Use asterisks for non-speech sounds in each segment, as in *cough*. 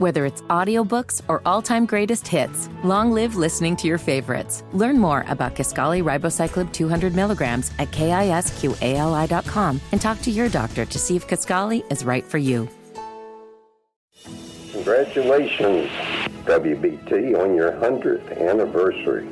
Whether it's audiobooks or all-time greatest hits, long live listening to your favorites. Learn more about Kisqali Ribociclib 200 milligrams at kisqali.com and talk to your doctor to see if Kisqali is right for you. Congratulations, WBT, on your 100th anniversary.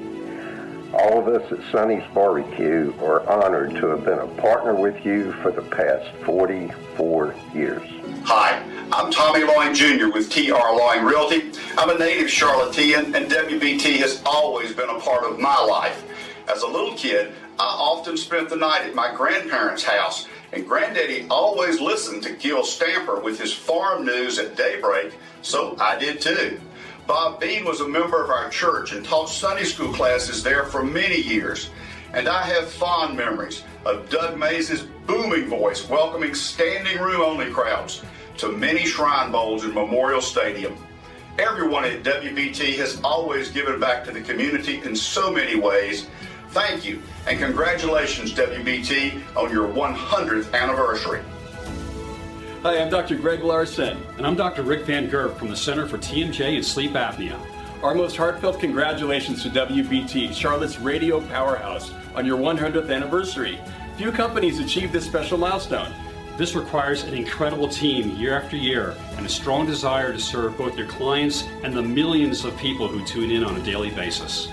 All of us at Sonny's Barbecue are honored to have been a partner with you for the past 44 years. Hi, I'm Tommy Lawing Jr. with TR Lawing Realty. I'm a native Charlottean, and WBT has always been a part of my life. As a little kid, I often spent the night at my grandparents' house, and Granddaddy always listened to Gil Stamper with his farm news at daybreak, so I did too. Bob Bean was a member of our church and taught Sunday school classes there for many years. And I have fond memories of Doug Mayes' booming voice welcoming standing room only crowds to many Shrine Bowls in Memorial Stadium. Everyone at WBT has always given back to the community in so many ways. Thank you and congratulations, WBT, on your 100th anniversary. Hi, I'm Dr. Greg Larson. And I'm Dr. Rick Van Gerb from the Center for TMJ and Sleep Apnea. Our most heartfelt congratulations to WBT, Charlotte's radio powerhouse, on your 100th anniversary. Few companies achieve this special milestone. This requires an incredible team year after year and a strong desire to serve both your clients and the millions of people who tune in on a daily basis.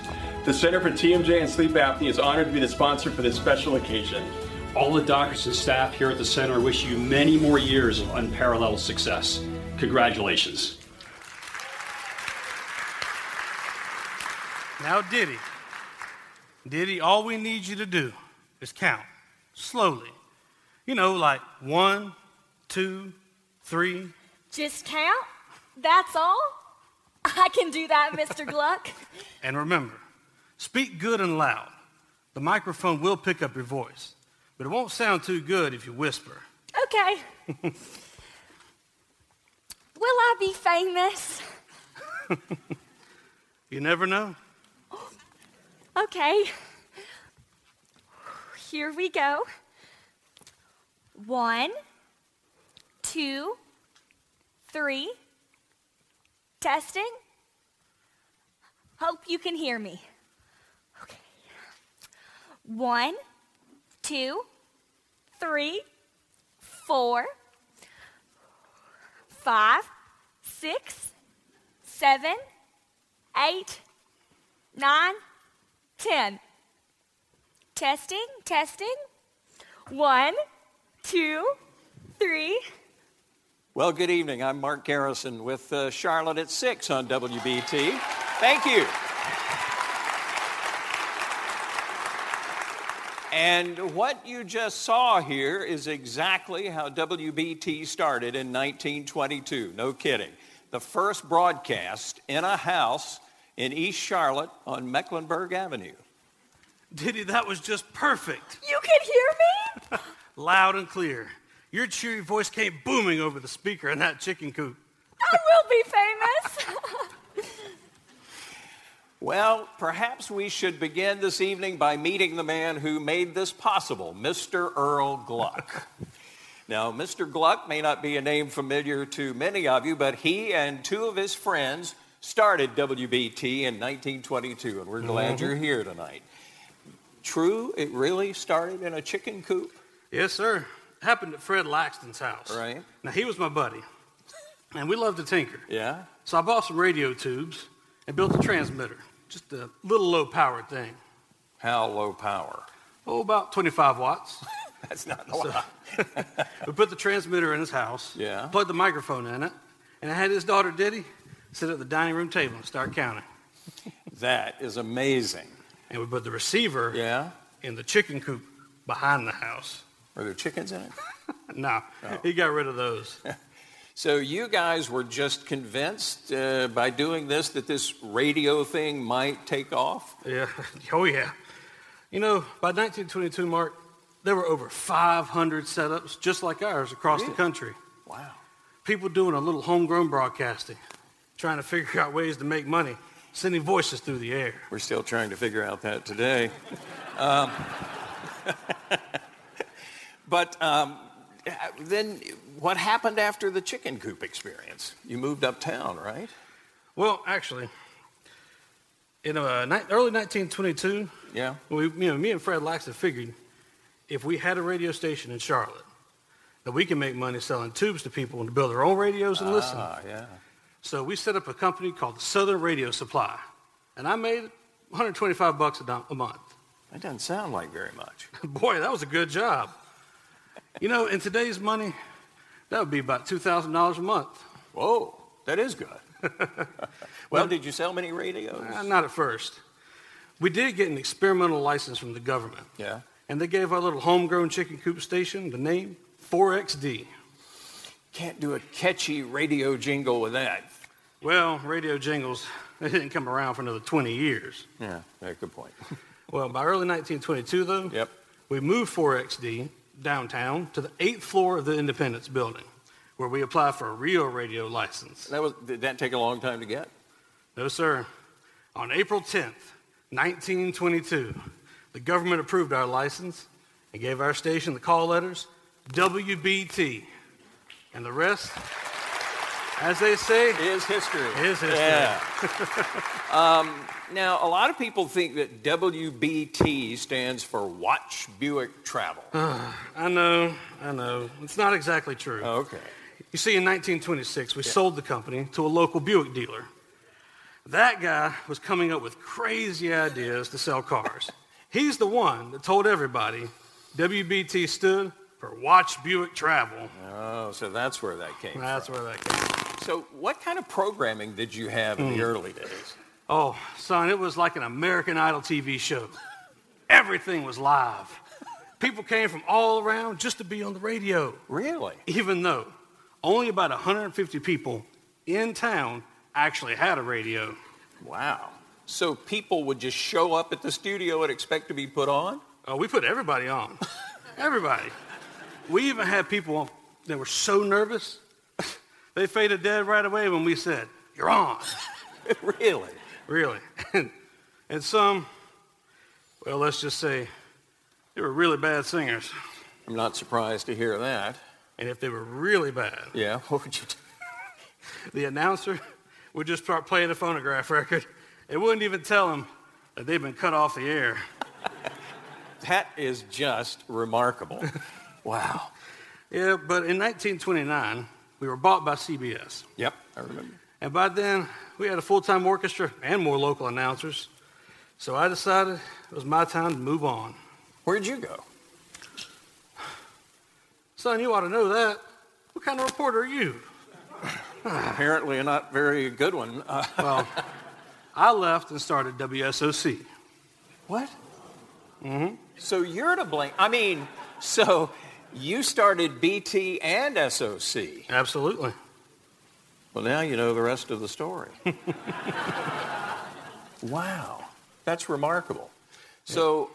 The Center for TMJ and Sleep Apnea is honored to be the sponsor for this special occasion. All the doctors and staff here at the center wish you many more years of unparalleled success. Congratulations. Now, Diddy, Diddy, all we need you to do is count slowly. You know, like one, two, three. Just count? That's all? *laughs* I can do that, Mr. *laughs* Gluck. And remember, speak good and loud. The microphone will pick up your voice, but it won't sound too good if you whisper. Okay. *laughs* will I be famous? You never know. *gasps* Okay. Here we go. One, two, three. Testing. Hope you can hear me. Okay. One, two, three, four, five, six, seven, eight, nine, ten. Testing, testing. One, two, three. Well, good evening. I'm Mark Garrison with uh, Charlotte at 6 on WBT. Thank you. And what you just saw here is exactly how WBT started in 1922. No kidding. The first broadcast in a house in East Charlotte on Mecklenburg Avenue. Diddy, that was just perfect. You can hear me? *laughs* Loud and clear. Your cheery voice came booming over the speaker in that chicken coop. I will be famous. *laughs* Well, perhaps we should begin this evening by meeting the man who made this possible, Mr. Earl Gluck. *laughs* now, Mr. Gluck may not be a name familiar to many of you, but he and two of his friends started WBT in 1922, and we're glad mm-hmm. you're here tonight. True, it really started in a chicken coop, Yes, sir. Happened at Fred Laxton's house. right? Now, he was my buddy, and we loved to tinker. Yeah? So I bought some radio tubes and built a transmitter, just a little low power thing. How low power? Oh, about 25 watts. *laughs* That's not a lot. *laughs* we put the transmitter in his house, Yeah. plugged the microphone in it, and I had his daughter Diddy sit at the dining room table and start counting. That is amazing. And we put the receiver Yeah? in the chicken coop behind the house. Were there chickens in it? *laughs* No, he got rid of those. *laughs* So you guys were just convinced uh, by doing this that this radio thing might take off? Yeah. *laughs* Oh, yeah. You know, by 1922, Mark, there were over 500 setups just like ours across the country. Wow. People doing a little homegrown broadcasting, trying to figure out ways to make money, sending voices through the air. We're still trying to figure out that today. Um, but um, then what happened after the chicken coop experience? You moved uptown, right? Well, actually, in uh, ni- early 1922, Yeah. we, you know, me and Fred Laxton figured if we had a radio station in Charlotte, that we can make money selling tubes to people to build their own radios and listen. Ah, yeah. So we set up a company called Southern Radio Supply, and I made 125 bucks a month. That doesn't sound like very much. *laughs* Boy, that was a good job. You know, in today's money, that would be about $2,000 a month. Whoa, that is good. *laughs* well, did you sell many radios? Uh, not at first. We did get an experimental license from the government, Yeah. and they gave our little homegrown chicken coop station the name 4XD. Can't do a catchy radio jingle with that. Well, radio jingles, they didn't come around for another 20 years. Yeah, yeah good point. *laughs* Well, by early 1922, though, Yep. we moved 4XD downtown to the eighth floor of the Independence building, where we apply for a real radio license. That was, did that take a long time to get? No, sir. On April 10th, 1922, the government approved our license and gave our station the call letters WBT. And the rest, as they say, Is history. Is history. Yeah. *laughs* um, now, a lot of people think that WBT stands for Watch Buick Travel. *sighs* I know, I know. It's not exactly true. okay. You see, in 1926, we sold the company to a local Buick dealer. That guy was coming up with crazy ideas to sell cars. *laughs* He's the one that told everybody WBT stood for Watch Buick Travel. Oh, so that's where that came That's from. where that came from. So, what kind of programming did you have in the Hmm. early days? Oh, son, it was like an American Idol TV show. Everything was live. People came from all around just to be on the radio, Really? even though only about 150 people in town actually had a radio. Wow. So, people would just show up at the studio and expect to be put on? Oh, we put everybody on. *laughs* everybody. We even had people that were so nervous, they faded dead right away when we said, You're on. *laughs* really? Really. *laughs* And, some, well, let's just say, they were really bad singers. I'm not surprised to hear that. And if they were really bad, Yeah, *laughs* what would you do? the announcer would just start playing a phonograph record and wouldn't even tell them that they'd been cut off the air. *laughs* That is just remarkable. wow. Yeah, but in 1929, we were bought by CBS. Yep, I remember. And by then, we had a full time orchestra and more local announcers. So I decided it was my time to move on. Where'd you go? Son, you ought to know that. What kind of reporter are you? Apparently, a not very good one. *laughs* Well, I left and started WSOC. what? Mm-hmm. So you're to blame. I mean, so you started BT and SOC. Absolutely. Well, now you know the rest of the story. *laughs* wow, that's remarkable. So,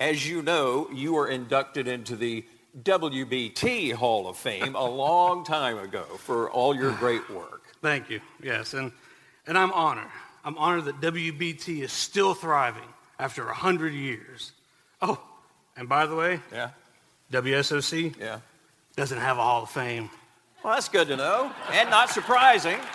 as you know, you were inducted into the WBT Hall of Fame a *laughs* long time ago for all your great work. Thank you. Yes, and, and I'm honored. I'm honored that WBT is still thriving after 100 years. Oh, and by the way, Yeah, WSOC yeah. doesn't have a Hall of Fame. Well, that's good to know, and not surprising. *laughs*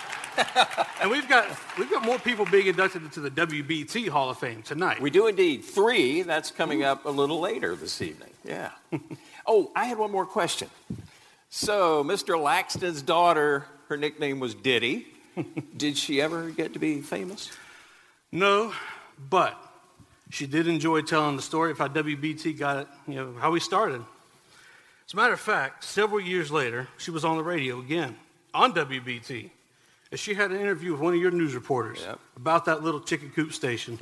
And we've got, we've got more people being inducted into the WBT Hall of Fame tonight. We do indeed. Three, that's coming up a little later this evening. Yeah. *laughs* oh, I had one more question. So, Mr. Laxton's daughter, her nickname was Diddy. *laughs* Did she ever get to be famous? No, but she did enjoy telling the story of how WBT got it, you know, how we started. As a matter of fact, several years later, she was on the radio again on WBT. And she had an interview with one of your news reporters Yep. about that little chicken coop station.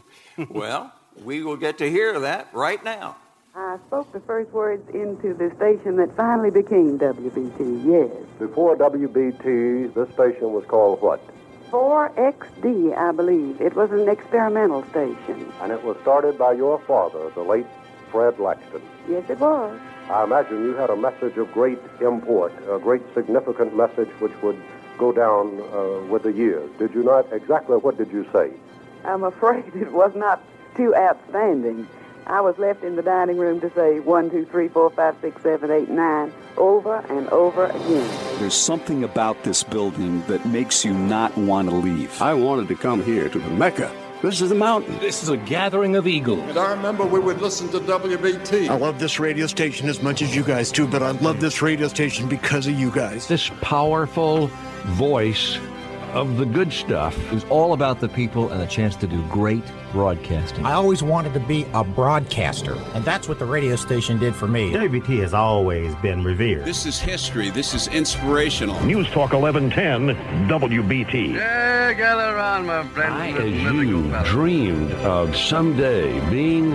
*laughs* well, we will get to hear that right now. I spoke the first words into the station that finally became WBT, yes. Before WBT, this station was called what? 4XD, I believe. It was an experimental station. And it was started by your father, the late Fred Laxton. Yes, it was. I imagine you had a message of great import, a great significant message which would go down uh, with the years. Did you not? Exactly what did you say? I'm afraid it was not too outstanding. I was left in the dining room to say one, two, three, four, five, six, seven, eight, nine over and over again. There's something about this building that makes you not want to leave. I wanted to come here to the Mecca. This is the mountain. This is a gathering of eagles. And I remember we would listen to WBT. I love this radio station as much as you guys do, but I love this radio station because of you guys. This powerful voice of the good stuff. It was all about the people and the chance to do great broadcasting. I always wanted to be a broadcaster, and that's what the radio station did for me. WBT has always been revered. This is history. This is inspirational. News Talk 1110, WBT. Yeah, gather around, my friend. I, as you, dreamed of someday being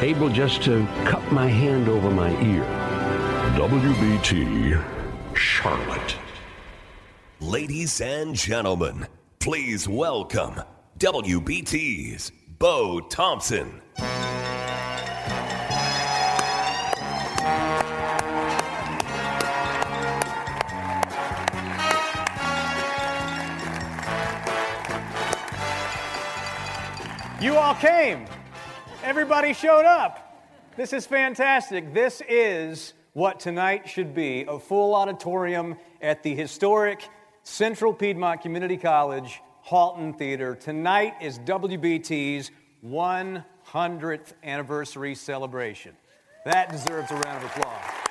able just to cup my hand over my ear. WBT Charlotte. Ladies and gentlemen, please welcome WBT's Bo Thompson. You all came. Everybody showed up. This is fantastic. This is what tonight should be a full auditorium at the historic Central Piedmont Community College Halton Theater. Tonight is WBT's 100th anniversary celebration. That deserves a round of applause.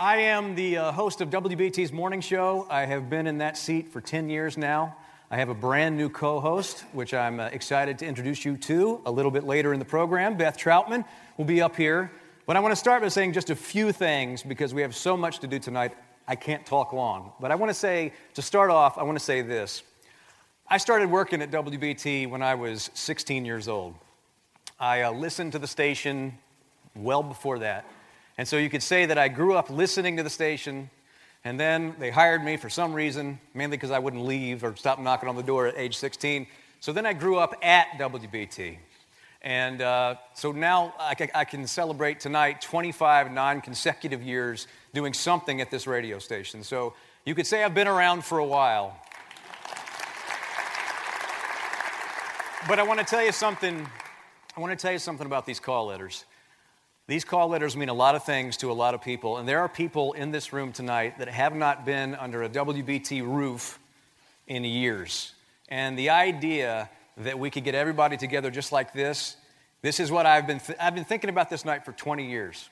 I am the uh, host of WBT's morning show. I have been in that seat for 10 years now. I have a brand new co host, which I'm uh, excited to introduce you to a little bit later in the program. Beth Troutman will be up here. But I want to start by saying just a few things because we have so much to do tonight. I can't talk long. But I want to say, to start off, I want to say this. I started working at WBT when I was 16 years old. I uh, listened to the station well before that. And so you could say that I grew up listening to the station, and then they hired me for some reason, mainly because I wouldn't leave or stop knocking on the door at age 16. So then I grew up at WBT. And uh, so now I, I can celebrate tonight 25 non consecutive years doing something at this radio station. So you could say I've been around for a while. But I want to tell you something. I want to tell you something about these call letters. These call letters mean a lot of things to a lot of people, and there are people in this room tonight that have not been under a WBT roof in years. And the idea that we could get everybody together just like this, this is what I've been, th- I've been thinking about this night for 20 years.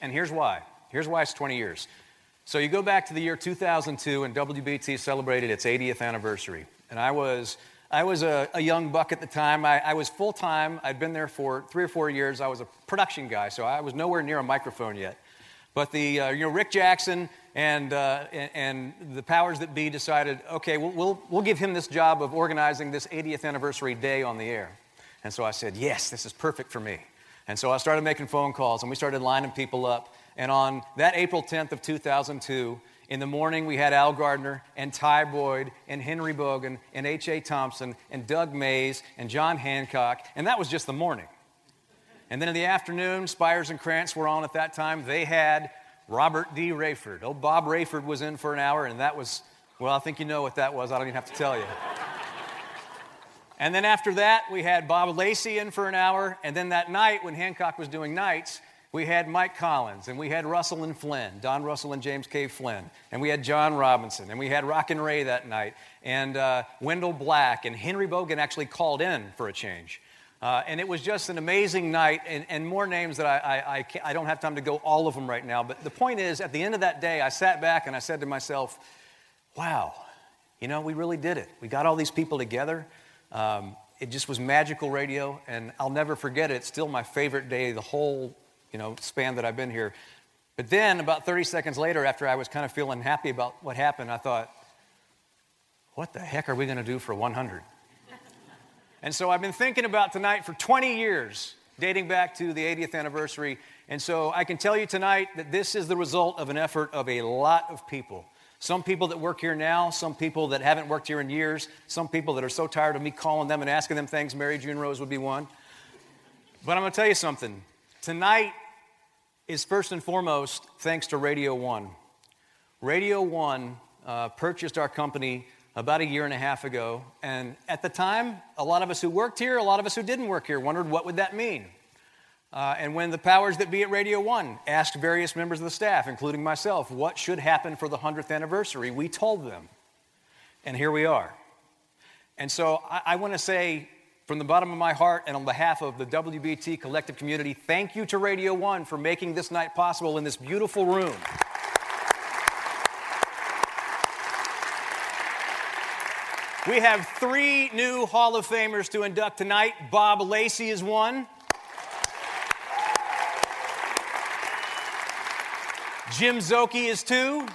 And here's why. Here's why it's 20 years. So you go back to the year 2002, and WBT celebrated its 80th anniversary. And I was I was a, a, young buck at the time. I, I was full time. I'd been there for three or four years. I was a production guy, so I was nowhere near a microphone yet. But the, uh, you know, Rick Jackson and, uh, and, the powers that be decided, okay, we'll, we'll, we'll give him this job of organizing this 80th anniversary day on the air. And so I said, yes, this is perfect for me. And so I started making phone calls and we started lining people up. And on that April 10th of 2002, in the morning, we had Al Gardner and Ty Boyd and Henry Bogan and H.A. Thompson and Doug Mayes and John Hancock, and that was just the morning. And then in the afternoon, Spires and Krantz were on at that time. They had Robert D. Raiford. Oh, Bob Raiford was in for an hour, and that was, well, I think you know what that was. I don't even have to tell you. and then after that, we had Bob Lacey in for an hour. And then that night, when Hancock was doing nights, we had Mike Collins, and we had Russell and Flynn, Don Russell and James K. Flynn, and we had John Robinson, and we had Rock and Ray that night, and uh, Wendell Black, and Henry Bogan actually called in for a change. Uh, and it was just an amazing night, and, and more names that I, I, I, I, don't have time to go all of them right now. But the point is, at the end of that day, I sat back and I said to myself, wow, you know, we really did it. We got all these people together. Um, it just was magical radio, and I'll never forget it. It's still my favorite day the whole you know, span that I've been here. But then, about 30 seconds later, after I was kind of feeling happy about what happened, I thought, what the heck are we going to do for 100? And so I've been thinking about tonight for 20 years, dating back to the 80th anniversary. And so I can tell you tonight that this is the result of an effort of a lot of people. Some people that work here now, some people that haven't worked here in years, some people that are so tired of me calling them and asking them things. Mary June Rose would be one. But I'm going to tell you something. Tonight, is first and foremost thanks to Radio One. Radio One uh, purchased our company about a year and a half ago. And at the time, a lot of us who worked here, a lot of us who didn't work here, wondered what would that mean. Uh, and when the powers that be at Radio 1 asked various members of the staff, including myself, what should happen for the 100th anniversary, we told them. And here we are. And so I, I want to say from the bottom of my heart and on behalf of the WBT collective community, thank you to Radio 1 for making this night possible in this beautiful room. We have three new Hall of Famers to induct tonight. Bob Lacey is one. Jim Szoke is two.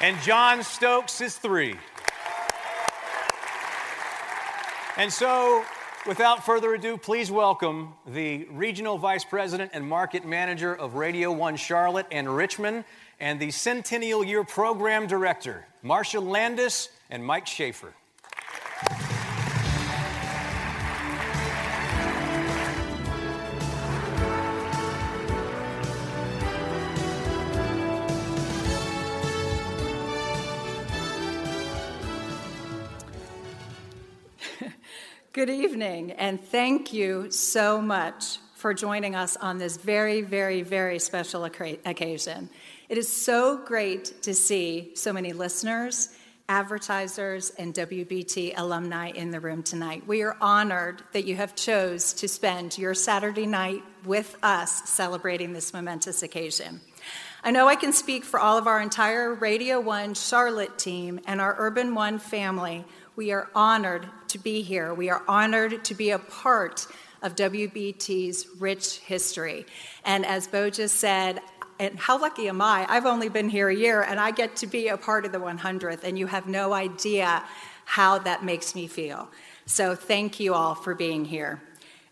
And John Stokes is three. And so, without further ado, please welcome the Regional Vice President and Market Manager of Radio 1 Charlotte and Richmond, and the Centennial Year Program Director, Marcia Landis and Mike Schaefer. *laughs* Good evening, and thank you so much for joining us on this very, very, very special occasion. It is so great to see so many listeners, advertisers, and WBT alumni in the room tonight. We are honored that you have chose to spend your Saturday night with us celebrating this momentous occasion. I know I can speak for all of our entire Radio 1 Charlotte team and our Urban One family we are honored to be here. We are honored to be a part of WBT's rich history. And as Bo just said, and how lucky am I? I've only been here a year and I get to be a part of the 100th, and you have no idea how that makes me feel. So thank you all for being here.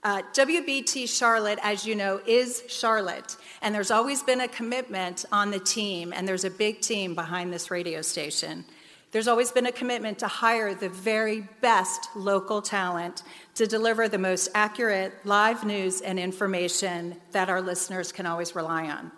Uh, WBT Charlotte, as you know, is Charlotte, and there's always been a commitment on the team, and there's a big team behind this radio station. There's always been a commitment to hire the very best local talent to deliver the most accurate live news and information that our listeners can always rely on.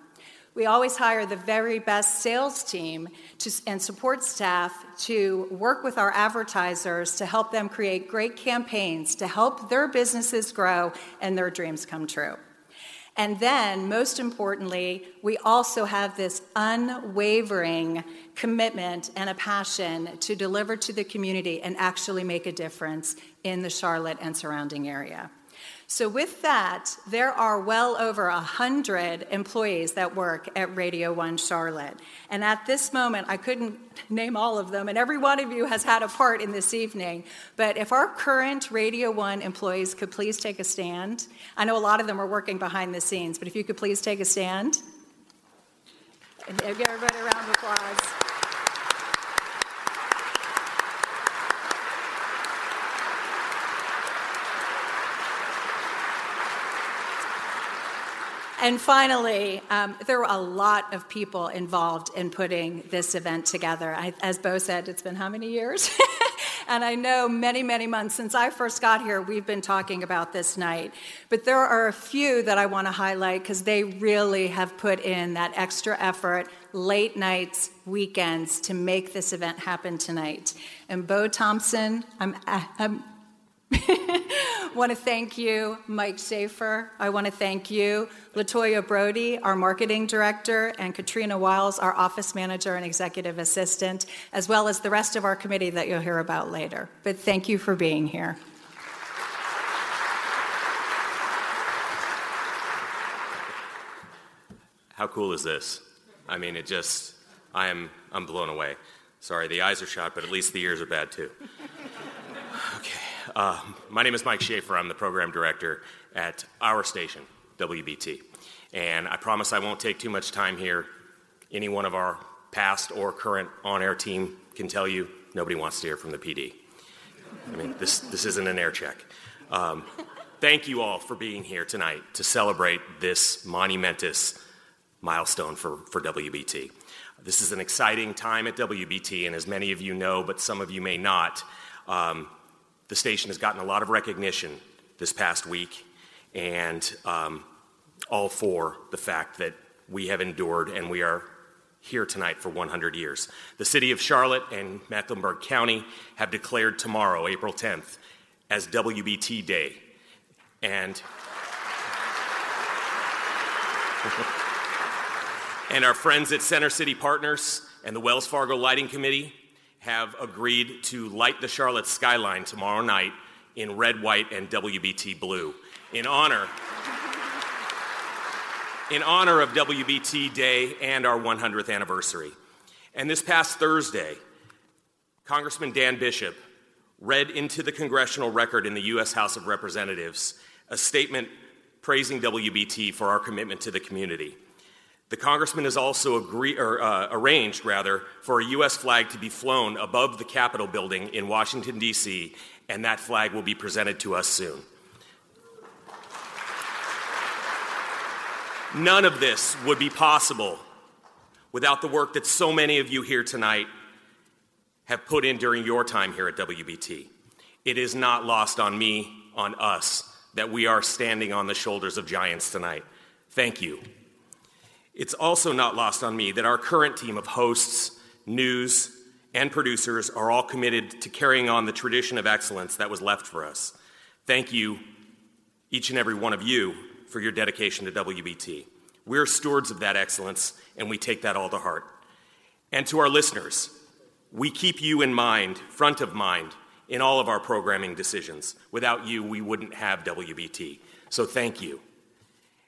We always hire the very best sales team to, and support staff to work with our advertisers to help them create great campaigns to help their businesses grow and their dreams come true. And then, most importantly, we also have this unwavering commitment and a passion to deliver to the community and actually make a difference in the Charlotte and surrounding area. So, with that, there are well over 100 employees that work at Radio 1 Charlotte. And at this moment, I couldn't *laughs* name all of them, and every one of you has had a part in this evening. But if our current Radio 1 employees could please take a stand, I know a lot of them are working behind the scenes, but if you could please take a stand. And give everybody a round of applause. And finally, um, there were a lot of people involved in putting this event together. I, as Bo said, it's been how many years? *laughs* and I know many, many months since I first got here, we've been talking about this night. But there are a few that I want to highlight because they really have put in that extra effort, late nights, weekends, to make this event happen tonight. And Bo Thompson, I'm, I'm *laughs* want to thank you, Mike Schaefer. I want to thank you, Latoya Brody, our marketing director, and Katrina Wiles, our office manager and executive assistant, as well as the rest of our committee that you'll hear about later. But thank you for being here. How cool is this? I mean, it just, I am, I'm blown away. Sorry, the eyes are shot, but at least the ears are bad too. Uh, my name is Mike Schaefer. I'm the program director at our station, WBT. And I promise I won't take too much time here. Any one of our past or current on air team can tell you nobody wants to hear from the PD. I mean, this, this isn't an air check. Um, thank you all for being here tonight to celebrate this monumentous milestone for, for WBT. This is an exciting time at WBT, and as many of you know, but some of you may not, um, the station has gotten a lot of recognition this past week, and um, all for the fact that we have endured and we are here tonight for 100 years. The city of Charlotte and Mecklenburg County have declared tomorrow, April 10th, as WBT Day. And *laughs* and our friends at Center City Partners and the Wells Fargo Lighting Committee have agreed to light the Charlotte skyline tomorrow night in red, white, and WBT blue in honor in honor of WBT Day and our 100th anniversary. And this past Thursday, Congressman Dan Bishop read into the congressional record in the U.S. House of Representatives a statement praising WBT for our commitment to the community. The congressman has also agree, or, uh, arranged, rather, for a U.S. flag to be flown above the Capitol building in Washington, D.C., and that flag will be presented to us soon. None of this would be possible without the work that so many of you here tonight have put in during your time here at WBT. It is not lost on me, on us, that we are standing on the shoulders of giants tonight. Thank you. It's also not lost on me that our current team of hosts, news, and producers are all committed to carrying on the tradition of excellence that was left for us. Thank you, each and every one of you, for your dedication to WBT. We're stewards of that excellence, and we take that all to heart. And to our listeners, we keep you in mind, front of mind, in all of our programming decisions. Without you, we wouldn't have WBT. So thank you.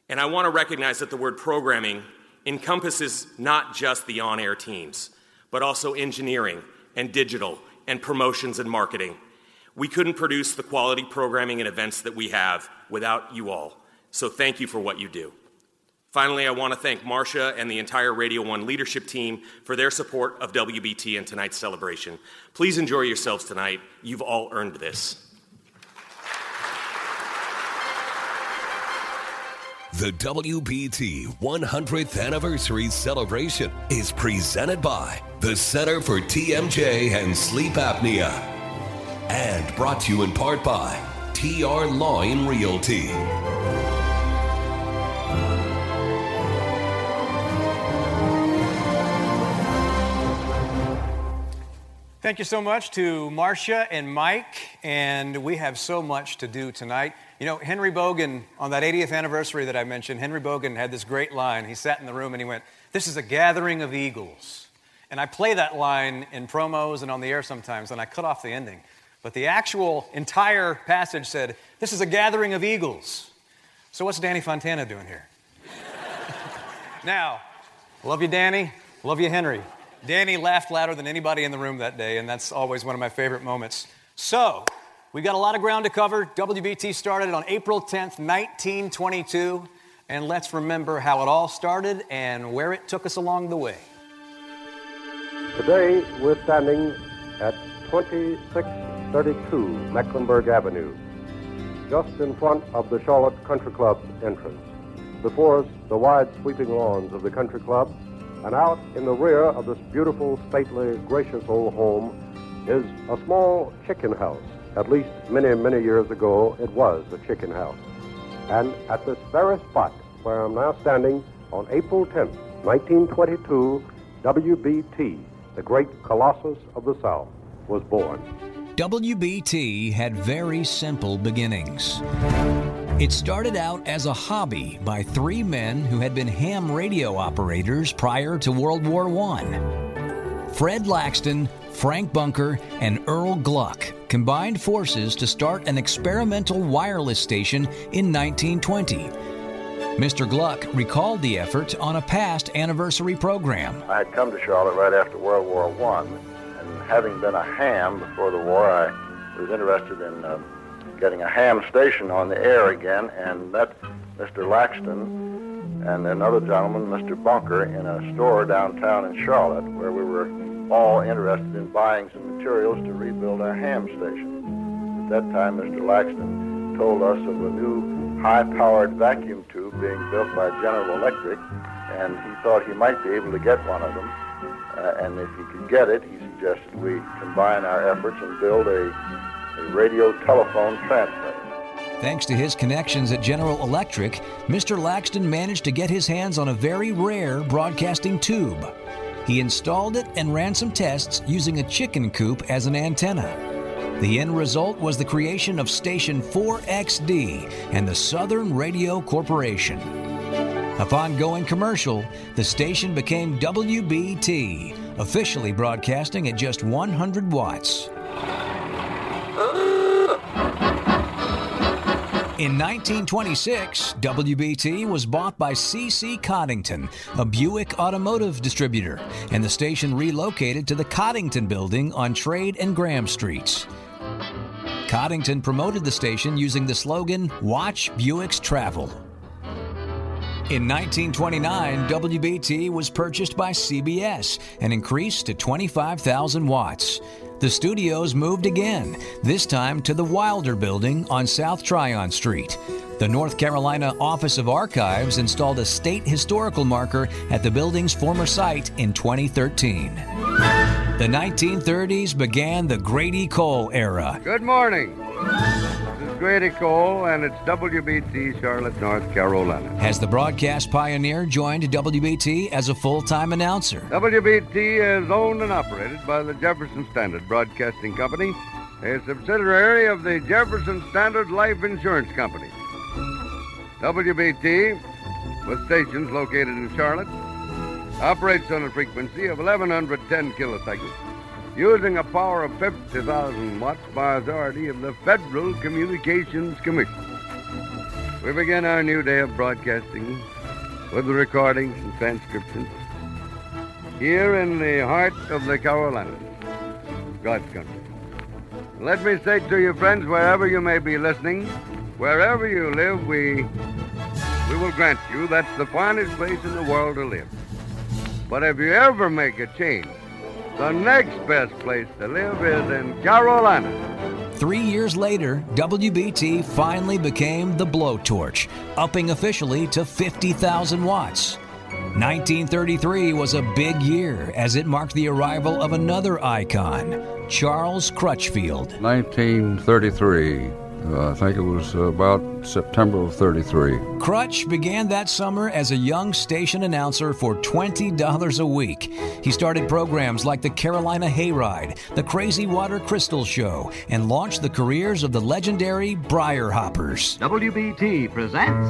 And I want to recognize that the word programming encompasses not just the on air teams, but also engineering and digital and promotions and marketing. We couldn't produce the quality programming and events that we have without you all. So thank you for what you do. Finally, I want to thank Marcia and the entire Radio 1 leadership team for their support of WBT and tonight's celebration. Please enjoy yourselves tonight. You've all earned this. The WBT 100th Anniversary Celebration is presented by the Center for TMJ and Sleep Apnea and brought to you in part by TR Lawing Realty. Thank you so much to Marcia and Mike, and we have so much to do tonight. You know, Henry Bogan, on that 80th anniversary that I mentioned, Henry Bogan had this great line. He sat in the room and he went, This is a gathering of eagles. And I play that line in promos and on the air sometimes, and I cut off the ending. But the actual entire passage said, This is a gathering of eagles. So what's Danny Fontana doing here? *laughs* now, love you, Danny. Love you, Henry. Danny laughed louder than anybody in the room that day, and that's always one of my favorite moments. So, we got a lot of ground to cover. WBT started on April 10th, 1922, and let's remember how it all started and where it took us along the way. Today, we're standing at 2632 Mecklenburg Avenue, just in front of the Charlotte Country Club entrance. Before us, the wide sweeping lawns of the country club and out in the rear of this beautiful, stately, gracious old home is a small chicken house. At least many, many years ago, it was a chicken house. And at this very spot where I'm now standing on April 10th, 1922, WBT, the great colossus of the South, was born. WBT had very simple beginnings. It started out as a hobby by three men who had been ham radio operators prior to World War I. Fred Laxton, Frank Bunker, and Earl Gluck combined forces to start an experimental wireless station in 1920. Mr. Gluck recalled the effort on a past anniversary program. I had come to Charlotte right after World War I, having been a ham before the war, I was interested in uh, getting a ham station on the air again and met Mr. Laxton and another gentleman, Mr. Bunker, in a store downtown in Charlotte where we were all interested in buying some materials to rebuild our ham station. At that time, Mr. Laxton told us of a new high-powered vacuum tube being built by General Electric, and he thought he might be able to get one of them. Uh, and if he could get it, he suggested we combine our efforts and build a, a radio telephone transmitter. Thanks to his connections at General Electric, Mr. Laxton managed to get his hands on a very rare broadcasting tube. he installed it and ran some tests using a chicken coop as an antenna. The end result was the creation of Station 4XD and the Southern Radio Corporation. Upon going commercial, the station became WBT, officially broadcasting at just 100 watts. In 1926, WBT was bought by C.C. Coddington, a Buick automotive distributor, and the station relocated to the Coddington building on Trade and Graham Streets. Coddington promoted the station using the slogan, Watch Buick's Travel. In 1929, WBT was purchased by CBS and increased to 25,000 watts. The studios moved again, this time to the Wilder Building on South Tryon Street. The North Carolina Office of Archives installed a state historical marker at the building's former site in 2013. The 1930s began the Grady Cole era. Good morning. This is Grady Cole, and it's WBT Charlotte, North Carolina. Has the broadcast pioneer joined WBT as a full time announcer. WBT is owned and operated by the Jefferson Standard Broadcasting Company, a subsidiary of the Jefferson Standard Life Insurance Company. WBT, with stations located in Charlotte, operates on a frequency of 1110 kilocycles, using a power of 50,000 watts by authority of the Federal Communications Commission. We begin our new day of broadcasting with the recordings and transcriptions here in the heart of the Carolinas, God's country. Let me say to you, friends, wherever you may be listening, wherever you live, we, we will grant you that's the finest place in the world to live. But if you ever make a change, the next best place to live is in Carolina. Three years later, WBT finally became the blowtorch, upping officially to 50,000 watts. 1933 was a big year as it marked the arrival of another icon, Charles Crutchfield. 1933. Uh, I think it was about September of 33. Crutch began that summer as a young station announcer for $20 a week. He started programs like the Carolina Hayride, the Crazy Water Crystal Show, and launched the careers of the legendary Briar Hoppers. WBT presents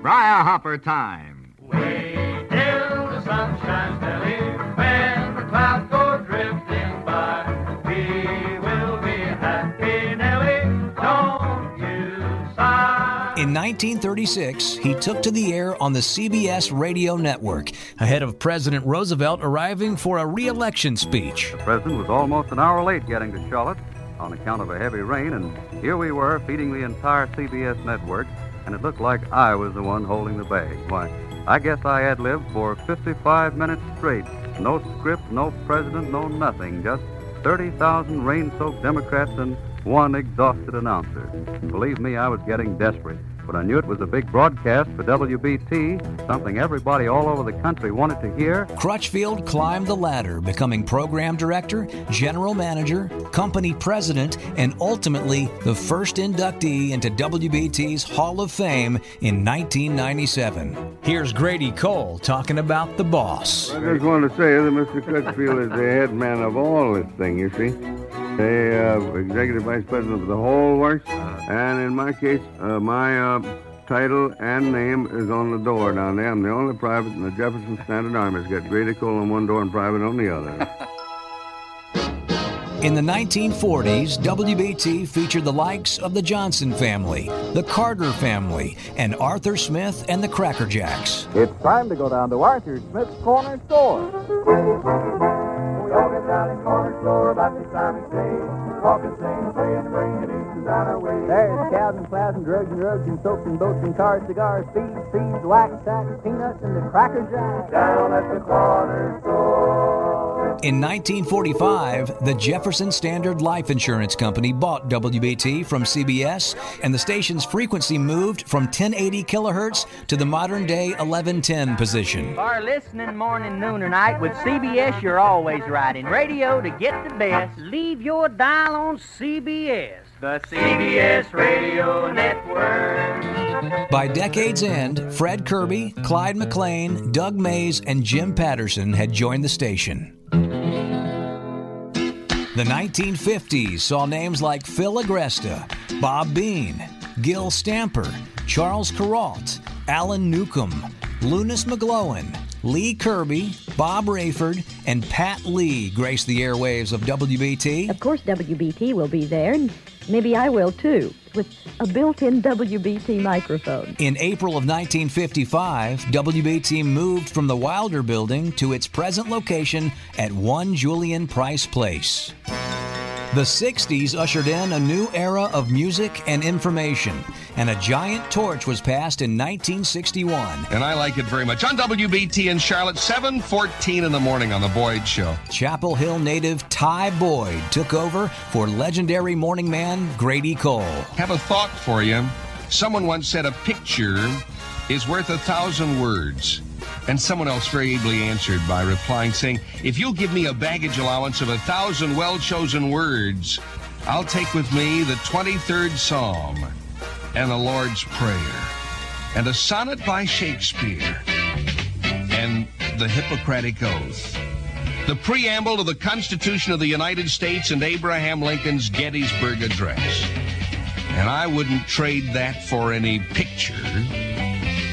Briar Hopper Time. Wait till the sun shines, 1936, he took to the air on the CBS radio network, ahead of President Roosevelt arriving for a re election speech. The president was almost an hour late getting to Charlotte on account of a heavy rain, and here we were feeding the entire CBS network, and it looked like I was the one holding the bag. Why, I guess I had lived for 55 minutes straight. No script, no president, no nothing. Just 30,000 rain soaked Democrats and one exhausted announcer. Believe me, I was getting desperate. But I knew it was a big broadcast for WBT, something everybody all over the country wanted to hear. Crutchfield climbed the ladder, becoming program director, general manager, company president, and ultimately the first inductee into WBT's Hall of Fame in 1997. Here's Grady Cole talking about the boss. I just want to say that Mr. Crutchfield is the head man of all this thing, you see. The uh, executive vice president of the whole works. And in my case, uh, my uh, title and name is on the door down there. I'm the only private in the Jefferson Standard Army. It's got Grady Cole on one door and private on the other. *laughs* In the 1940s, WBT featured the likes of the Johnson family, the Carter family, and Arthur Smith and the Cracker Jacks. It's time to go down to Arthur Smith's Corner Store. We all down in corner store about this time of day. Talk and sing, play and bring it our way. There's cows and plows and drugs and rugs and soaps and boats and cars, cigars, feeds, seeds, wax, sacks, peanuts, and the cracker jacks. Down at the corner store. In 1945, the Jefferson Standard Life Insurance Company bought WBT from CBS, and the station's frequency moved from 1080 kilohertz to the modern day 1110 position. For listening morning, noon, or night with CBS, you're always right. Radio to get the best, leave your dial on CBS. The CBS Radio Network. By decade's end, Fred Kirby, Clyde McLean, Doug Mayes, and Jim Patterson had joined the station. The 1950s saw names like Phil Agresta, Bob Bean, Gil Stamper, Charles Kuralt, Alan Newcomb, Lunas McGlowan, Lee Kirby, Bob Raiford, and Pat Lee grace the airwaves of WBT. Of course, WBT will be there, and maybe I will too, with a built in WBT microphone. In April of 1955, WBT moved from the Wilder Building to its present location at 1 Julian Price Place. The 60s ushered in a new era of music and information, and a giant torch was passed in 1961. And I like it very much. On WBT in Charlotte, 7:14 in the morning on the Boyd Show. Chapel Hill native Ty Boyd took over for legendary morning man Grady Cole. Have a thought for you. Someone once said a picture is worth a thousand words. And someone else very ably answered by replying, saying, If you'll give me a baggage allowance of a thousand well chosen words, I'll take with me the 23rd Psalm and the Lord's Prayer and a sonnet by Shakespeare and the Hippocratic Oath. The preamble to the Constitution of the United States and Abraham Lincoln's Gettysburg Address. And I wouldn't trade that for any picture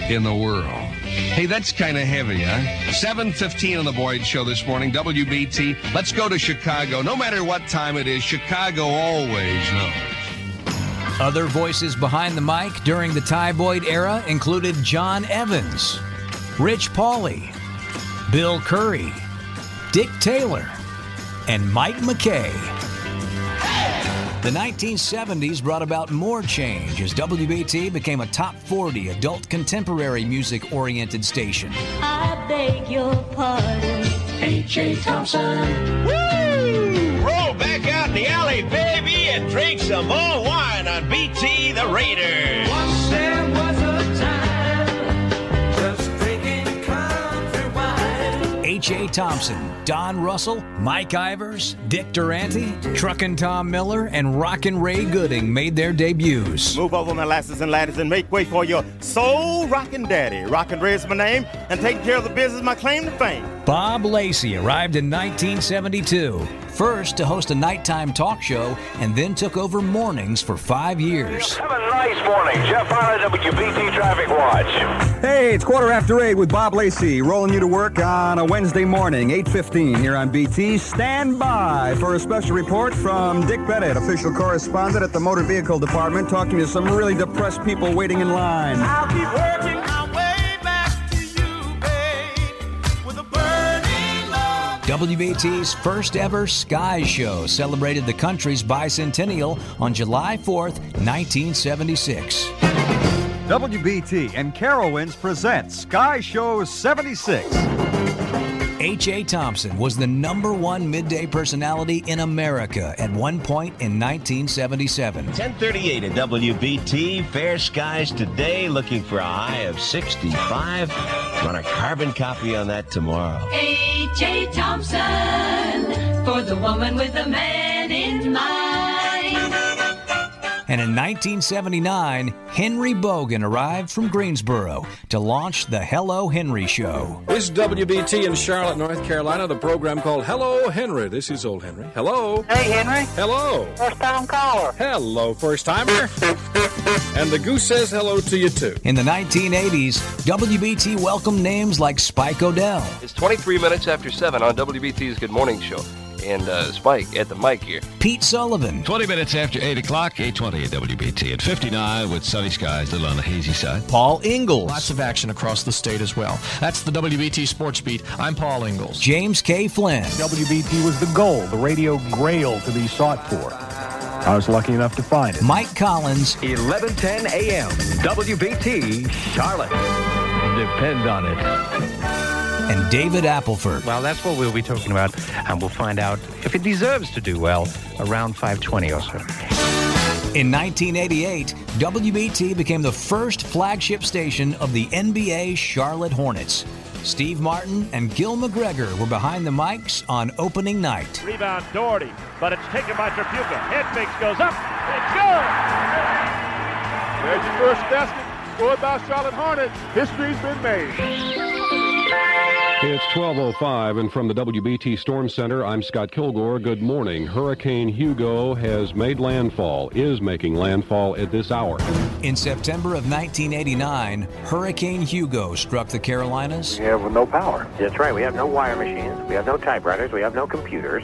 in the world. Hey, that's kind of heavy, huh? 7.15 on the Boyd Show this morning, WBT. Let's go to Chicago. No matter what time it is, Chicago always knows. Other voices behind the mic during the Ty Boyd era included John Evans, Rich Pauley, Bill Curry, Dick Taylor, and Mike McKay. The 1970s brought about more change as WBT became a top 40 adult contemporary music oriented station. I beg your pardon. H.A. Thompson. Woo! Roll back out in the alley, baby, and drink some more wine on BT the Raiders. H.A. Thompson, Don Russell, Mike Ivers, Dick Durante, Truckin' Tom Miller, and Rockin' Ray Gooding made their debuts. Move over, my lasses and laddies, and make way for your soul rockin' daddy. Rockin' Ray is my name, and taking care of the business my claim to fame. Bob Lacey arrived in 1972, first to host a nighttime talk show, and then took over mornings for five years. Have a nice morning. Jeff Hunter, WBT Traffic Watch. Hey, it's quarter after eight with Bob Lacey, rolling you to work on a Wednesday morning, 8.15 here on BT. Stand by for a special report from Dick Bennett, official correspondent at the Motor Vehicle Department, talking to some really depressed people waiting in line. WBT's first ever Sky Show celebrated the country's bicentennial on July 4th, 1976. WBT and Carowinds present Sky Show 76. H.A. Thompson was the number one midday personality in America at one point in 1977. 1038 at WBT. Fair skies today, looking for a high of 65. Run a carbon copy on that tomorrow. H.A. Thompson, for the woman with the man in mind. And in 1979, Henry Boggan arrived from Greensboro to launch the Hello Henry Show. This is WBT in Charlotte, North Carolina, the program called Hello Henry. This is old Henry. Hello. Hey, Henry. Hello. First time caller. Hello, first timer. and the goose says hello to you too. In the 1980s, WBT welcomed names like Spike Odell, It's 23 minutes after 7 on WBT's Good Morning Show. And uh, Spike at the mic here. Pete Sullivan, 20 minutes after 8 o'clock, 820 at WBT. At 59 with sunny skies, a little on the hazy side. Paul Ingalls, Lots of action across the state as well. That's the WBT Sports Beat. I'm Paul Ingalls. James K. Flynn, WBT was the goal, the radio grail to be sought for. I was lucky enough to find it. Mike Collins, 1110 a.m. WBT Charlotte. Depend on it. And David Appleford. Well, that's what we'll be talking about, and we'll find out if it deserves to do well around 520 or so. In 1988, WBT became the first flagship station of the NBA Charlotte Hornets. Steve Martin and Gil McGregor were behind the mics on opening night. Rebound Daugherty, but it's taken by Tripucka. Head fakes goes up. It's good. There's your first basket scored by Charlotte Hornets. History's been made. It's 12:05 and from the WBT Storm Center, I'm Scott Kilgore. Good morning. Hurricane Hugo has made landfall, is making landfall at this hour. In September of 1989, Hurricane Hugo struck the Carolinas. We have no power. That's right. We have no wire machines. We have no typewriters. We have no computers.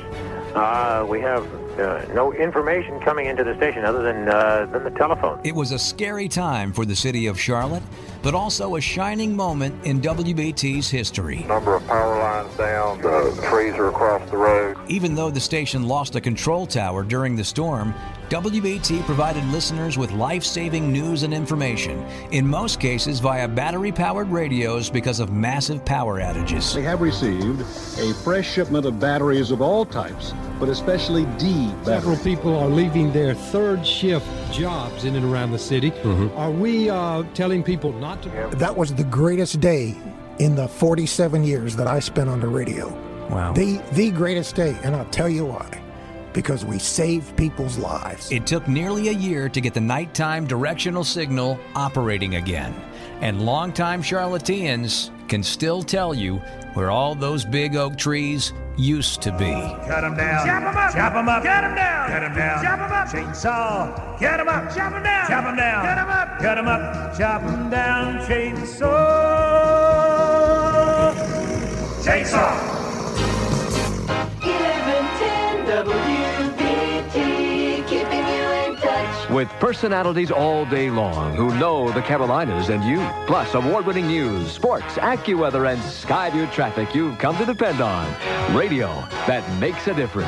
Uh, we have uh, no information coming into the station other than uh, than the telephone. It was a scary time for the city of Charlotte, but also a shining moment in WBT's history. Number of power lines down, the trees are across the road. Even though the station lost a control tower during the storm, WBT provided listeners with life saving news and information, in most cases via battery powered radios because of massive power outages. They have received a fresh shipment of batteries of all types, but especially D batteries. Several people are leaving their third shift jobs in and around the city. Mm-hmm. Are we uh, telling people not to? That was the greatest day in the 47 years that I spent on the radio. Wow. The, the greatest day, and I'll tell you why because we save people's lives. It took nearly a year to get the nighttime directional signal operating again. And longtime Charlotteans can still tell you where all those big oak trees used to be. Cut them down. Chop them up. Chop them up. Cut them down. Cut them down. Chop them up. Chainsaw. Cut them up. Chop them down. Chop them down. Cut them up. Cut them up. Chop them down. Chainsaw. Chainsaw. With personalities all day long who know the Carolinas and you, plus award-winning news, sports, AccuWeather, and Skyview traffic you've come to depend on. Radio that makes a difference.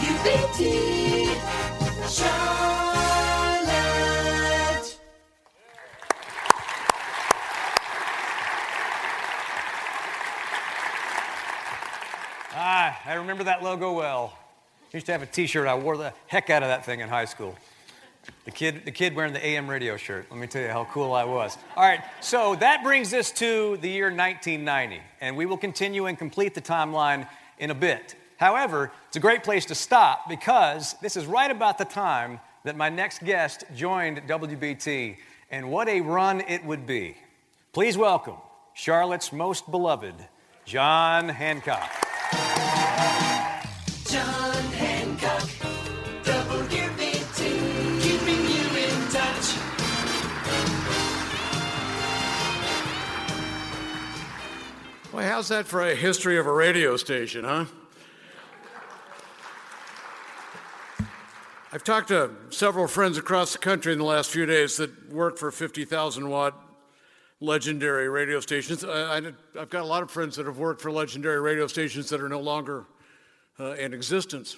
WBT, Charlotte. Ah, I remember that logo well. I used to have a T-shirt. I wore the heck out of that thing in high school. The kid, the kid wearing the AM radio shirt. Let me tell you how cool I was. All right, so that brings us to the year 1990, and we will continue and complete the timeline in a bit. However, it's a great place to stop because this is right about the time that my next guest joined WBT, and what a run it would be. Please welcome Charlotte's most beloved, John Hancock. John Well, how's that for a history of a radio station, huh? I've talked to several friends across the country in the last few days that work for 50,000 watt legendary radio stations. I, have got a lot of friends that have worked for legendary radio stations that are no longer uh, in existence.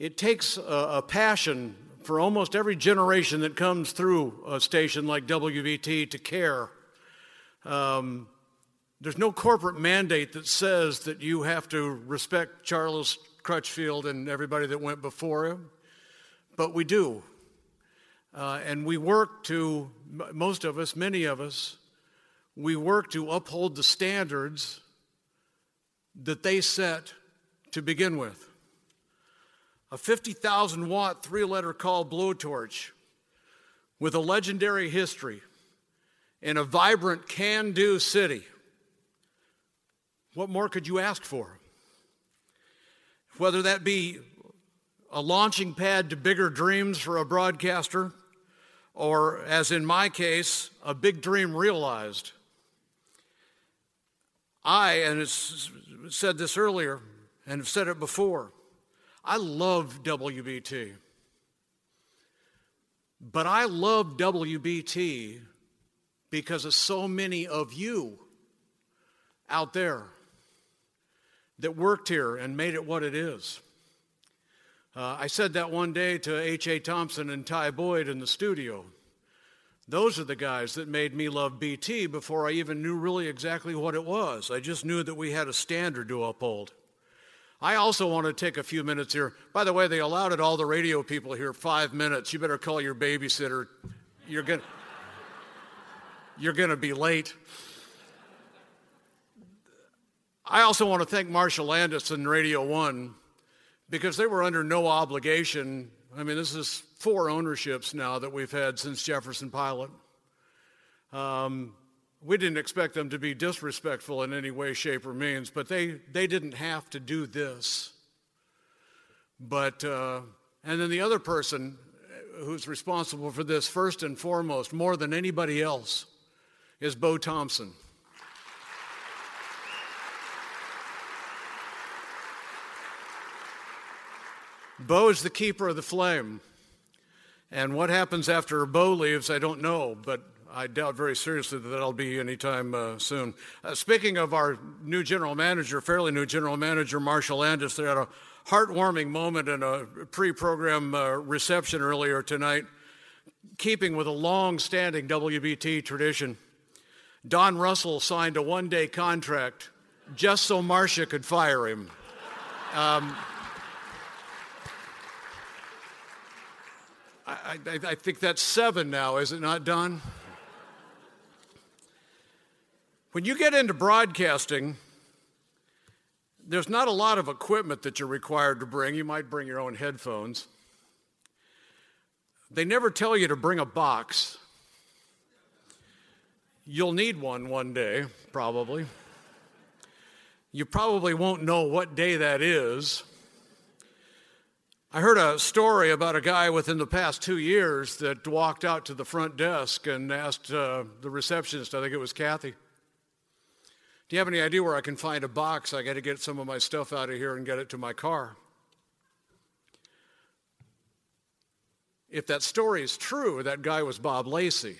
It takes a, a passion for almost every generation that comes through a station like WBT to care. Um, there's no corporate mandate that says that you have to respect Charles Crutchfield and everybody that went before him, but we do. Uh, and we work to, most of us, many of us, we work to uphold the standards that they set to begin with. A 50,000 watt three letter call blowtorch with a legendary history in a vibrant can do city. What more could you ask for? Whether that be a launching pad to bigger dreams for a broadcaster, or as in my case, a big dream realized. I, and it's said this earlier and have said it before, I love WBT. But I love WBT because of so many of you out there that worked here and made it what it is. Uh, I said that one day to H.A. Thompson and Ty Boyd in the studio. Those are the guys that made me love BT before I even knew really exactly what it was. I just knew that we had a standard to uphold. I also want to take a few minutes here. By the way, they allowed it all the radio people here five minutes. You better call your babysitter. You're going you're going to be late. I also want to thank Marshall Landis and Radio One because they were under no obligation. I mean, this is four ownerships now that we've had since Jefferson Pilot. Um, we didn't expect them to be disrespectful in any way, shape, or means, but they, they didn't have to do this. But, uh, and then the other person who's responsible for this, first and foremost, more than anybody else, is Bo Thompson. Bo is the keeper of the flame. And what happens after Bo leaves, I don't know, but I doubt very seriously that that'll be anytime uh, soon. Uh, speaking of our new general manager, fairly new general manager, Marshall Andis, they had a heartwarming moment in a pre program uh, reception earlier tonight, keeping with a long standing WBT tradition. Don Russell signed a one day contract just so Marcia could fire him. Um, I, I, I, think that's seven now, is it not, Don? When you get into broadcasting, there's not a lot of equipment that you're required to bring. You might bring your own headphones. They never tell you to bring a box. You'll need one one day, probably. You probably won't know what day that is. I heard a story about a guy within the past two years that walked out to the front desk and asked uh, the receptionist, I think it was Kathy, do you have any idea where I can find a box? I got to get some of my stuff out of here and get it to my car. If that story is true, that guy was Bob Lacey.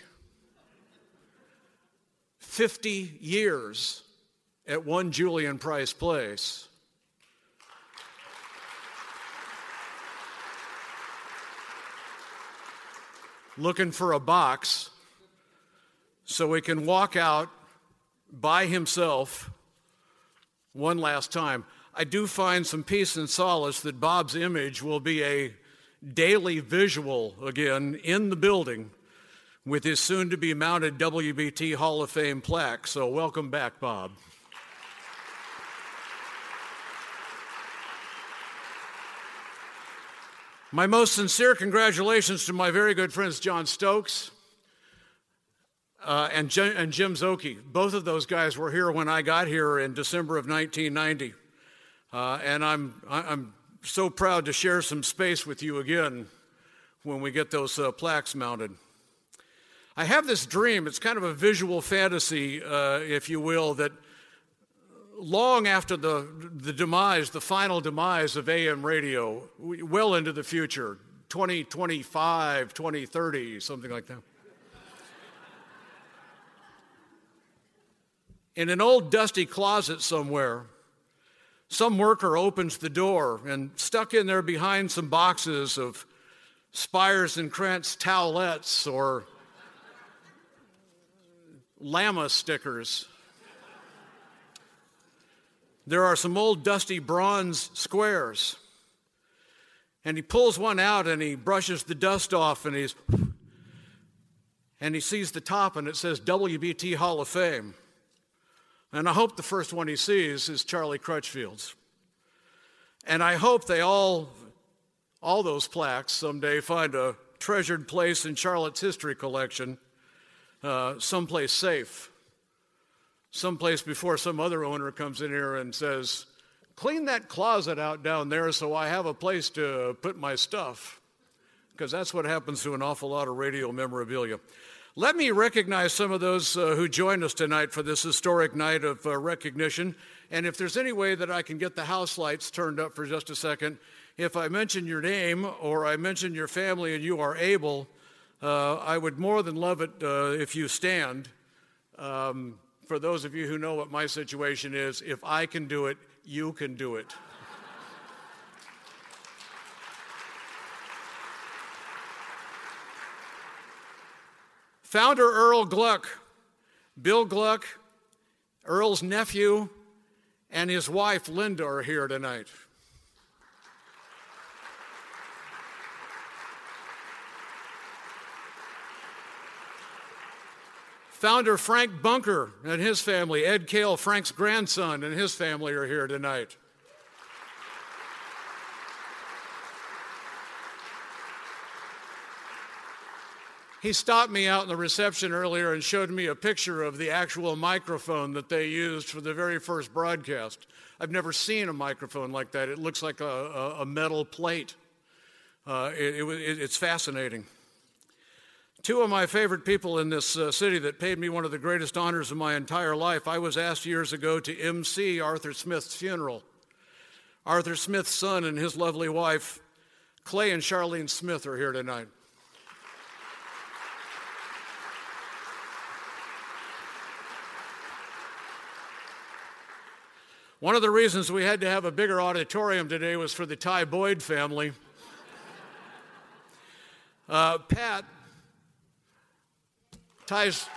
50 years at one Julian Price place. Looking for a box so he can walk out by himself one last time. I do find some peace and solace that Bob's image will be a daily visual again in the building with his soon to be mounted WBT Hall of Fame plaque. So, welcome back, Bob. My most sincere congratulations to my very good friends John Stokes, uh, and, Jim, and Jim Szoke. Both of those guys were here when I got here in December of 1990. Uh, and I'm, I'm so proud to share some space with you again when we get those uh, plaques mounted. I have this dream, it's kind of a visual fantasy, uh, if you will, that long after the, the demise, the final demise of AM radio, well into the future, 2025, 2030, something like that. In an old dusty closet somewhere, some worker opens the door, and stuck in there behind some boxes of Spires and Krantz towelettes or llama stickers. There are some old dusty bronze squares. And he pulls one out and he brushes the dust off and he's and he sees the top and it says WBT Hall of Fame. And I hope the first one he sees is Charlie Crutchfield's. And I hope they all, all those plaques someday find a treasured place in Charlotte's history collection, uh, someplace safe, someplace before some other owner comes in here and says, Clean that closet out down there so I have a place to put my stuff. Because that's what happens to an awful lot of radio memorabilia. Let me recognize some of those uh, who joined us tonight for this historic night of uh, recognition. And if there's any way that I can get the house lights turned up for just a second, if I mention your name or I mention your family and you are able, uh, I would more than love it uh, if you stand. Um, for those of you who know what my situation is, if I can do it, you can do it. Founder Earle Gluck, Bill Gluck, Earle's nephew, and his wife Linda are here tonight. Founder Frank Bunker and his family, Ed Kale, Frank's grandson, and his family are here tonight. He stopped me out in the reception earlier and showed me a picture of the actual microphone that they used for the very first broadcast. I've never seen a microphone like that. It looks like a, a, metal plate. Uh, it, it, it's fascinating. Two of my favorite people in this uh, city that paid me one of the greatest honors of my entire life. I was asked years ago to MC Arthur Smith's funeral. Arthur Smith's son and his lovely wife, Clay and Charlene Smith, are here tonight. One of the reasons we had to have a bigger auditorium today was for the Ty Boyd family. *laughs* Uh, Pat, Ty's.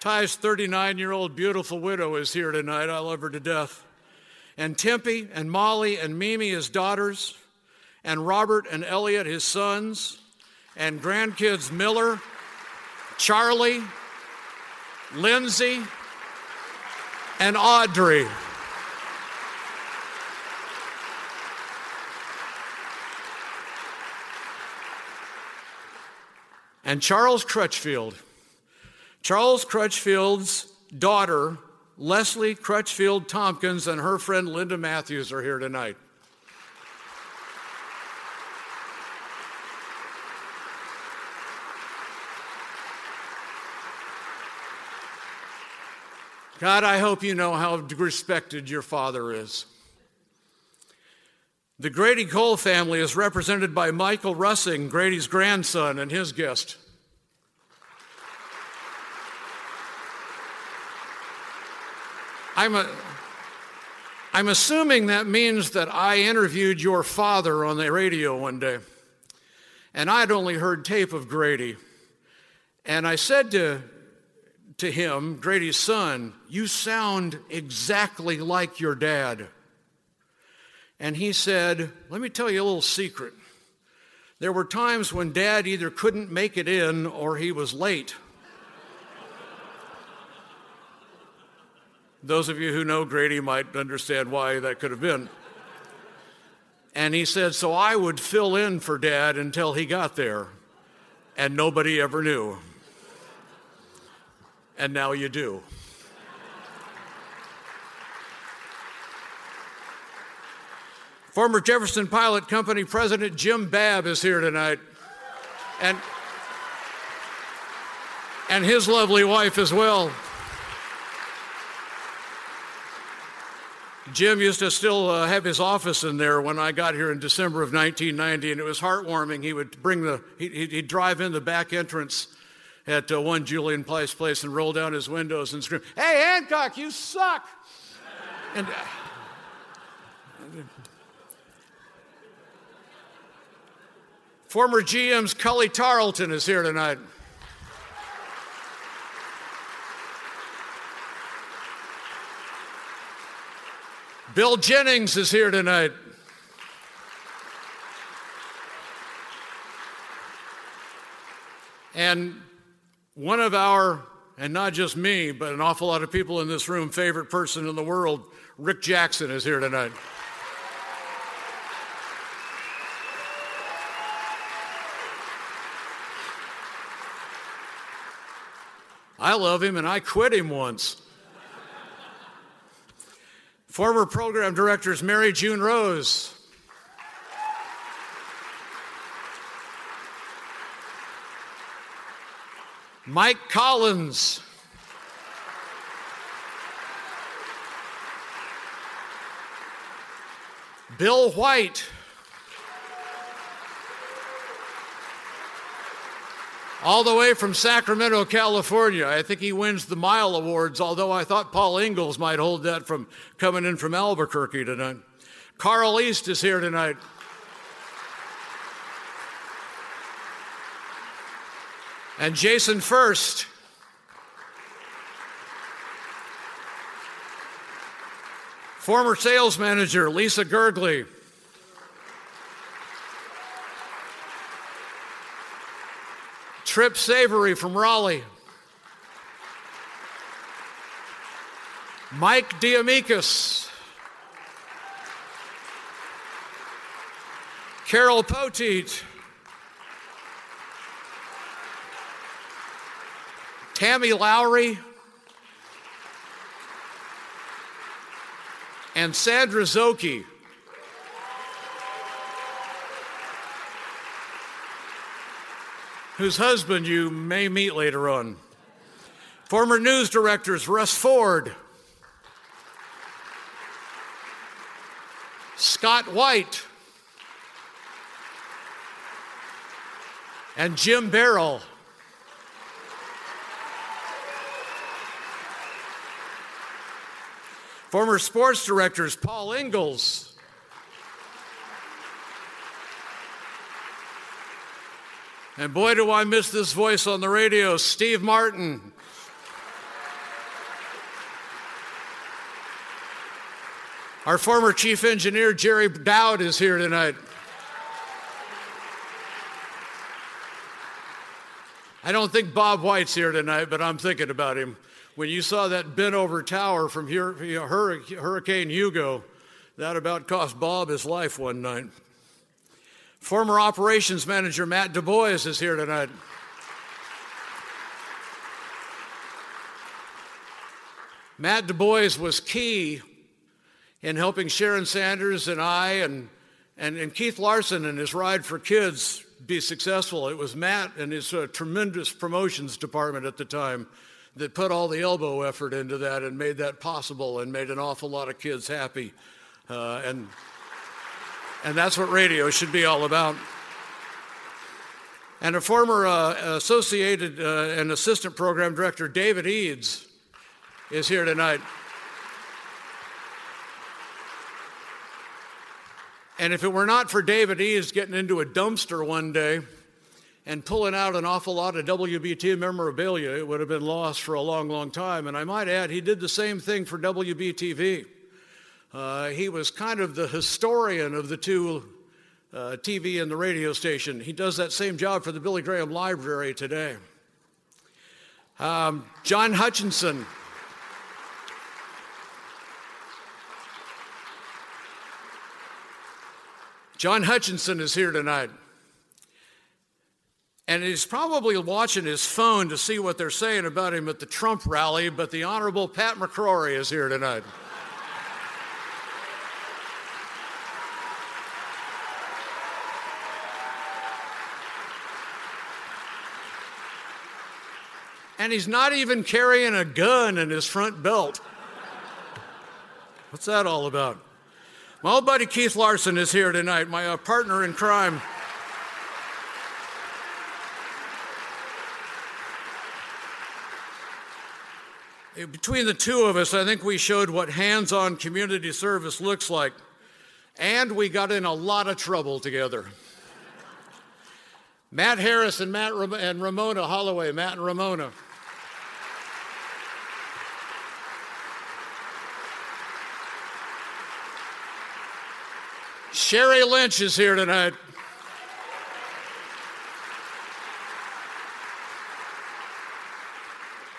Ty's 39 year old beautiful widow is here tonight. I love her to death and Tempe and Molly and Mimi, his daughters, and Robert and Elliot, his sons, and grandkids Miller, Charlie, Lindsay, and Audrey. And Charles Crutchfield. Charles Crutchfield's daughter Leslie Crutchfield Tompkins and her friend Linda Matthews are here tonight. God, I hope you know how respected your father is. The Grady Cole family is represented by Michael Russing, Grady's grandson, and his guest. I'm, a, I'm assuming that means that I interviewed your father on the radio one day, and I'd only heard tape of Grady. And I said to, to him, Grady's son, You sound exactly like your dad. And he said, Let me tell you a little secret. There were times when dad either couldn't make it in or he was late. Those of you who know Grady might understand why that could have been. And he said, So I would fill in for dad until he got there, and nobody ever knew. And now you do. Former Jefferson Pilot Company President Jim Babb is here tonight. And, and his lovely wife as well. Jim used to still uh, have his office in there when I got here in December of 1990, and it was heartwarming. He would bring the, he'd, he'd drive in the back entrance at uh, one Julian Place place and roll down his windows and scream, Hey, Hancock, you suck! and uh, former GM's Cullie Tarleton is here tonight. Bill Jennings is here tonight. And one of our, and not just me, but an awful lot of people in this room, favorite person in the world, Rick Jackson, is here tonight. I love him and I quit him once. Former program directors Mary June Rose. Mike Collins. Bill White. all the way from Sacramento, California. I think he wins the Mile Awards, although I thought Paul Ingalls might hold that from coming in from Albuquerque tonight. Carl East is here tonight. and Jason first. Former sales manager Lisa Gergley. Trip Savory from Raleigh. Mike Diamikis. Carol Poteet. Tammy Lowry. And Sandra Szoke. Whose husband you may meet later on. Former news directors Russ Ford, Scott White, and Jim Barrell. Former sports directors Paul Ingalls, and boy, do I miss this voice on the radio, Steve Martin. Our former chief engineer, Jerry Dowd, is here tonight. I don't think Bob White's here tonight, but I'm thinking about him. When you saw that bent over tower from Hurricane Hugo, that about cost Bob his life one night. Former operations manager Matt Du Bois is here tonight. Matt Du Bois was key in helping Sharon Sanders and I and, and, and Keith Larson and his Ride for Kids be successful. It was Matt and his uh, tremendous promotions department at the time that put all the elbow effort into that and made that possible and made an awful lot of kids happy. Uh, and, and that's what radio should be all about. And a former uh, associated uh, and assistant program director, David Eads, is here tonight. And if it were not for David Eads getting into a dumpster one day and pulling out an awful lot of WBT memorabilia, it would have been lost for a long, long time. And I might add, he did the same thing for WBTV. Uh, he was kind of the historian of the two uh, TV and the radio station. He does that same job for the Billy Graham Library today. Um, John Hutchinson. John Hutchinson is here tonight. And he's probably watching his phone to see what they're saying about him at the Trump rally, but the Honorable Pat McCrory is here tonight. And he's not even carrying a gun in his front belt. What's that all about? My old buddy Keith Larson is here tonight, my uh, partner in crime. Between the two of us, I think we showed what hands on community service looks like. And we got in a lot of trouble together. *laughs* Matt Harris and Matt Ram- and Ramona Holloway, Matt and Ramona. Sherry Lynch is here tonight.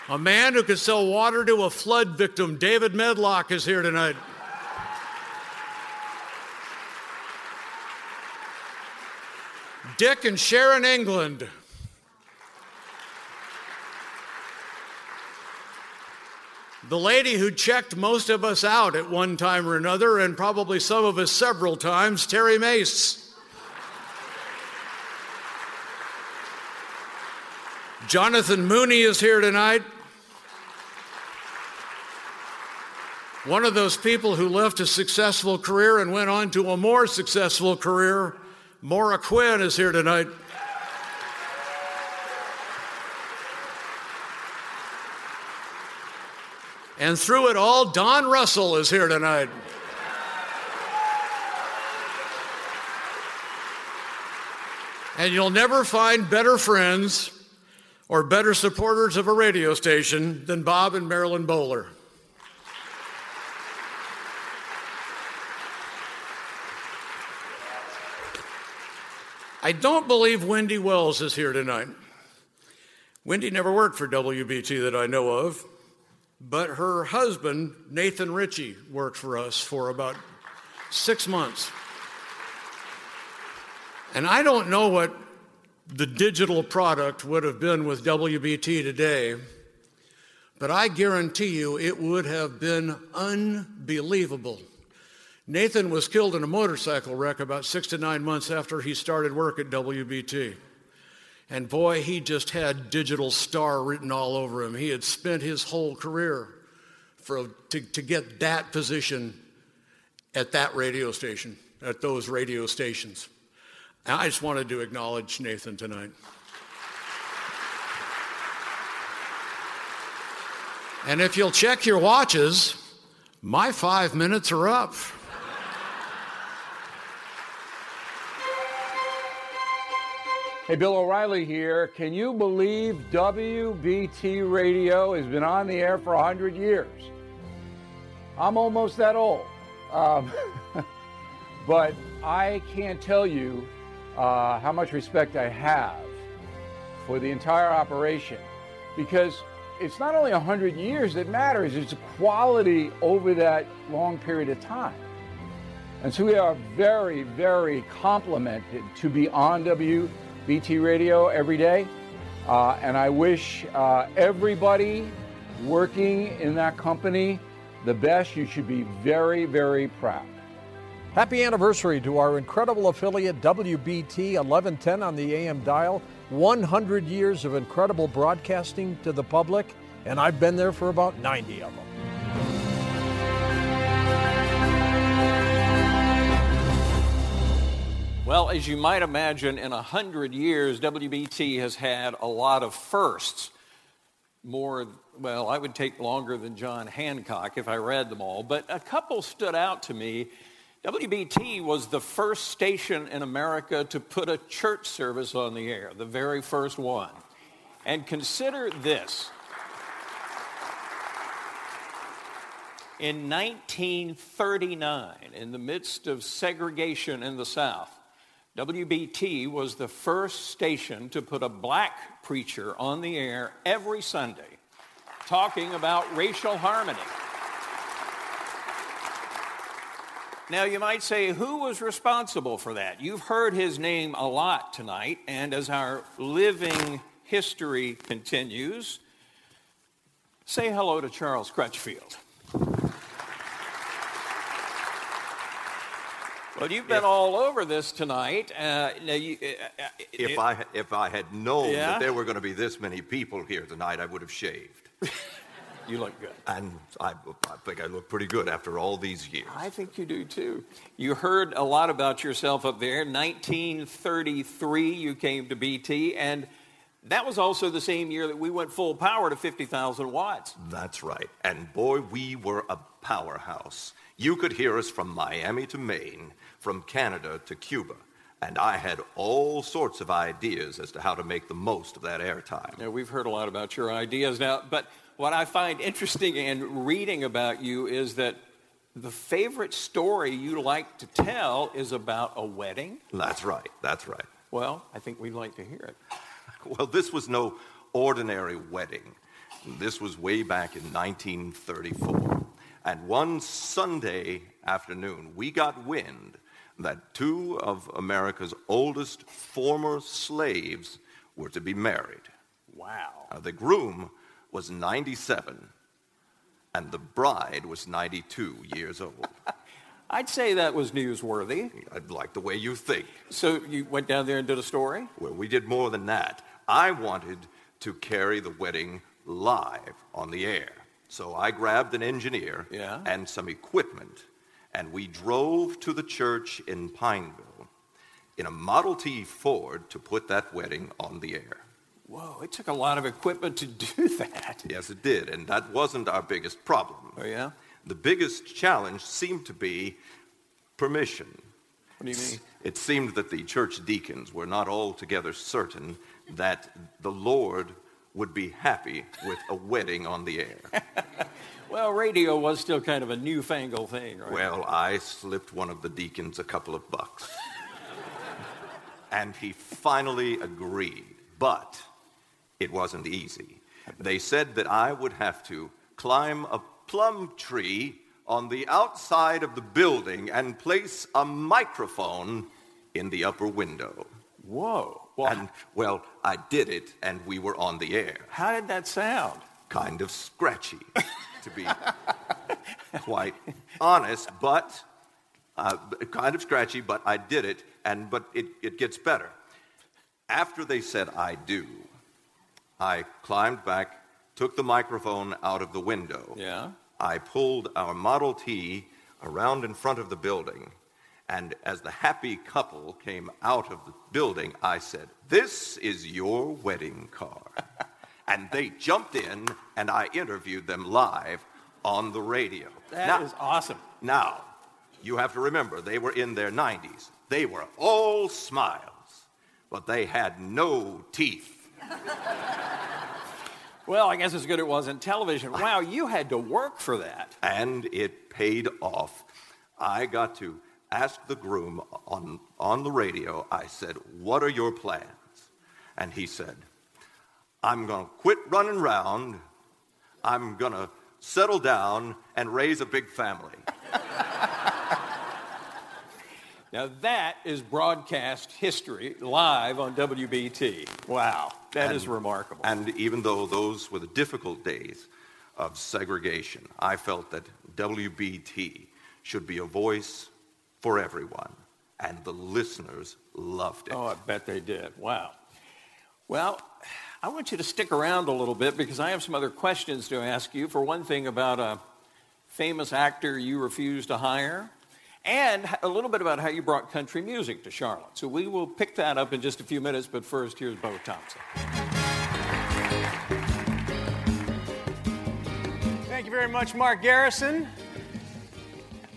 A man who could sell water to a flood victim, David Medlock, is here tonight. Dick and Sharon England. The lady who checked most of us out at one time or another, and probably some of us several times, Terry Mace. Jonathan Mooney is here tonight. One of those people who left a successful career and went on to a more successful career. Maura Quinn is here tonight. And through it all, Don Russell is here tonight. And you'll never find better friends or better supporters of a radio station than Bob and Marilyn Bowler. I don't believe Wendy Wells is here tonight. Wendy never worked for WBT that I know of, but her husband, Nathan Ritchie, worked for us for about six months. And I don't know what the digital product would have been with WBT today, but I guarantee you it would have been unbelievable. Nathan was killed in a motorcycle wreck about six to nine months after he started work at WBT. And boy, he just had digital star written all over him. He had spent his whole career for, to, to get that position at that radio station, at those radio stations. And I just wanted to acknowledge Nathan tonight. And if you'll check your watches, my five minutes are up. Hey, Bill O'Reilly here. Can you believe WBT Radio has been on the air for 100 years? I'm almost that old. Um, *laughs* but I can't tell you uh, how much respect I have for the entire operation because it's not only 100 years that matters, it's quality over that long period of time. And so we are very, very complimented to be on WBT Radio every day. Uh, and I wish uh, everybody working in that company the best. You should be very, very proud. Happy anniversary to our incredible affiliate WBT 1110 on the AM dial. 100 years of incredible broadcasting to the public, and I've been there for about 90 of them. Well, as you might imagine, in a hundred years, WBT has had a lot of firsts. More, well, I would take longer than John Hancock if I read them all, but a couple stood out to me. WBT was the first station in America to put a church service on the air, the very first one. And consider this. In 1939, in the midst of segregation in the South, WBT was the first station to put a black preacher on the air every Sunday talking about racial harmony. Now, you might say, who was responsible for that? You've heard his name a lot tonight, and as our living history continues, say hello to Charles Crutchfield. Well, you've been all over this tonight. Uh, now you, uh, uh, If I if I had known Yeah? that there were going to be this many people here tonight, I would have shaved. *laughs* you look good, and I, I think I look pretty good after all these years. I think you do too. You heard a lot about yourself up there. 1933, you came to BT, and that was also the same year that we went full power to 50,000 watts. That's right. And boy, we were a powerhouse. You could hear us from Miami to Maine, from Canada to Cuba. And I had all sorts of ideas as to how to make the most of that airtime. Yeah, we've heard a lot about your ideas now, but what I find interesting in reading about you is that the favorite story you like to tell is about a wedding. That's right. That's right. Well, I think we'd like to hear it. *laughs* Well, this was no ordinary wedding. This was way back in 1934. And one Sunday afternoon, we got wind that two of America's oldest former slaves were to be married. Wow. Now, the groom was 97, and the bride was 92 years old. *laughs* I'd say that was newsworthy. I'd like the way you think. So you went down there and did a story? Well, we did more than that. I wanted to carry the wedding live on the air. So I grabbed an engineer Yeah. and some equipment, and we drove to the church in Pineville in a Model T Ford to put that wedding on the air. Whoa, it took a lot of equipment to *laughs* do that. Yes, it did, and that wasn't our biggest problem. Oh, yeah? The biggest challenge seemed to be permission. What do you mean? It seemed that the church deacons were not altogether certain that the Lord would be happy with a wedding on the air. *laughs* Well, radio was still kind of a newfangled thing, right? Well, I slipped one of the deacons a couple of bucks. *laughs* And he finally agreed. But it wasn't easy. They said that I would have to climb a plum tree on the outside of the building and place a microphone in the upper window. Whoa. and, well, I did it, and we were on the air. How did that sound? Kind of scratchy, *laughs* to be quite honest, but uh, kind of scratchy, but I did it, and but it, it gets better. After they said I do, I climbed back, took the microphone out of the window. Yeah. I pulled our Model T around in front of the building, and as the happy couple came out of the building, I said, This is your wedding car. *laughs* and they jumped in, and I interviewed them live on the radio. That is now, awesome. Now, you have to remember, they were in their 90s. They were all smiles, but they had no teeth. *laughs* Well, I guess as good it wasn't television. Wow, you had to work for that. and it paid off. I got to ask the groom on, on the radio, I said, What are your plans? And he said, I'm going to quit running around, I'm going to settle down and raise a big family. *laughs* Now that is broadcast history live on WBT. Wow, that is And- remarkable. And even though those were the difficult days of segregation, I felt that WBT should be a voice for everyone. And the listeners loved it. Oh, I bet they did. Wow. Well, I want you to stick around a little bit because I have some other questions to ask you. For one thing, about a famous actor you refused to hire, and a little bit about how you brought country music to Charlotte. So we will pick that up in just a few minutes, but first, here's Bo Thompson. Thank you very much, Mark Garrison.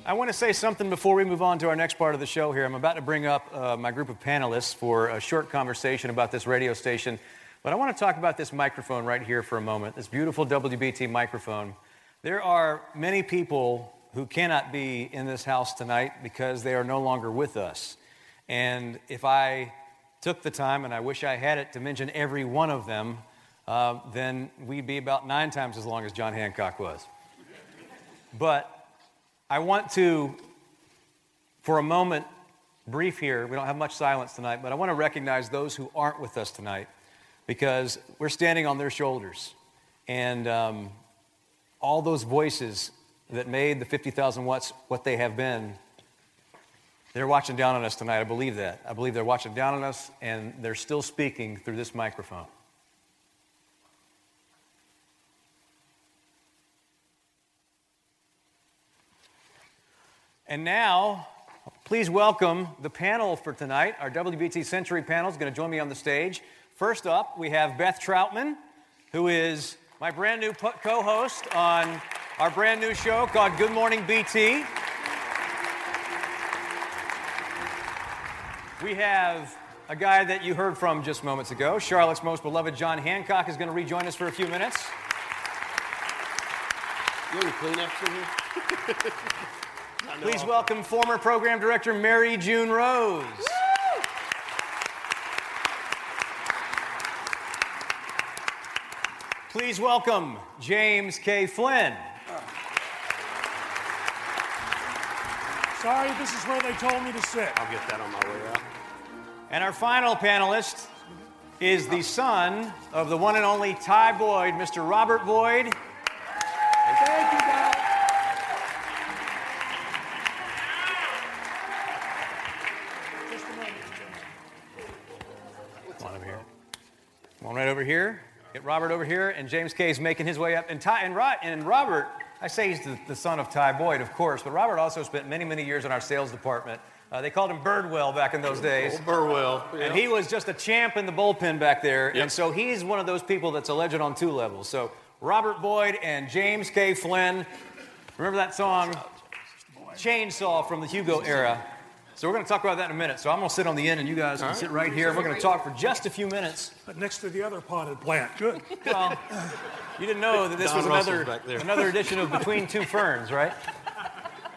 I want to say something before we move on to our next part of the show here. I'm about to bring up uh, my group of panelists for a short conversation about this radio station. But I want to talk about this microphone right here for a moment, this beautiful WBT microphone. There are many people who cannot be in this house tonight because they are no longer with us. And if I took the time, and I wish I had it, to mention every one of them, uh, then we'd be about nine times as long as John Hancock was. But I want to, for a moment, brief here. We don't have much silence tonight, but I want to recognize those who aren't with us tonight because we're standing on their shoulders. And um, all those voices that made the 50,000 watts what they have been, they're watching down on us tonight. I believe that. I believe they're watching down on us and they're still speaking through this microphone. And now, please welcome the panel for tonight. Our WBT Century panel is going to join me on the stage. First up, we have Beth Troutman, who is my brand new co host on our brand new show called Good Morning BT. We have a guy that you heard from just moments ago, Charlotte's most beloved John Hancock, is going to rejoin us for a few minutes. You have any Kleenex in here? *laughs* Please welcome former program director Mary June Rose. Please welcome James K. Flynn. Sorry, this is where they told me to sit. I'll get that on my way out. And our final panelist is the son of the one and only Ty Boyd, Mr. Robert Boyd. Thank you, guys. Just a moment. Come on over here. Come on right over here. Get Robert over here, and James K is making his way up. And Ty and, and Robert, I say he's the, the son of Ty Boyd, of course, but Robert also spent many, many years in our sales department. Uh, they called him Birdwell back in those days. Oh, Burwell. And he was just a champ in the bullpen back there. Yep. And so he's one of those people that's a legend on two levels. So Robert Boyd and James K. Flynn. Remember that song, Chainsaw from the Hugo era? So we're going to talk about that in a minute. So I'm going to sit on the end and you guys can All right. sit right here. We're going to talk for just a few minutes. But next to the other potted plant. Good. *laughs* Well, you didn't know that this Don was Russell's another, back another edition of Between Two Ferns, right?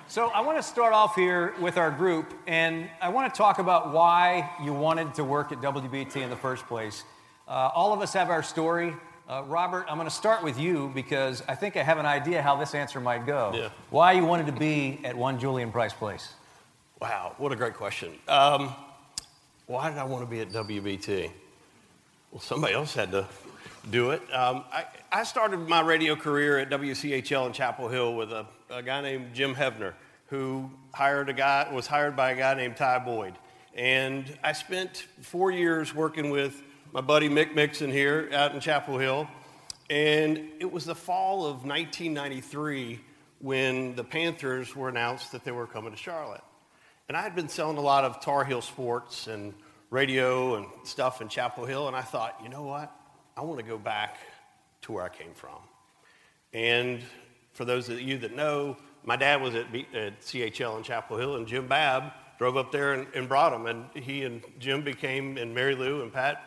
So I want to start off here with our group, and I want to talk about why you wanted to work at WBT in the first place. Uh, all of us have our story. Uh, Robert, I'm going to start with you because I think I have an idea how this answer might go. Yeah. Why you wanted to be at One Julian Price Place? Wow, what a great question. Um, why did I want to be at WBT? Well, somebody else had to do it. Um, I, I started my radio career at WCHL in Chapel Hill with a, a guy named Jim Heavner, who hired a guy was hired by a guy named Ty Boyd, and I spent four years working with my buddy Mick Mixon here out in Chapel Hill, and it was the fall of 1993 when the Panthers were announced that they were coming to Charlotte. And I had been selling a lot of Tar Heel sports and radio and stuff in Chapel Hill, and I thought, you know what? I want to go back to where I came from. And for those of you that know, my dad was at, B, at CHL in Chapel Hill, and Jim Babb drove up there and, and brought him. And he and Jim became, and Mary Lou and Pat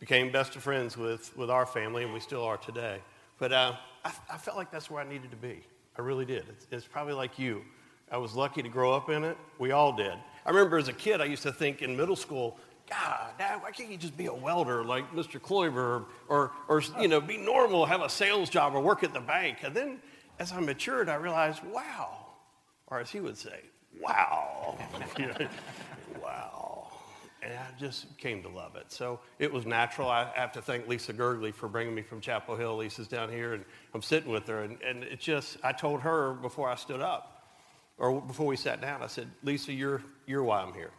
became best of friends with, with our family, and we still are today. But uh, I, I felt like that's where I needed to be. I really did. It's, it's probably like you. I was lucky to grow up in it. We all did. I remember as a kid, I used to think in middle school, God, Dad, why can't you just be a welder like Mr. Kloiber or, or, you know, be normal, have a sales job or work at the bank? And then as I matured, I realized, wow, or as he would say, wow, *laughs* wow. And I just came to love it. So it was natural. I have to thank Lisa Gergley for bringing me from Chapel Hill. Lisa's down here, and I'm sitting with her. And, and it just, I told her before I stood up, or before we sat down, I said, Lisa, you're, you're why I'm here.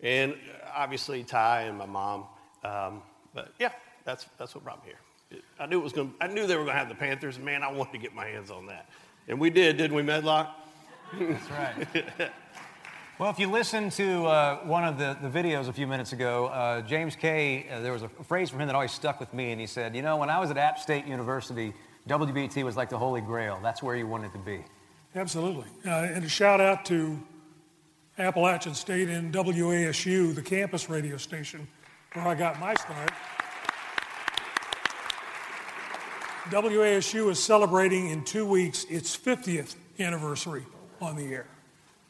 And obviously, Ty and my mom. Um, but yeah, that's, that's what brought me here. I knew it was going. I knew they were going to have the Panthers. Man, I wanted to get my hands on that, and we did, didn't we, Medlock? That's right. Well, if you listen to uh, one of the, the videos a few minutes ago, uh, James K, uh, there was a phrase from him that always stuck with me, and he said, You know, when I was at App State University, WBT was like the Holy Grail. That's where you wanted to be. Absolutely. Uh, and a shout out to Appalachian State and WASU, the campus radio station where I got my start. WASU is celebrating in two weeks its 50th anniversary on the air.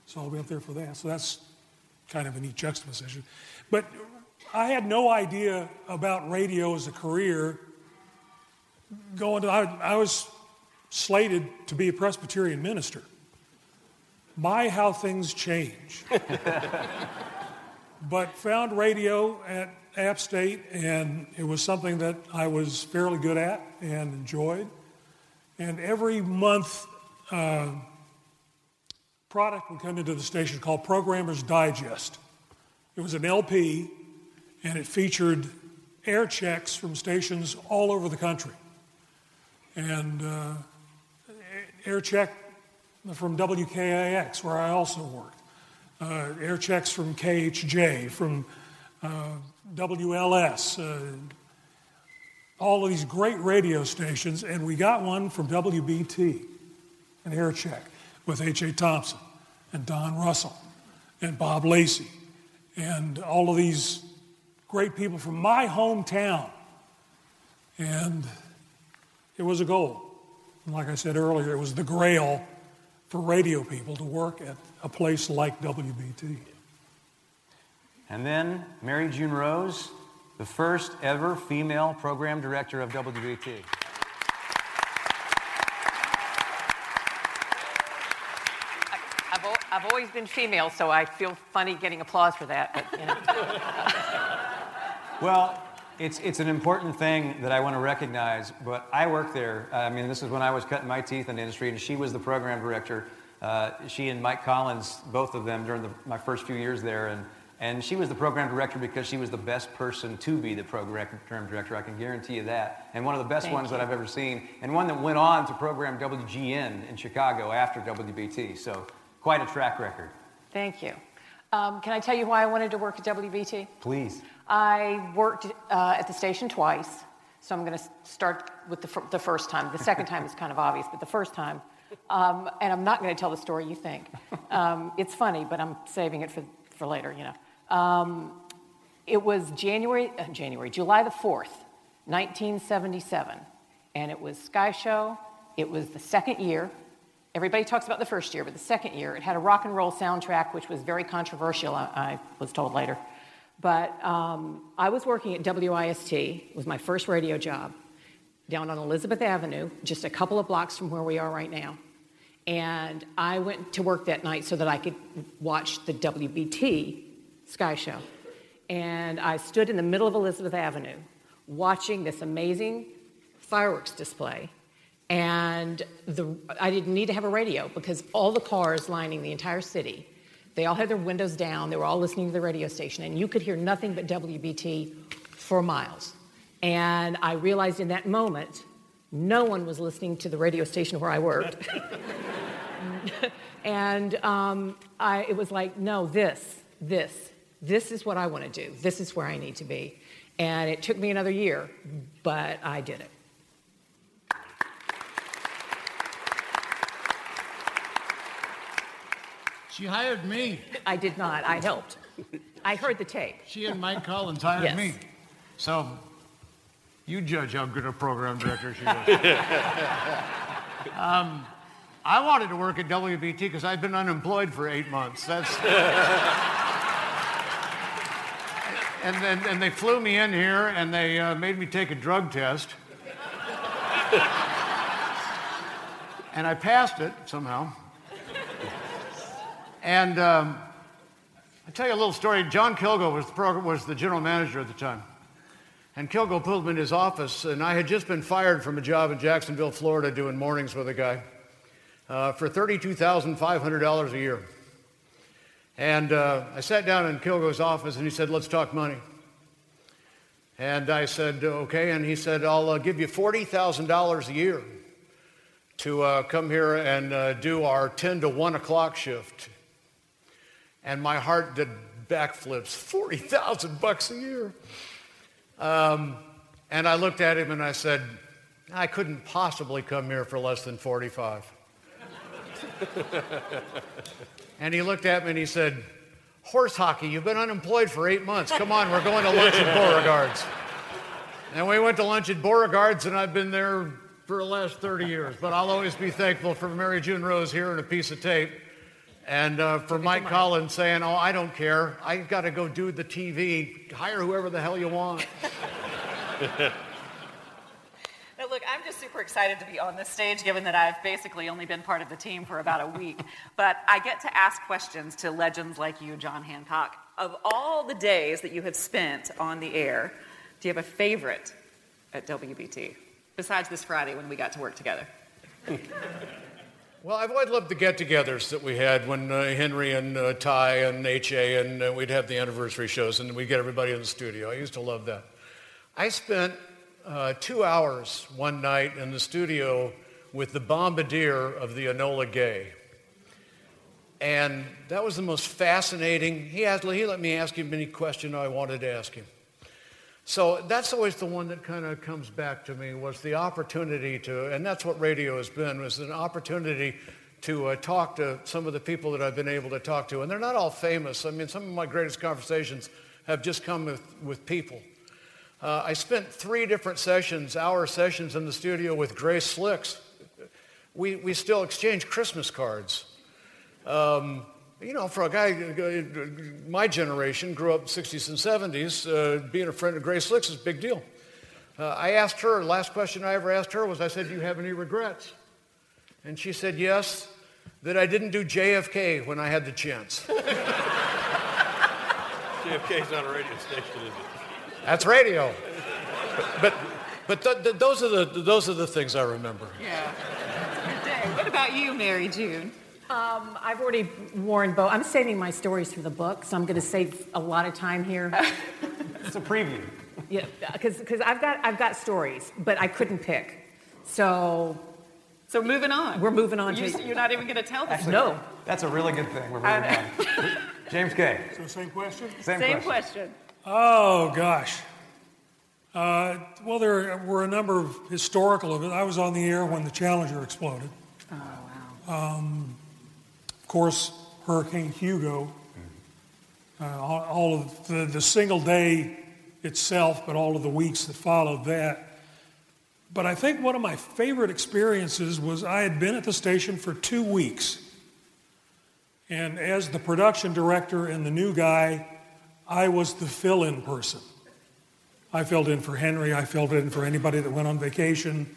So I'll be up there for that. So that's kind of a neat juxtaposition. But I had no idea about radio as a career. Going to, I, I was slated to be a Presbyterian minister. My, how things change. *laughs* but found radio at App State, and it was something that I was fairly good at and enjoyed. And every month, uh, product would come into the station called Programmer's Digest. It was an LP, and it featured air checks from stations all over the country. And uh, air check from WKIX, where I also worked, uh, air checks from KHJ, from uh, WLS, uh, all of these great radio stations, and we got one from WBT, an air check with H.A. Thompson and Don Russell and Bob Lacey and all of these great people from my hometown. And it was a goal. And like I said earlier, it was the grail for radio people to work at a place like WBT. And then Mary June Rose, the first ever female program director of WBT. I've, I've always been female, so I feel funny getting applause for that. But, you know. Well, it's, it's an important thing that I want to recognize, but I worked there. I mean, this is when I was cutting my teeth in the industry, and she was the program director. Uh, she and Mike Collins, both of them, during the, my first few years there. And, and she was the program director because she was the best person to be the program director. I can guarantee you that. And one of the best Thank ones that. I've ever seen, and one that went on to program WGN in Chicago after WBT. So, quite a track record. Thank you. Um, can I tell you why I wanted to work at WBT? Please. I worked uh, at the station twice, so I'm going to start with the, the first time. The second time is kind of obvious, but the first time, um, and I'm not going to tell the story you think. Um, it's funny, but I'm saving it for, for later, you know. Um, it was January, uh, January, July the 4th, 1977, and it was Sky Show. It was the second year, Everybody talks about the first year, but the second year, it had a rock and roll soundtrack, which was very controversial, I, I was told later. But um, I was working at WIST, it was my first radio job, down on Elizabeth Avenue, just a couple of blocks from where we are right now. And I went to work that night so that I could watch the WBT Sky Show. And I stood in the middle of Elizabeth Avenue watching this amazing fireworks display. And the, I didn't need to have a radio because all the cars lining the entire city, they all had their windows down. They were all listening to the radio station. And you could hear nothing but WBT for miles. And I realized in that moment, no one was listening to the radio station where I worked. *laughs* and um, I, it was like, no, this, this, this is what I want to do. This is where I need to be. And it took me another year, but I did it. She hired me. I did not. I helped. I heard the tape. She and Mike Collins hired Yes. me. So you judge how good a program director she is. *laughs* um, I wanted to work at WBT because I'd been unemployed for eight months. That's. *laughs* and then and they flew me in here and they uh, made me take a drug test. *laughs* and I passed it somehow. And um, I'll tell you a little story. John Kilgo was the, program, was the general manager at the time. And Kilgo pulled me in his office, and I had just been fired from a job in Jacksonville, Florida, doing mornings with a guy uh, for $32,500 a year. And uh, I sat down in Kilgo's office, and he said, Let's talk money. And I said, Okay. And he said, I'll uh, give you $40,000 a year to uh, come here and uh, do our 10 to 1 o'clock shift. And my heart did backflips 40,000 bucks a year. Um, and I looked at him and I said, I couldn't possibly come here for less than 45. *laughs* and he looked at me and he said, Horse hockey, you've been unemployed for eight months. Come on, we're going to lunch at Beauregard's. And we went to lunch at Beauregard's, and I've been there for the last 30 years. But I'll always be thankful for Mary June Rose here and a piece of tape. And uh, for Mike Collins saying, Oh, I don't care. I've got to go do the TV. Hire whoever the hell you want. *laughs* Now, look, I'm just super excited to be on this stage, given that I've basically only been part of the team for about a week. But I get to ask questions to legends like you, John Hancock. Of all the days that you have spent on the air, do you have a favorite at WBT, besides this Friday when we got to work together? *laughs* Well, I've always loved the get togethers that we had when uh, Henry and uh, Ty and HA, and uh, we'd have the anniversary shows, and we'd get everybody in the studio. I used to love that. I spent uh, two hours one night in the studio with the bombardier of the Enola Gay. And that was the most fascinating. He, asked, he let me ask him any question I wanted to ask him. So that's always the one that kind of comes back to me was the opportunity to, and that's what radio has been, was an opportunity to uh, talk to some of the people that I've been able to talk to. And they're not all famous. I mean, some of my greatest conversations have just come with, with people. Uh, I spent three different sessions, hour sessions in the studio with Grace Slicks. We, we still exchange Christmas cards. Um, you know, for a guy, uh, my generation grew up 60s and 70s, uh, being a friend of Grace Slicks is a big deal. Uh, I asked her, the last question I ever asked her was, I said, do you have any regrets? And she said, yes, that I didn't do JFK when I had the chance. *laughs* JFK's not a radio station, is it? That's radio. But, but th- th- those, are the, those are the things I remember. Yeah. What about you, Mary June? Um, I've already warned Bo. I'm saving my stories for the book, so I'm going to save a lot of time here. *laughs* It's a preview. yeah, because I've got I've got stories, but I couldn't pick. So. So moving on. We're moving on You, to. you're not even going to tell them. Actually, No. That's a really good thing. We're moving on. *laughs* James K. So same question? Same, Same question. question. Oh, gosh. Uh, well, there were a number of historical events. I was on the air when the Challenger exploded. Oh, wow. Um, of course, Hurricane Hugo. Uh, all, of the, the single day itself, but all of the weeks that followed that. But I think one of my favorite experiences was I had been at the station for two weeks. And as the production director and the new guy, I was the fill in person. I filled in for Henry, I filled in for anybody that went on vacation.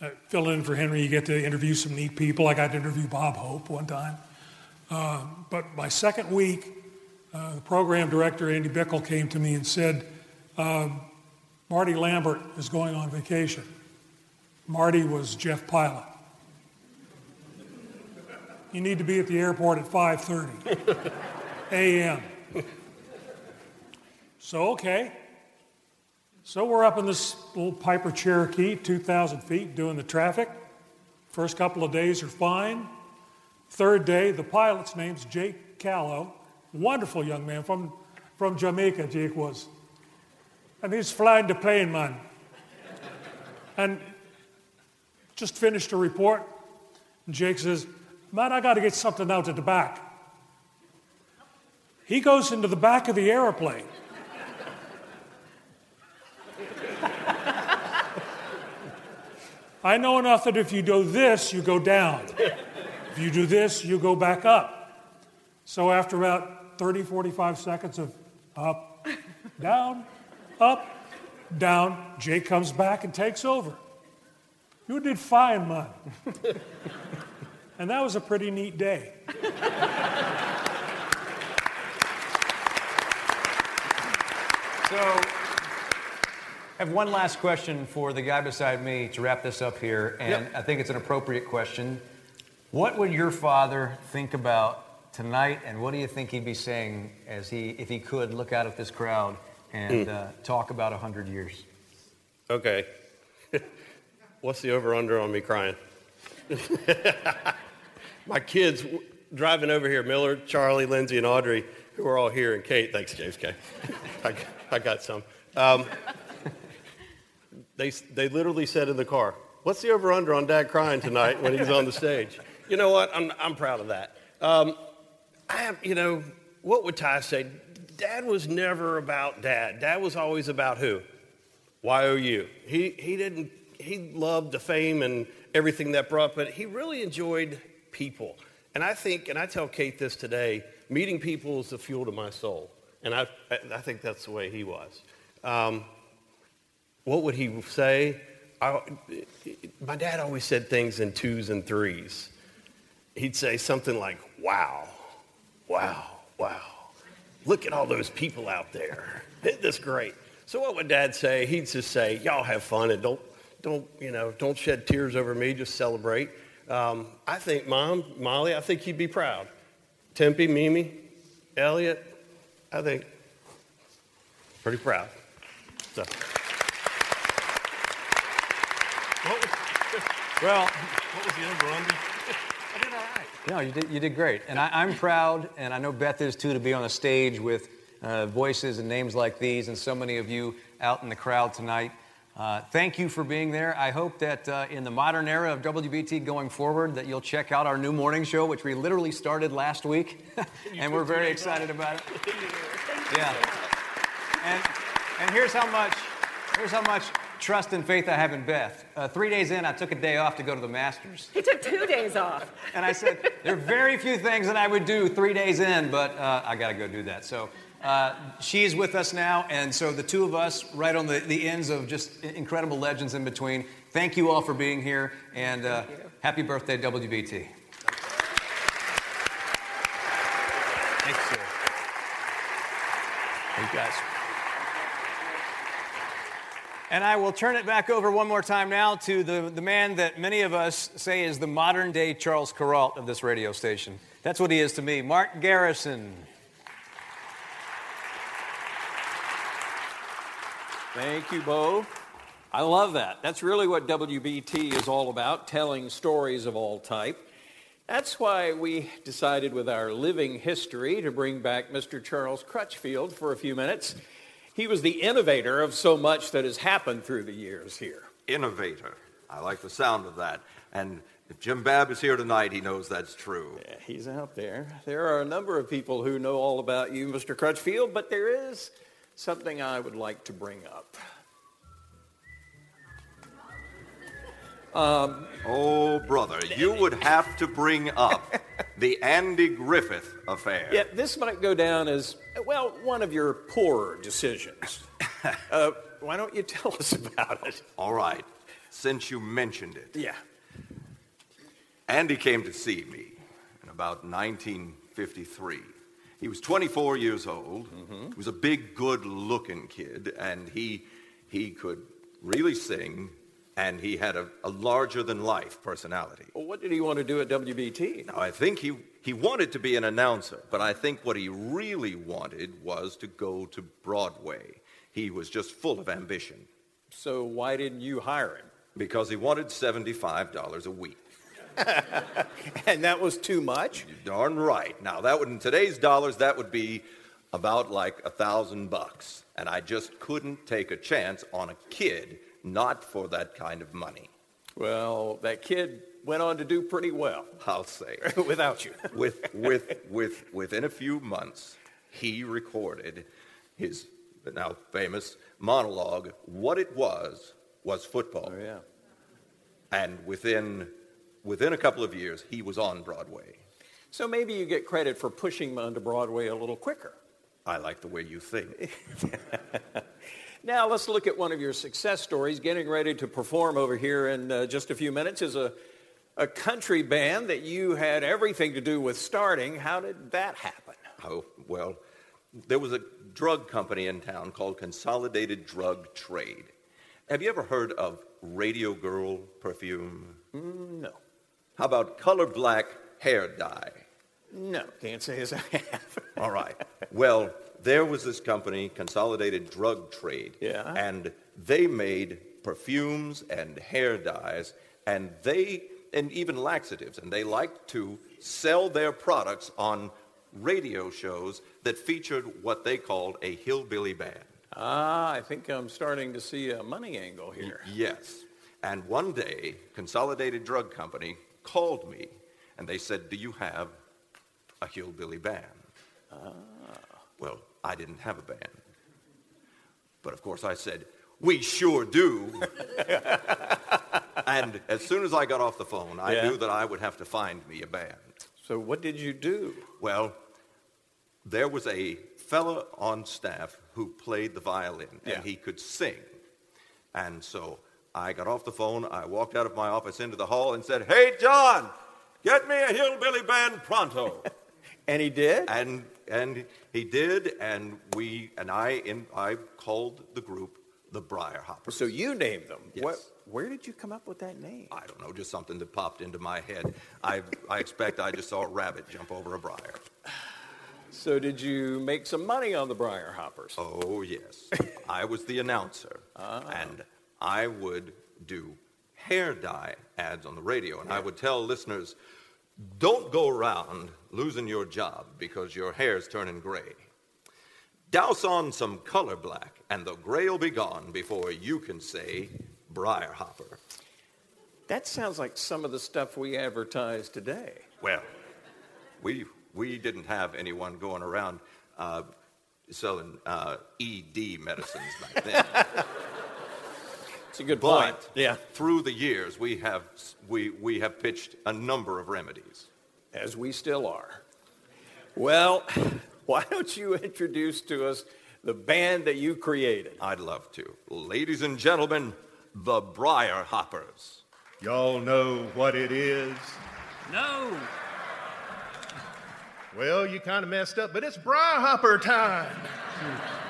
I filled in for Henry, you get to interview some neat people. I got to interview Bob Hope one time. Uh, but my second week, uh, the program director, Andy Bickle, came to me and said, um, Marty Lambert is going on vacation. Marty was Jeff Pilot. You need to be at the airport at 5:30 a.m. So okay. So we're up in this little Piper Cherokee, 2,000 feet, doing the traffic. First couple of days are fine. Third day, the pilot's name's Jake Callow. Wonderful young man from, from Jamaica, Jake was. And he's flying the plane, man. And just finished a report. And Jake says, Man, I got to get something out at the back. He goes into the back of the airplane. I know enough that if you do this, you go down. If you do this, you go back up. So after about 30, 45 seconds of up, down, up, down, Jake comes back and takes over. You did fine, man. and that was a pretty neat day. So, I have one last question for the guy beside me to wrap this up here, and Yep. I think it's an appropriate question. What would your father think about tonight, and what do you think he'd be saying as he, if he could, look out at this crowd and Hmm. uh, talk about 100 years? Okay. *laughs* What's the over under on me crying? *laughs* My kids driving over here, Miller, Charlie, Lindsay, and Audrey, who are all here, and Kate. Thanks, James K. *laughs* I, I got some. Um, they, they literally said in the car, What's the over under on dad crying tonight when he's on the stage? *laughs* You know what? I'm, I'm proud of that. Um, I have, you know, what would Ty say? Dad was never about dad. Dad was always about who? YOU. He, he didn't, he loved the fame and everything that brought, but he really enjoyed people. And I think, and I tell Kate this today, meeting people is the fuel to my soul. And I, I think that's the way he was. Um, what would he say? I, my dad always said things in twos and threes. He'd say something like, wow, wow, wow. Look at all those people out there. Isn't this great? So what would dad say? He'd just say, y'all have fun and don't, don't, you know, don't shed tears over me, just celebrate. Um, I think mom, Molly, I think you'd be proud. Tempe, Mimi, Elliot, I think pretty proud. So. Well, what was the over under? I did all right. No, you did, you did great. And I, I'm proud, and I know Beth is too, to be on a stage with uh, voices and names like these and so many of you out in the crowd tonight. Uh, thank you for being there. I hope that uh, in the modern era of WBT going forward, that you'll check out our new morning show, which we literally started last week, *laughs* and we're very excited about it. *laughs* Yeah. And, and here's how much, here's how much trust and faith I have in Beth. Uh, three days in, I took a day off to go to the Masters. He took two days off. And I said, there are very few things that I would do three days in, but uh, I got to go do that. So uh, she's with us now, and so the two of us, right on the, the ends of just incredible legends in between. Thank you all for being here, and uh, happy birthday, WBT. Thanks, sir. Thank you guys. And I will turn it back over one more time now to the, the man that many of us say is the modern day Charles Kuralt of this radio station. That's what he is to me, Mark Garrison. Thank you, Bo. I love that. That's really what WBT is all about, telling stories of all type. That's why we decided with our living history to bring back Mr. Charles Crutchfield for a few minutes. He was the innovator of so much that has happened through the years here. Innovator. I like the sound of that. And if Jim Babb is here tonight, he knows that's true. Yeah, he's out there. There are a number of people who know all about you, Mr. Crutchfield, but there is something I would like to bring up. Um, oh, brother, you would have to bring up *laughs* the Andy Griffith affair. Yeah, this might go down as, well, one of your poorer decisions. *laughs* uh, why don't you tell us about it? All right, since you mentioned it. Yeah. Andy came to see me in about 1953. He was 24 years old. Mm-hmm. He was a big, good-looking kid, and he he could really sing, and he had a, a larger-than-life personality. Well, what did he want to do at WBT? Now, I think he he wanted to be an announcer, but I think what he really wanted was to go to Broadway. He was just full of ambition. So why didn't you hire him? Because he wanted $75 a week. *laughs* and that was too much? You're darn right. Now, that would, in today's dollars, that would be about like a thousand bucks. And I just couldn't take a chance on a kid not for that kind of money. Well, that kid went on to do pretty well. I'll say. *laughs* Without you. *laughs* with, with, with, within a few months, he recorded his now famous monologue, What It Was Was Football. Oh, yeah. And within, within a couple of years, he was on Broadway. So maybe you get credit for pushing him onto Broadway a little quicker. I like the way you think. *laughs* Now let's look at one of your success stories. Getting ready to perform over here in uh, just a few minutes is a, a country band that you had everything to do with starting. How did that happen? Oh, well, there was a drug company in town called Consolidated Drug Trade. Have you ever heard of Radio Girl perfume? Mm, no. How about Color Black hair dye? No, can't say as I have. *laughs* All right. Well, there was this company, Consolidated Drug Trade, Yeah. and they made perfumes and hair dyes, and they and even laxatives, and they liked to sell their products on radio shows that featured what they called a hillbilly band. Ah, I think I'm starting to see a money angle here. Yes. And one day, Consolidated Drug Company called me, and they said, "Do you have a hillbilly band?" Ah. Well, I didn't have a band. But of course I said, we sure do. *laughs* and as soon as I got off the phone, I Yeah. knew that I would have to find me a band. So what did you do? Well, there was a fella on staff who played the violin Yeah. and he could sing. And so I got off the phone, I walked out of my office into the hall and said, Hey, John, get me a hillbilly band pronto. *laughs* and he did? And and he did, and we and I in I called the group the Briar Hoppers. So you named them. Yes. What, where did you come up with that name? I don't know, just something that popped into my head. I I expect I just saw a rabbit jump over a briar. So did you make some money on the Briar Hoppers? Oh yes, I was the announcer, ah. and I would do hair dye ads on the radio, and I would tell listeners, don't go around losing your job because your hair's turning gray. Douse on some color black, and the gray will be gone before you can say briar hopper. That sounds like some of the stuff we advertise today. Well, we we didn't have anyone going around uh, selling uh, ED medicines back then. *laughs* It's a good but point. Yeah. through the years, we have we we have pitched a number of remedies. As we still are. Well, *laughs* why don't you introduce to us the band that you created? I'd love to, ladies and gentlemen, the Briar Hoppers. Y'all know what it is? No. Well, you kind of messed up, but it's Briar Hopper time. *laughs*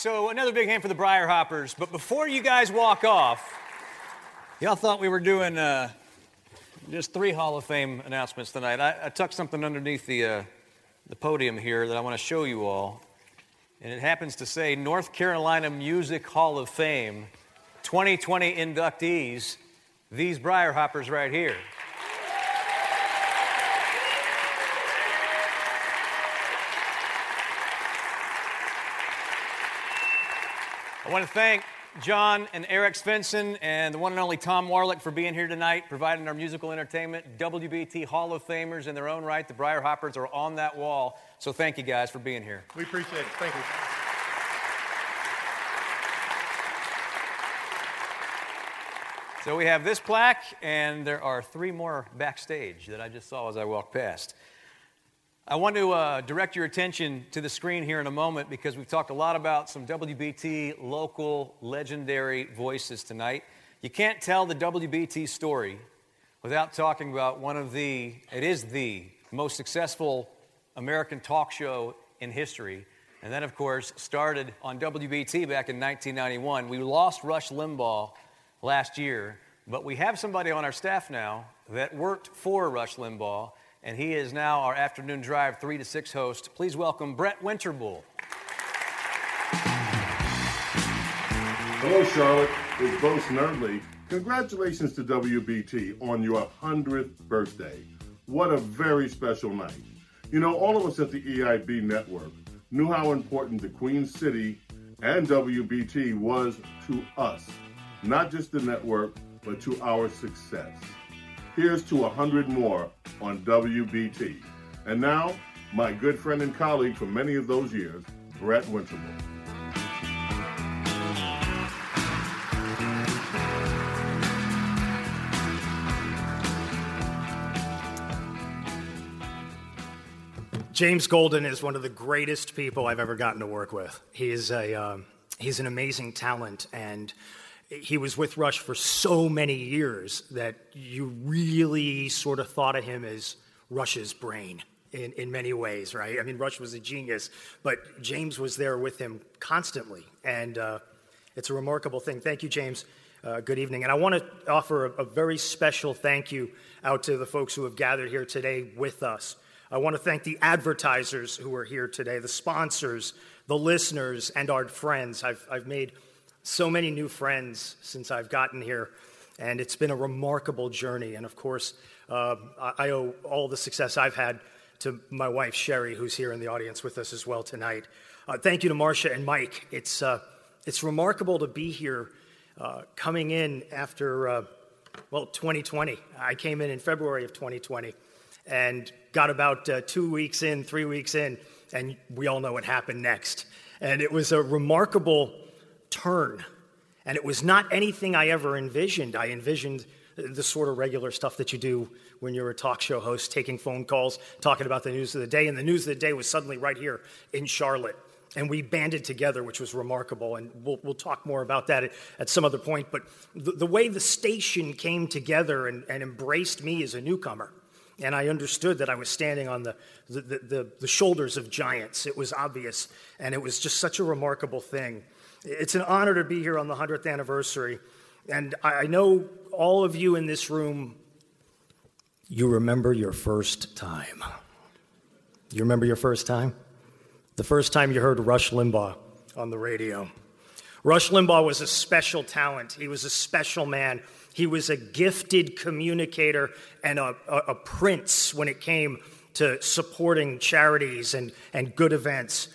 so another big hand for the Briar Hoppers. But before you guys walk off, y'all thought we were doing uh, just three Hall of Fame announcements tonight. I, I tucked something underneath the, uh, the podium here that I want to show you all. And it happens to say North Carolina Music Hall of Fame 2020 inductees, these Briar Hoppers right here. I want to thank John and Eric Svensson and the one and only Tom Warlick for being here tonight, providing our musical entertainment. WBT Hall of Famers in their own right. The Briar Hoppers are on that wall. So thank you guys for being here. We appreciate it. Thank you. So we have this plaque, and there are three more backstage that I just saw as I walked past. I want to uh, direct your attention to the screen here in a moment because we've talked a lot about some WBT local legendary voices tonight. You can't tell the WBT story without talking about one of the, it is the most successful American talk show in history. And then, of course, started on WBT back in 1991. We lost Rush Limbaugh last year, but we have somebody on our staff now that worked for Rush Limbaugh, and he is now our afternoon drive 3 to 6 host. Please welcome Brett Winterble. Hello, Charlotte. It's Bo Snerdley. Congratulations to WBT on your 100th birthday. What a very special night. You know, all of us at the EIB network knew how important the Queen City and WBT was to us, not just the network, but to our success. Here's to 100 more on WBT. And now, my good friend and colleague for many of those years, Brett Winterble. James Golden is one of the greatest people I've ever gotten to work with. He is a um, he's an amazing talent, and he was with Rush for so many years that you really sort of thought of him as Rush's brain in, in many ways, right? I mean, Rush was a genius, but James was there with him constantly, and uh, it's a remarkable thing. Thank you, James. Uh, good evening. And I want to offer a, a very special thank you out to the folks who have gathered here today with us. I want to thank the advertisers who are here today, the sponsors, the listeners, and our friends. I've, I've made so many new friends since I've gotten here, and it's been a remarkable journey. And of course, uh, I, owe all the success I've had to my wife, Sherry, who's here in the audience with us as well tonight. Uh, thank you to Marcia and Mike. It's, uh, it's remarkable to be here uh, coming in after, uh, well, 2020. I came in in February of 2020 and got about uh, two weeks in, three weeks in, and we all know what happened next. And it was a remarkable turn. And it was not anything I ever envisioned. I envisioned the sort of regular stuff that you do when you're a talk show host, taking phone calls, talking about the news of the day. And the news of the day was suddenly right here in Charlotte. And we banded together, which was remarkable. And we'll, we'll talk more about that at, at some other point. But the, the way the station came together and, and embraced me as a newcomer, and I understood that I was standing on the, the, the, the, shoulders of giants. It was obvious, and it was just such a remarkable thing. It's an honor to be here on the 100th anniversary, and I know all of you in this room, you remember your first time. You remember your first time? The first time you heard Rush Limbaugh on the radio. Rush Limbaugh was a special talent, he was a special man. He was a gifted communicator and a, a, a, prince when it came to supporting charities and, and good events.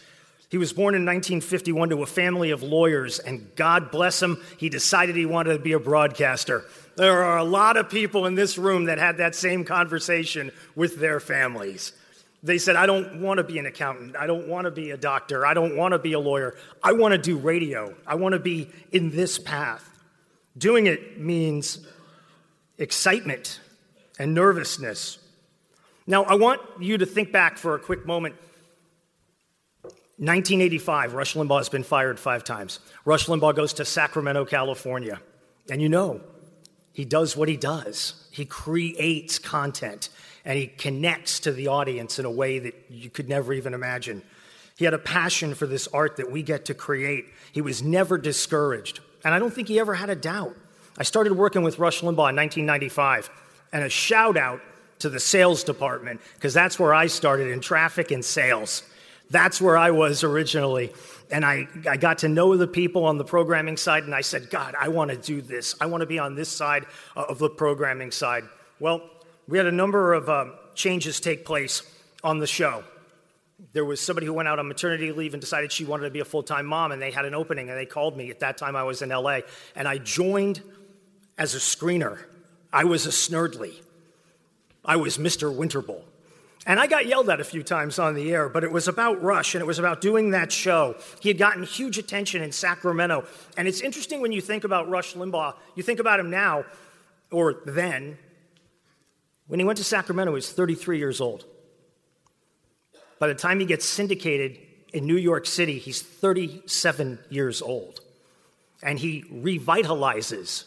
He was born in 1951 to a family of lawyers, and God bless him, he decided he wanted to be a broadcaster. There are a lot of people in this room that had that same conversation with their families. They said, I don't want to be an accountant. I don't want to be a doctor. I don't want to be a lawyer. I want to do radio. I want to be in this path. Doing it means excitement and nervousness. Now, I want you to think back for a quick moment. 1985, Rush Limbaugh has been fired five times. Rush Limbaugh goes to Sacramento, California. And you know, he does what he does. He creates content and he connects to the audience in a way that you could never even imagine. He had a passion for this art that we get to create. He was never discouraged. And I don't think he ever had a doubt. I started working with Rush Limbaugh in 1995. And a shout out to the sales department, because that's where I started in traffic and sales. That's where I was originally. And I, I got to know the people on the programming side, and I said, God, I want to do this. I want to be on this side of the programming side. Well, we had a number of um, changes take place on the show. There was somebody who went out on maternity leave and decided she wanted to be a full time mom, and they had an opening, and they called me. At that time, I was in LA, and I joined as a screener. I was a Snerdley, I was Mr. Winterble. And I got yelled at a few times on the air, but it was about Rush and it was about doing that show. He had gotten huge attention in Sacramento. And it's interesting when you think about Rush Limbaugh, you think about him now, or then. When he went to Sacramento, he was 33 years old. By the time he gets syndicated in New York City, he's 37 years old. And he revitalizes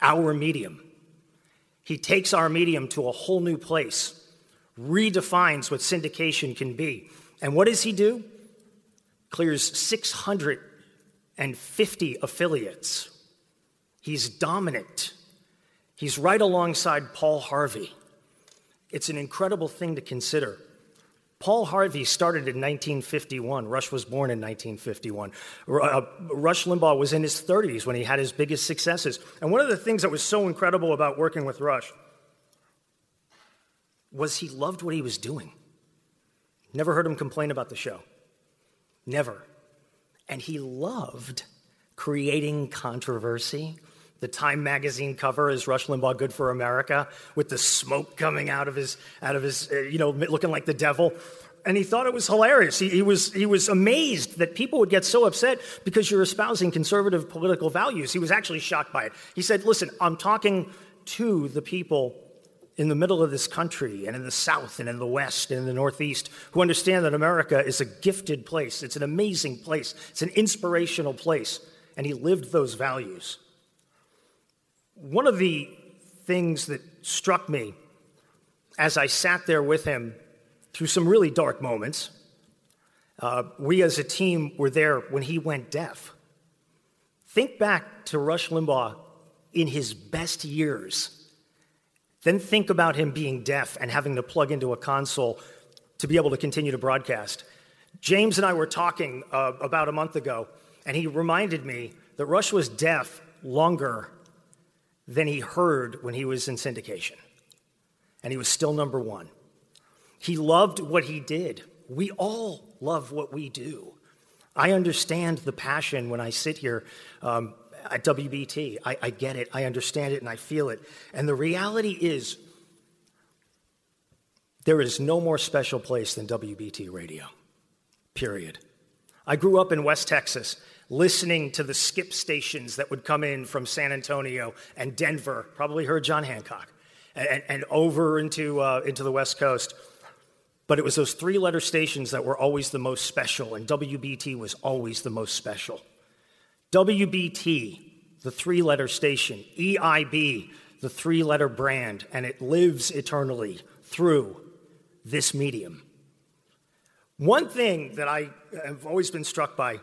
our medium. He takes our medium to a whole new place redefines what syndication can be. And what does he do? Clears 650 affiliates. He's dominant. He's right alongside Paul Harvey. It's an incredible thing to consider. Paul Harvey started in 1951. Rush was born in 1951. Uh, Rush Limbaugh was in his 30s when he had his biggest successes. And one of the things that was so incredible about working with Rush was he loved what he was doing. Never heard him complain about the show. Never. And he loved creating controversy. The Time magazine cover is Rush Limbaugh Good for America with the smoke coming out of his, out of his uh, you know, looking like the devil. And he thought it was hilarious. He, he, was, he was amazed that people would get so upset because you're espousing conservative political values. He was actually shocked by it. He said, Listen, I'm talking to the people in the middle of this country and in the South and in the West and in the Northeast who understand that America is a gifted place. It's an amazing place. It's an inspirational place. And he lived those values. One of the things that struck me as I sat there with him through some really dark moments, uh, we as a team were there when he went deaf. Think back to Rush Limbaugh in his best years then think about him being deaf and having to plug into a console to be able to continue to broadcast. James and I were talking uh, about a month ago, and he reminded me that Rush was deaf longer than he heard when he was in syndication. And he was still number one. He loved what he did. We all love what we do. I understand the passion when I sit here um, at WBT. I, I get it, I understand it, and I feel it. And the reality is, there is no more special place than WBT radio, period. I grew up in West Texas listening to the skip stations that would come in from San Antonio and Denver, probably heard John Hancock, and, and over into, uh, into the West Coast. But it was those three letter stations that were always the most special, and WBT was always the most special. WBT, the three letter station, EIB, the three letter brand, and it lives eternally through this medium. One thing that I have always been struck by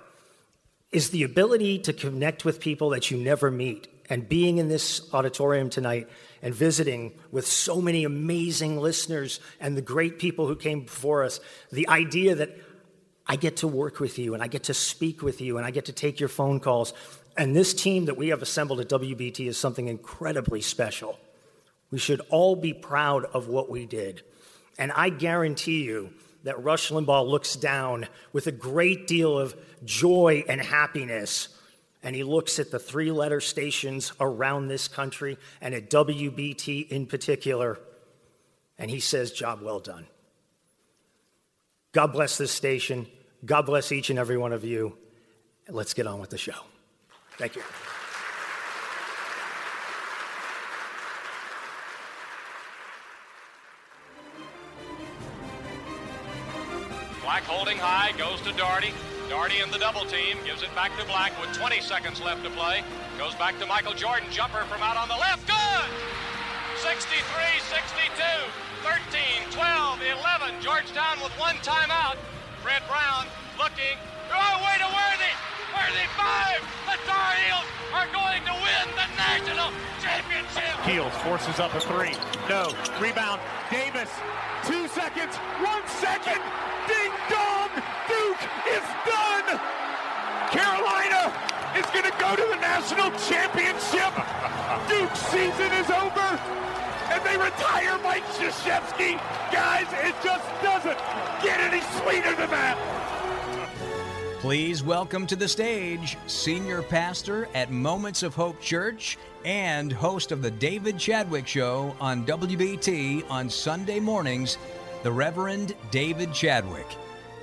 is the ability to connect with people that you never meet. And being in this auditorium tonight and visiting with so many amazing listeners and the great people who came before us, the idea that I get to work with you and I get to speak with you and I get to take your phone calls. And this team that we have assembled at WBT is something incredibly special. We should all be proud of what we did. And I guarantee you that Rush Limbaugh looks down with a great deal of joy and happiness. And he looks at the three letter stations around this country and at WBT in particular. And he says, Job well done. God bless this station. God bless each and every one of you. Let's get on with the show. Thank you. Black holding high, goes to Doherty. Doherty in the double team, gives it back to Black with 20 seconds left to play. Goes back to Michael Jordan, jumper from out on the left, good! 63 62, 13, 12, 11. Georgetown with one timeout. Fred Brown looking. Oh, way to Worthy. Worthy five. The Tar Heels are going to win the national championship. Heels forces up a three. No. Rebound. Davis. Two seconds. One second. Ding dong. Duke is done. Carolina is going to go to the national championship. Duke's season is over. And they retire Mike Krzyzewski. Guys, it just doesn't get any sweeter than that. Please welcome to the stage senior pastor at Moments of Hope Church and host of the David Chadwick Show on WBT on Sunday mornings, the Reverend David Chadwick,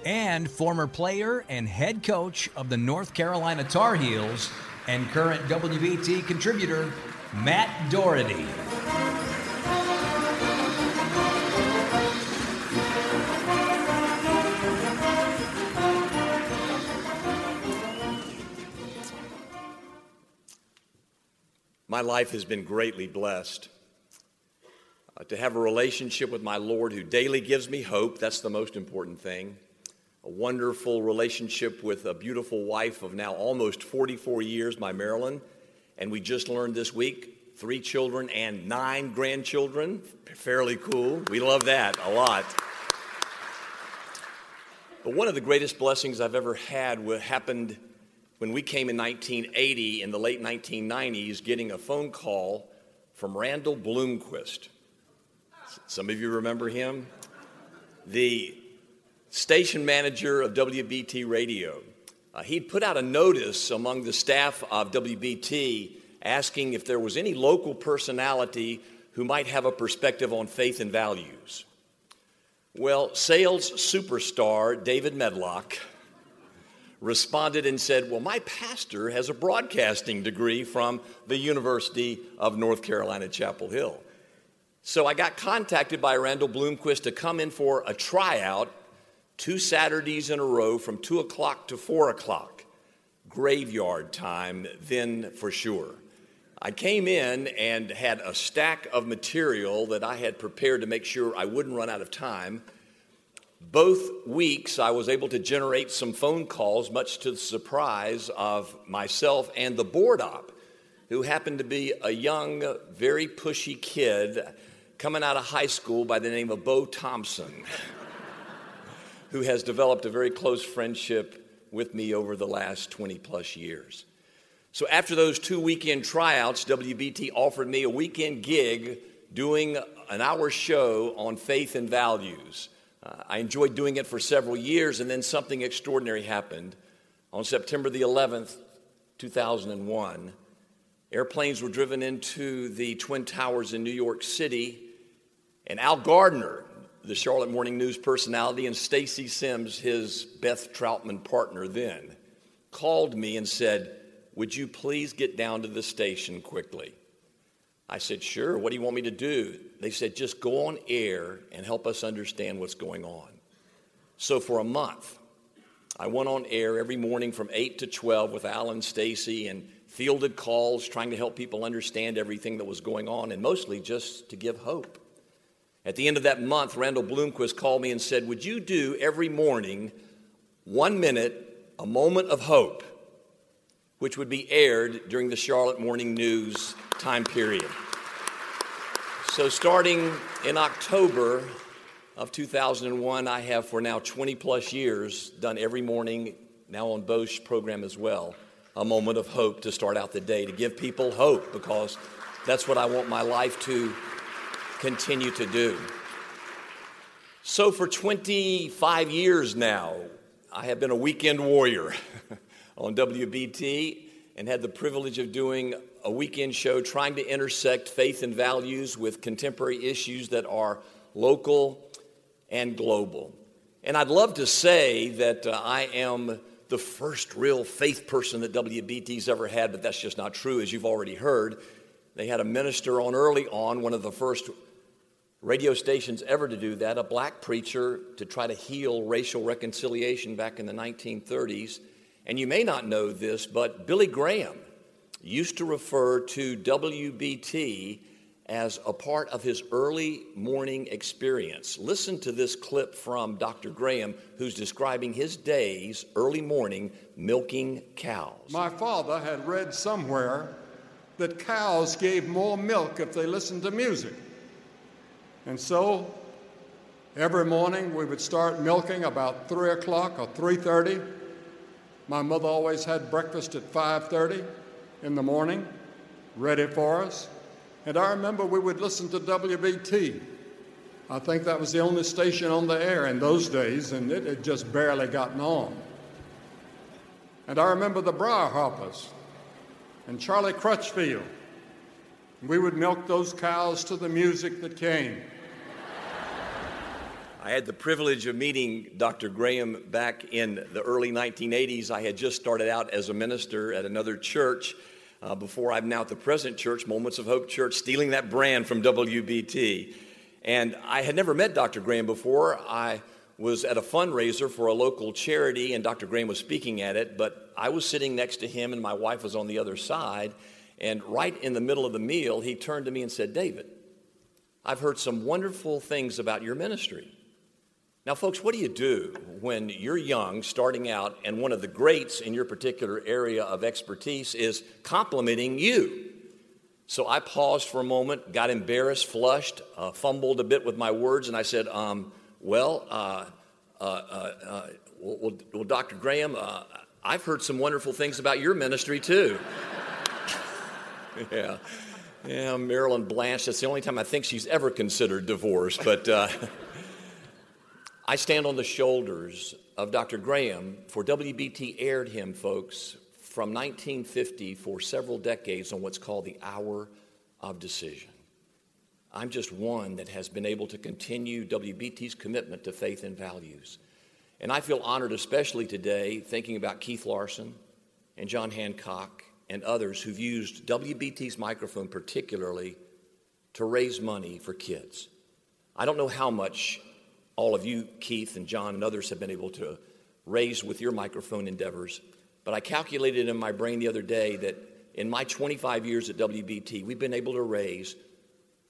and former player and head coach of the North Carolina Tar Heels and current WBT contributor, Matt Doherty. My life has been greatly blessed. Uh, to have a relationship with my Lord who daily gives me hope, that's the most important thing. A wonderful relationship with a beautiful wife of now almost 44 years, my Marilyn. And we just learned this week three children and nine grandchildren. Fairly cool. We love that a lot. But one of the greatest blessings I've ever had happened when we came in 1980 in the late 1990s getting a phone call from Randall Bloomquist. Some of you remember him? The station manager of WBT Radio. Uh, he'd put out a notice among the staff of WBT asking if there was any local personality who might have a perspective on faith and values. Well, sales superstar David Medlock responded and said, Well, my pastor has a broadcasting degree from the University of North Carolina, Chapel Hill. So I got contacted by Randall Bloomquist to come in for a tryout two Saturdays in a row from 2 o'clock to 4 o'clock. Graveyard time, then for sure. I came in and had a stack of material that I had prepared to make sure I wouldn't run out of time. Both weeks, I was able to generate some phone calls, much to the surprise of myself and the board op, who happened to be a young, very pushy kid coming out of high school by the name of Bo Thompson, *laughs* who has developed a very close friendship with me over the last 20 plus years. So, after those two weekend tryouts, WBT offered me a weekend gig doing an hour show on faith and values. Uh, I enjoyed doing it for several years, and then something extraordinary happened. On September the 11th, 2001, airplanes were driven into the Twin Towers in New York City, and Al Gardner, the Charlotte Morning News personality, and Stacy Sims, his Beth Troutman partner then, called me and said, Would you please get down to the station quickly? I said, Sure. What do you want me to do? They said, Just go on air and help us understand what's going on. So for a month, I went on air every morning from 8 to 12 with Alan Stacy and fielded calls trying to help people understand everything that was going on and mostly just to give hope. At the end of that month, Randall Bloomquist called me and said, Would you do every morning one minute, a moment of hope, which would be aired during the Charlotte Morning News time period? So, starting in October of 2001, I have for now 20 plus years done every morning, now on Bo's program as well, a moment of hope to start out the day, to give people hope because that's what I want my life to continue to do. So, for 25 years now, I have been a weekend warrior *laughs* on WBT and had the privilege of doing a weekend show trying to intersect faith and values with contemporary issues that are local and global. And I'd love to say that uh, I am the first real faith person that WBT's ever had, but that's just not true, as you've already heard. They had a minister on early on, one of the first radio stations ever to do that, a black preacher to try to heal racial reconciliation back in the 1930s. And you may not know this, but Billy Graham used to refer to WBT as a part of his early morning experience. Listen to this clip from Dr. Graham, who's describing his days, early morning, milking cows. My father had read somewhere that cows gave more milk if they listened to music. And so every morning we would start milking about 3 o'clock or 3.30. My mother always had breakfast at 5.30 in the morning, ready for us. And I remember we would listen to WBT. I think that was the only station on the air in those days, and it had just barely gotten on. And I remember the Briar and Charlie Crutchfield. We would milk those cows to the music that came. I had the privilege of meeting Dr. Graham back in the early 1980s. I had just started out as a minister at another church uh, before I'm now at the present church, Moments of Hope Church, stealing that brand from WBT. And I had never met Dr. Graham before. I was at a fundraiser for a local charity, and Dr. Graham was speaking at it, but I was sitting next to him, and my wife was on the other side. And right in the middle of the meal, he turned to me and said, David, I've heard some wonderful things about your ministry. Now, folks, what do you do when you're young, starting out, and one of the greats in your particular area of expertise is complimenting you? So I paused for a moment, got embarrassed, flushed, uh, fumbled a bit with my words, and I said, um, Well, uh, uh, uh, uh well, well, Dr. Graham, uh, I've heard some wonderful things about your ministry too. *laughs* yeah. Yeah, Marilyn Blanche, that's the only time I think she's ever considered divorce, but. *laughs* I stand on the shoulders of Dr. Graham, for WBT aired him, folks, from 1950 for several decades on what's called the hour of decision. I'm just one that has been able to continue WBT's commitment to faith and values. And I feel honored, especially today, thinking about Keith Larson and John Hancock and others who've used WBT's microphone particularly to raise money for kids. I don't know how much all of you, Keith and John and others, have been able to raise with your microphone endeavors. But I calculated in my brain the other day that in my 25 years at WBT, we've been able to raise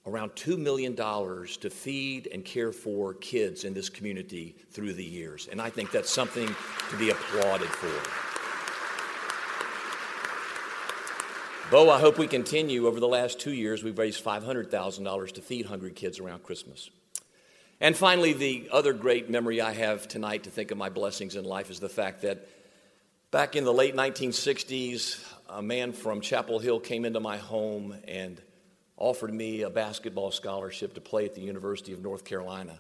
around $2 million to feed and care for kids in this community through the years. And I think that's something to be applauded for. Bo, I hope we continue. Over the last two years, we've raised $500,000 to feed hungry kids around Christmas. And finally, the other great memory I have tonight to think of my blessings in life is the fact that back in the late 1960s, a man from Chapel Hill came into my home and offered me a basketball scholarship to play at the University of North Carolina.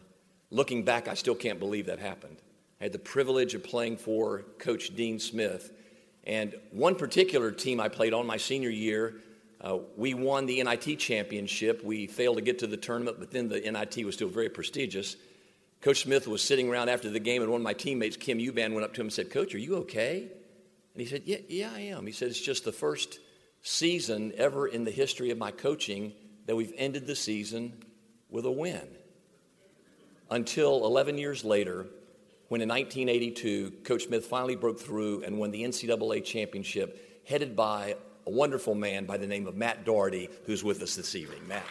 Looking back, I still can't believe that happened. I had the privilege of playing for Coach Dean Smith. And one particular team I played on my senior year uh, we won the NIT championship. We failed to get to the tournament, but then the NIT was still very prestigious. Coach Smith was sitting around after the game, and one of my teammates, Kim Huband, went up to him and said, Coach, are you okay? And he said, Yeah, yeah, I am. He said, It's just the first season ever in the history of my coaching that we've ended the season with a win. Until 11 years later, when in 1982, Coach Smith finally broke through and won the NCAA championship, headed by a wonderful man by the name of Matt Doherty, who's with us this evening. Matt.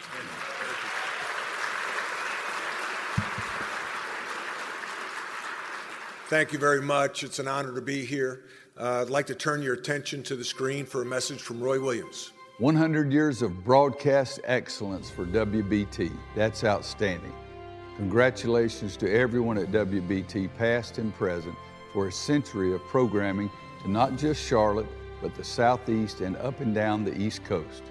Thank you very much. It's an honor to be here. Uh, I'd like to turn your attention to the screen for a message from Roy Williams. 100 years of broadcast excellence for WBT. That's outstanding. Congratulations to everyone at WBT, past and present, for a century of programming to not just Charlotte, but the Southeast and up and down the East Coast.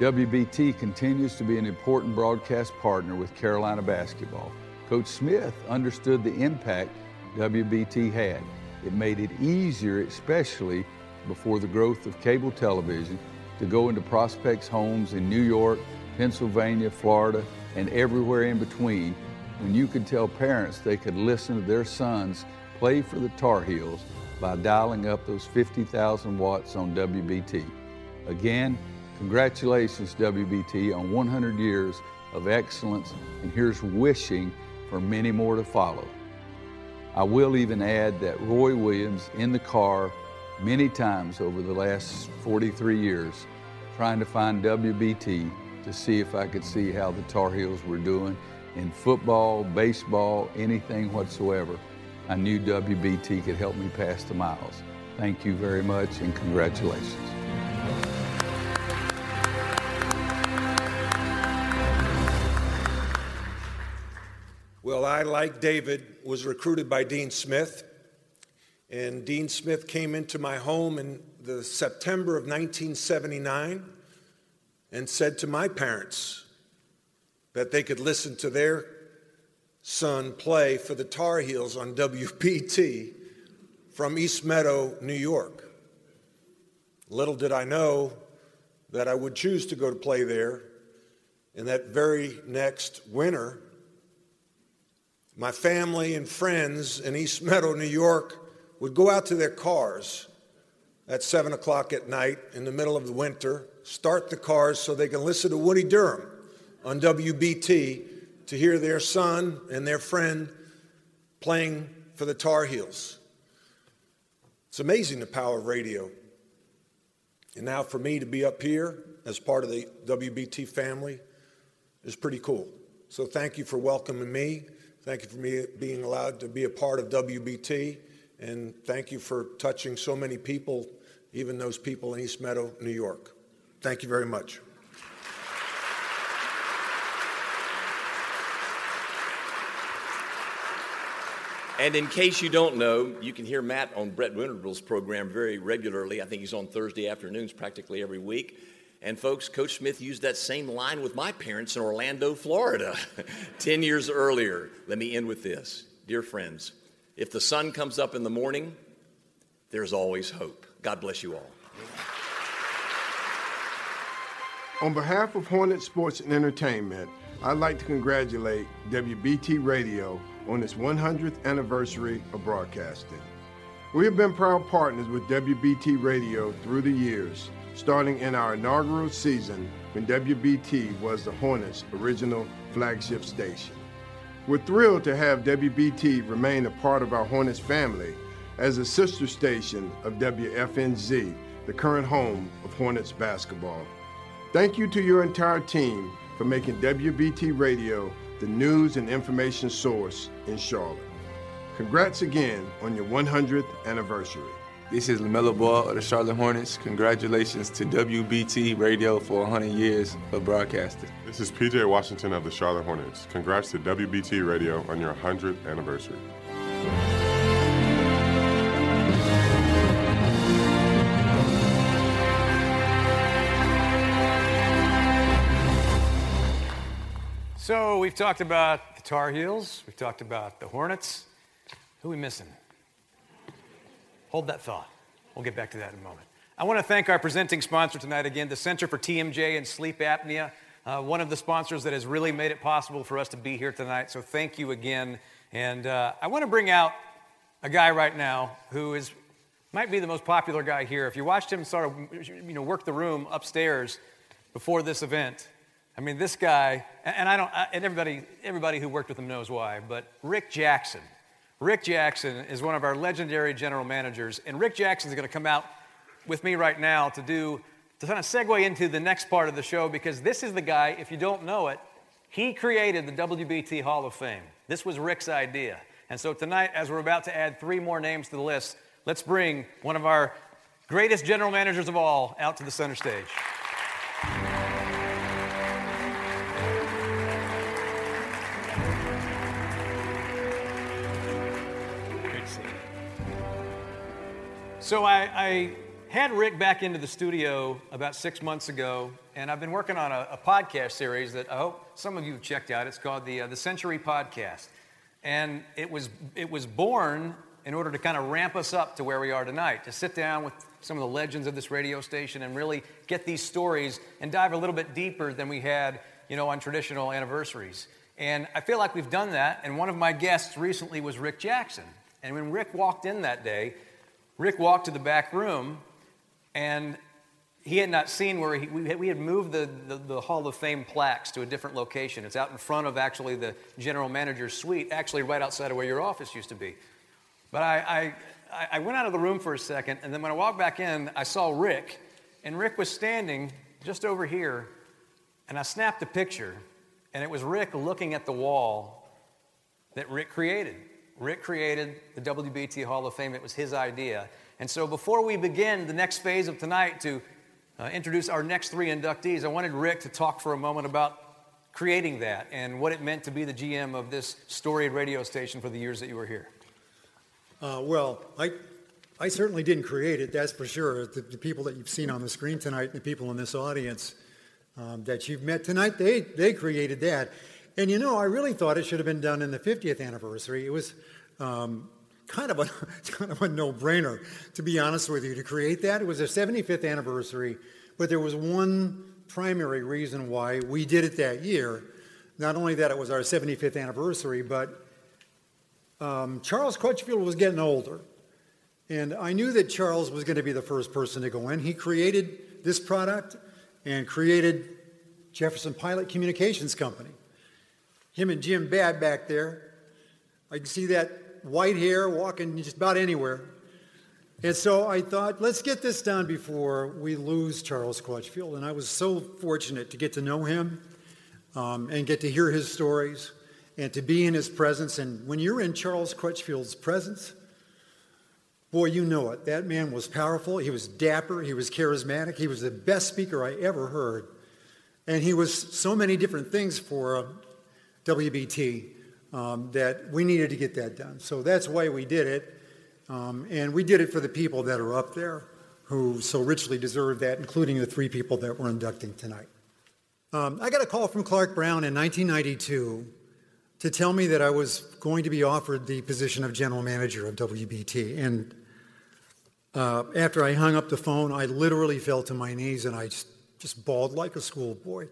WBT continues to be an important broadcast partner with Carolina basketball. Coach Smith understood the impact WBT had. It made it easier, especially before the growth of cable television, to go into prospects' homes in New York, Pennsylvania, Florida, and everywhere in between when you could tell parents they could listen to their sons play for the Tar Heels by dialing up those 50,000 watts on WBT. Again, congratulations, WBT, on 100 years of excellence, and here's wishing for many more to follow. I will even add that Roy Williams in the car many times over the last 43 years trying to find WBT to see if I could see how the Tar Heels were doing in football, baseball, anything whatsoever. I knew WBT could help me pass the miles. Thank you very much and congratulations. Well, I, like David, was recruited by Dean Smith. And Dean Smith came into my home in the September of 1979 and said to my parents that they could listen to their son play for the Tar Heels on WBT from East Meadow, New York. Little did I know that I would choose to go to play there. And that very next winter, my family and friends in East Meadow, New York, would go out to their cars at 7 o'clock at night in the middle of the winter, start the cars so they can listen to Woody Durham on WBT to hear their son and their friend playing for the Tar Heels. It's amazing the power of radio. And now for me to be up here as part of the WBT family is pretty cool. So thank you for welcoming me. Thank you for me being allowed to be a part of WBT. And thank you for touching so many people, even those people in East Meadow, New York. Thank you very much. And in case you don't know, you can hear Matt on Brett Winterble's program very regularly. I think he's on Thursday afternoons practically every week. And folks, Coach Smith used that same line with my parents in Orlando, Florida, *laughs* 10 years earlier. Let me end with this. Dear friends, if the sun comes up in the morning, there's always hope. God bless you all. On behalf of Hornet Sports and Entertainment, I'd like to congratulate WBT Radio on its 100th anniversary of broadcasting. We have been proud partners with WBT Radio through the years starting in our inaugural season when WBT was the Hornets' original flagship station. We're thrilled to have WBT remain a part of our Hornets family as a sister station of WFNZ, the current home of Hornets basketball. Thank you to your entire team for making WBT Radio the news and information source in Charlotte. Congrats again on your 100th anniversary. This is LaMelo Ball of the Charlotte Hornets. Congratulations to WBT Radio for 100 years of broadcasting. This is PJ Washington of the Charlotte Hornets. Congrats to WBT Radio on your 100th anniversary. So we've talked about the Tar Heels, we've talked about the Hornets. Who are we missing? Hold that thought. We'll get back to that in a moment. I want to thank our presenting sponsor tonight again, the Center for TMJ and Sleep Apnea, uh, one of the sponsors that has really made it possible for us to be here tonight. So thank you again. And uh, I want to bring out a guy right now who is might be the most popular guy here. If you watched him sort of you know work the room upstairs before this event, I mean this guy, and I don't, and everybody everybody who worked with him knows why, but Rick Jackson. Rick Jackson is one of our legendary general managers, and Rick Jackson is going to come out with me right now to do to kind of segue into the next part of the show because this is the guy. If you don't know it, he created the WBT Hall of Fame. This was Rick's idea, and so tonight, as we're about to add three more names to the list, let's bring one of our greatest general managers of all out to the center stage. So I, I, had Rick back into the studio about six months ago, and I've been working on a, a podcast series that I hope some of you have checked out. It's called the, uh, the Century Podcast. And it was, it was born in order to kind of ramp us up to where we are tonight, to sit down with some of the legends of this radio station and really get these stories and dive a little bit deeper than we had, you know, on traditional anniversaries. And I feel like we've done that. And one of my guests recently was Rick Jackson. And when Rick walked in that day, Rick walked to the back room, and he had not seen where he, we, had moved the, the, the, Hall of Fame plaques to a different location. It's out in front of actually the general manager's suite, actually right outside of where your office used to be. But I, I, I went out of the room for a second, and then when I walked back in, I saw Rick, and Rick was standing just over here And I snapped a picture, and it was Rick looking at the wall that Rick created. Rick created the WBT Hall of Fame. It was his idea. And so before we begin the next phase of tonight to uh, introduce our next three inductees, I wanted Rick to talk for a moment about creating that and what it meant to be the GM of this storied radio station for the years that you were here. Uh, well, I, I certainly didn't create it, that's for sure. The, the, people that you've seen on the screen tonight, the people in this audience um, that you've met tonight, they, they created that. And you know, I really thought it should have been done in the 50th anniversary. It was um, kind of a *laughs* kind of a no-brainer, to be honest with you, to create that. It was a 75th anniversary, but there was one primary reason why we did it that year. Not only that it was our 75th anniversary, but um, Charles Crutchfield was getting older. And I knew that Charles was going to be the first person to go in. He created this product and created Jefferson Pilot Communications Company. Him and Jim Babb back there. I can see that white hair walking just about anywhere. And so I thought, let's get this done before we lose Charles Crutchfield. And I was so fortunate to get to know him um, and get to hear his stories and to be in his presence. And when you're in Charles Crutchfield's presence, boy, you know it. That man was powerful. He was dapper. He was charismatic. He was the best speaker I ever heard. And he was so many different things for uh, WBT um, that we needed to get that done. So that's why we did it. Um, and we did it for the people that are up there who so richly deserve that, including the three people that we're inducting tonight. Um, I got a call from Clark Brown in 1992 to tell me that I was going to be offered the position of general manager of WBT. And uh, after I hung up the phone, I literally fell to my knees and I just, just bawled like a schoolboy.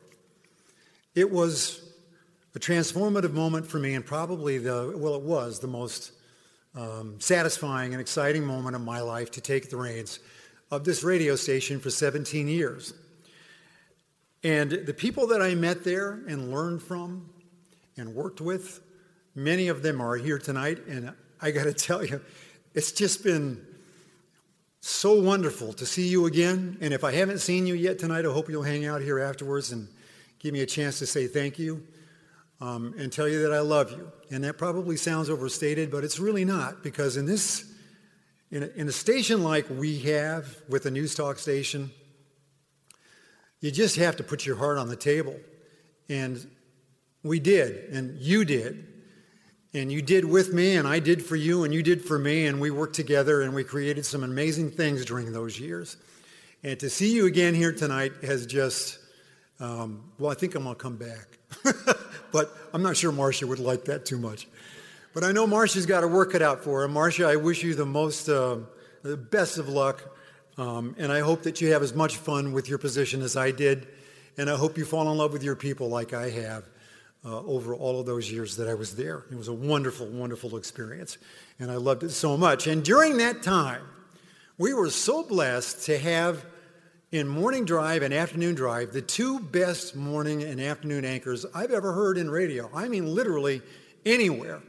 It was a transformative moment for me, and probably the, well, it was the most um, satisfying and exciting moment of my life to take the reins of this radio station for 17 years. And the people that I met there and learned from and worked with, many of them are here tonight. And I got to *laughs* tell you, it's just been so wonderful to see you again. And if I haven't seen you yet tonight, I hope you'll hang out here afterwards and give me a chance to say thank you um, and tell you that I love you. And that probably sounds overstated, but it's really not, because in this, in a, in a station like we have with a news talk station, you just have to put your heart on the table. And we did, and you did. And you did with me, and I did for you, and you did for me, and we worked together, and we created some amazing things during those years. And to see you again here tonight has just, um, well, I think I'm going to come back. *laughs* but I'm not sure Marcia would like that too much. But I know Marcia's got to work it out for her. Marcia, I wish you the most, uh, the best of luck. Um, and I hope that you have as much fun with your position as I did. And I hope you fall in love with your people like I have uh, over all of those years that I was there. It was a wonderful, wonderful experience. And I loved it so much. And during that time, we were so blessed to have in morning drive and afternoon drive, the two best morning and afternoon anchors I've ever heard in radio. I mean, literally anywhere.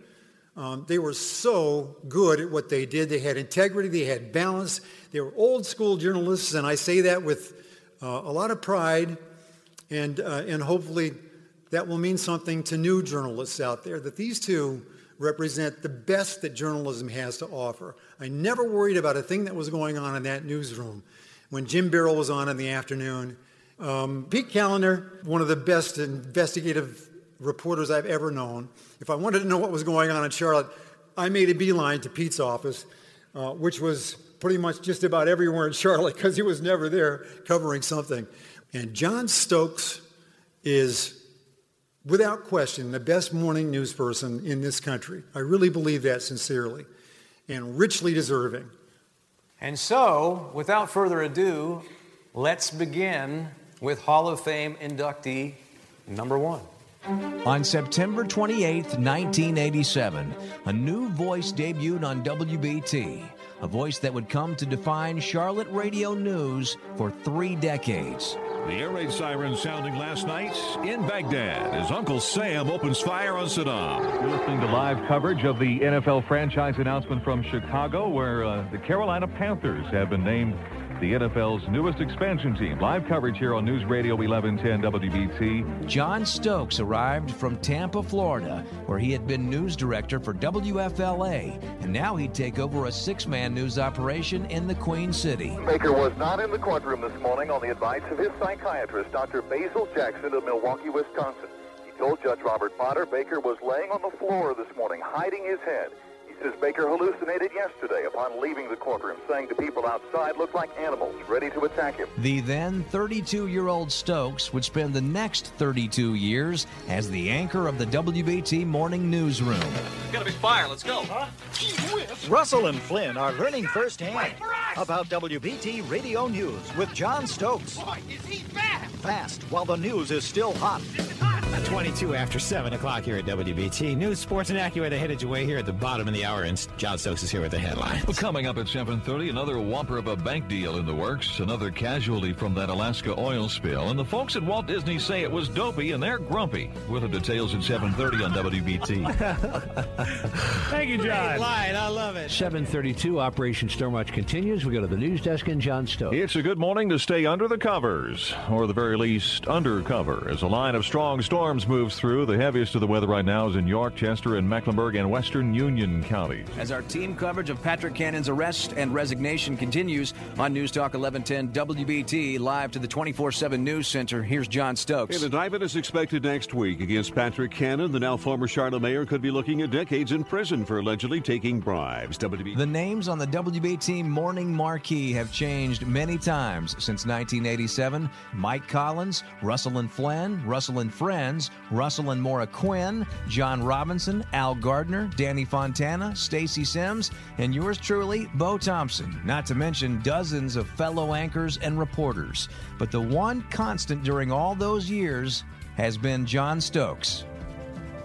Um, they were so good at what they did. They had integrity, they had balance. They were old school journalists, and I say that with uh, a lot of pride, and, uh, and hopefully that will mean something to new journalists out there that these two represent the best that journalism has to offer. I never worried about a thing that was going on in that newsroom when Jim Barrow was on in the afternoon. Um, Pete Kaliner, one of the best investigative reporters I've ever known. If I wanted to know what was going on in Charlotte, I made a beeline to Pete's office, uh, which was pretty much just about everywhere in Charlotte because he was never there covering something. And John Stokes is, without question, the best morning news person in this country. I really believe that sincerely and richly deserving. And so, without further ado, let's begin with Hall of Fame inductee number one. On September 28, 1987, a new voice debuted on WBT, a voice that would come to define Charlotte radio news for three decades. The air raid siren sounding last night in Baghdad as Uncle Sam opens fire on Saddam. You're listening to live coverage of the NFL franchise announcement from Chicago, where uh, the Carolina Panthers have been named the NFL's newest expansion team. Live coverage here on News Radio 1110 WBT. John Stokes arrived from Tampa, Florida, where he had been news director for WFLA, and now he'd take over a six man news operation in the Queen City. Bakker was not in the courtroom this morning on the advice of his psychiatrist, Dr. Basil Jackson of Milwaukee, Wisconsin. He told Judge Robert Potter Bakker was laying on the floor this morning, hiding his head. He Bakker hallucinated yesterday upon leaving the courtroom, saying the people outside looked like animals ready to attack him. The then 32 year old Stokes would spend the next 32 years as the anchor of the WBT morning newsroom. Got a big fire. Let's go. Huh? Russell and Flynn are learning firsthand about WBT radio news with John Stokes. Boy, is he fast! Fast while the news is still hot. 22 after 7 o'clock here at WBT. News, sports, and AccuWeather headed your way here at the bottom of the hour, and John Stokes is here with the headlines. Well, coming up at 7.30, another whopper of a bank deal in the works, another casualty from that Alaska oil spill, and the folks at Walt Disney say it was dopey, and they're grumpy. With the details at 7.30 on WBT. *laughs* Thank you, John. Line, I love it. 732 Operation Stormwatch continues. We go to the news desk and John Stokes. It's a good morning to stay under the covers, or the very least undercover, as a line of strong storms moves through. The heaviest of the weather right now is in York, Chester, and Mecklenburg and western Union counties. As our team coverage of Patrick Cannon's arrest and resignation continues on News Talk 1110 WBT, live to the 24 7 News Center, here's John Stokes. An indictment is expected next week against Patrick Cannon. The now former Charlotte mayor could be looking at decades in prison for allegedly taking bribes. WB. The names on the WBT morning marquee have changed many times since 1987. Mike Collins, Russell and Flynn, Russell and Friends, Russell and Maura Quinn, John Robinson, Al Gardner, Danny Fontana, Stacy Sims, and yours truly, Bo Thompson, not to mention dozens of fellow anchors and reporters. But the one constant during all those years has been John Stokes.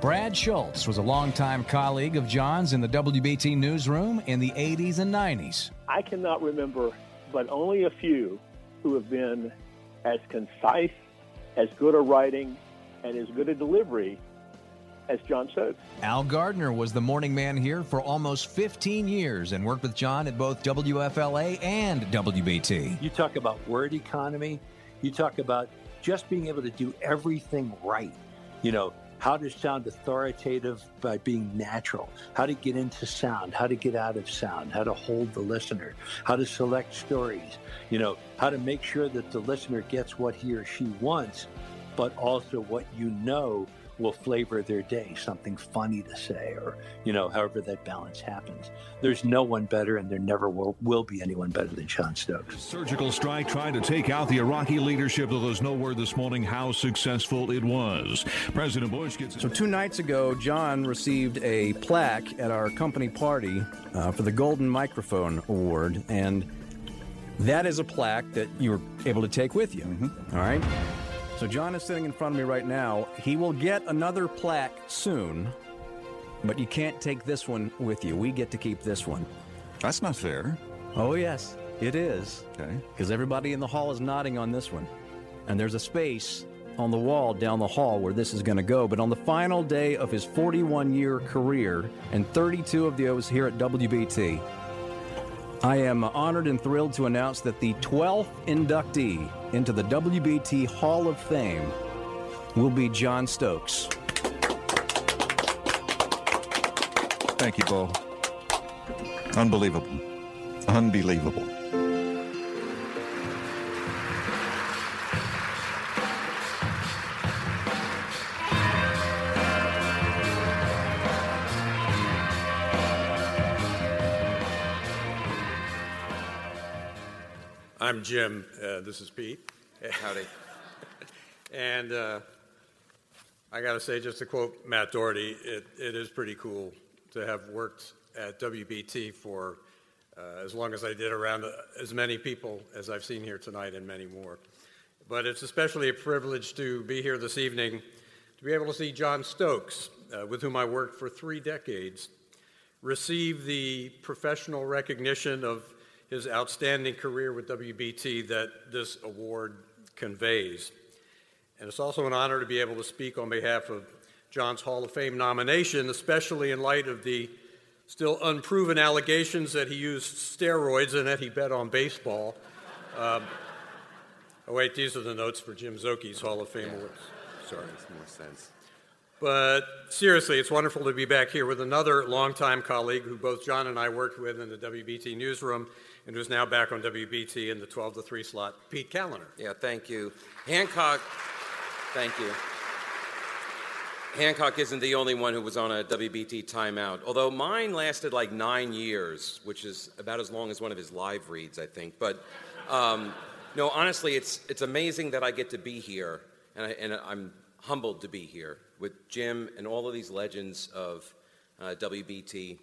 Brad Schultz was a longtime colleague of John's in the WBT newsroom in the 80s and 90s. I cannot remember, but only a few who have been as concise, as good a writing, and as good a delivery as John Stokes. Al Gardner was the morning man here for almost 15 years and worked with John at both WFLA and WBT. You talk about word economy, you talk about just being able to do everything right. You know, how to sound authoritative by being natural, how to get into sound, how to get out of sound, how to hold the listener, how to select stories, you know, how to make sure that the listener gets what he or she wants, but also what you know will flavor their day, something funny to say, or, you know, however that balance happens. There's no one better, and there never will, will be anyone better than John Stokes. Surgical strike trying to take out the Iraqi leadership, though there's no word this morning how successful it was. President Bush gets. So, two nights ago, John received a plaque at our company party uh, for the Golden Microphone Award, and that is a plaque that you were able to take with you. All right? So, John is sitting in front of me right now. He will get another plaque soon, but you can't take this one with you. We get to keep this one. That's not fair. Oh, yes, it is. Okay. Because everybody in the hall is nodding on this one. And there's a space on the wall down the hall where this is going to go. But on the final day of his 41 year career and 32 of those here at WBT, I am honored and thrilled to announce that the 12th inductee into the WBT Hall of Fame will be John Stokes. Thank you, Bo. Unbelievable. Unbelievable. I'm Jim. Uh, this is Pete. Howdy. *laughs* and uh, I got to say, just to quote Matt Doherty, it, it is pretty cool to have worked at WBT for uh, as long as I did around uh, as many people as I've seen here tonight and many more. But it's especially a privilege to be here this evening to be able to see John Stokes, uh, with whom I worked for three decades, receive the professional recognition of his outstanding career with WBT that this award conveys. And it's also an honor to be able to speak on behalf of John's Hall of Fame nomination, especially in light of the still unproven allegations that he used steroids and that he bet on baseball. *laughs* Um, oh, wait, these are the notes for Jim Szoke's Hall of Fame awards. Sorry. Makes more sense. But seriously, it's wonderful to be back here with another longtime colleague who both John and I worked with in the WBT newsroom and who's now back on WBT in the 12 to 3 slot, Pete Kaliner. Yeah, thank you. Hancock, thank you. Hancock isn't the only one who was on a WBT timeout, although mine lasted like nine years, which is about as long as one of his live reads, I think. But um, no, honestly, it's, it's amazing that I get to be here, and, I, and I'm humbled to be here with Jim and all of these legends of uh, WBT.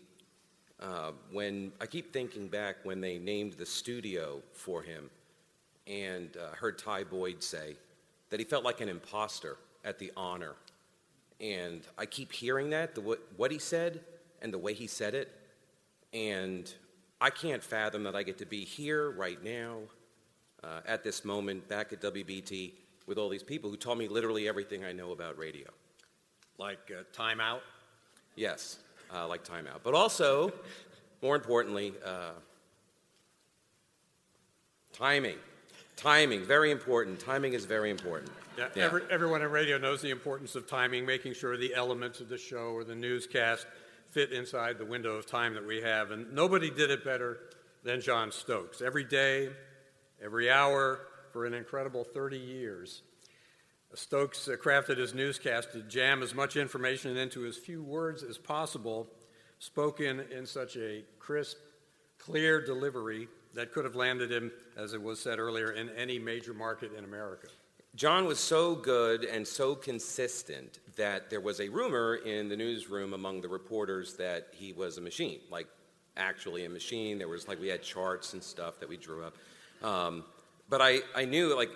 Uh, when I keep thinking back when they named the studio for him, and uh, heard Ty Boyd say that he felt like an imposter at the honor. And I keep hearing that, the, what he said and the way he said it. And I can't fathom that I get to be here right now uh, at this moment back at WBT with all these people who taught me literally everything I know about radio. Like uh, timeout? Yes, uh, like timeout. But also, more importantly, uh, timing. Timing, very important. Timing is very important. Yeah, Every, everyone in radio knows the importance of timing, making sure the elements of the show or the newscast fit inside the window of time that we have. And nobody did it better than John Stokes. Every day, every hour, for an incredible 30 years. Stokes uh, crafted his newscast to jam as much information into as few words as possible, spoken in such a crisp, clear delivery that could have landed him, as it was said earlier, in any major market in America. John was so good and so consistent that there was a rumor in the newsroom among the reporters that he was a machine, like actually a machine. There was like we had charts and stuff that we drew up. Um, but I, I knew like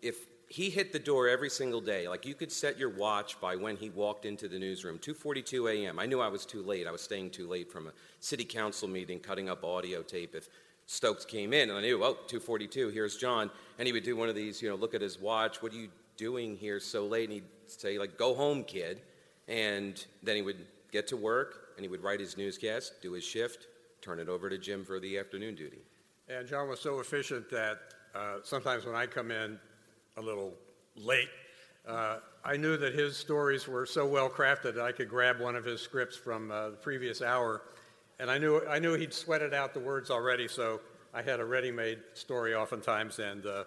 if he hit the door every single day, like you could set your watch by when he walked into the newsroom, 2:42 a.m. I knew I was too late. I was staying too late from a city council meeting, cutting up audio tape. If Stokes came in, and I knew, oh, 242, here's John. And he would do one of these, you know, look at his watch, what are you doing here so late? And he'd say, like, go home, kid. And then he would get to work, and he would write his newscast, do his shift, turn it over to Jim for the afternoon duty. And John was so efficient that uh, sometimes when I come in a little late, uh, I knew that his stories were so well crafted that I could grab one of his scripts from uh, the previous hour and I knew, I knew he'd sweated out the words already, so I had a ready made story oftentimes. And uh,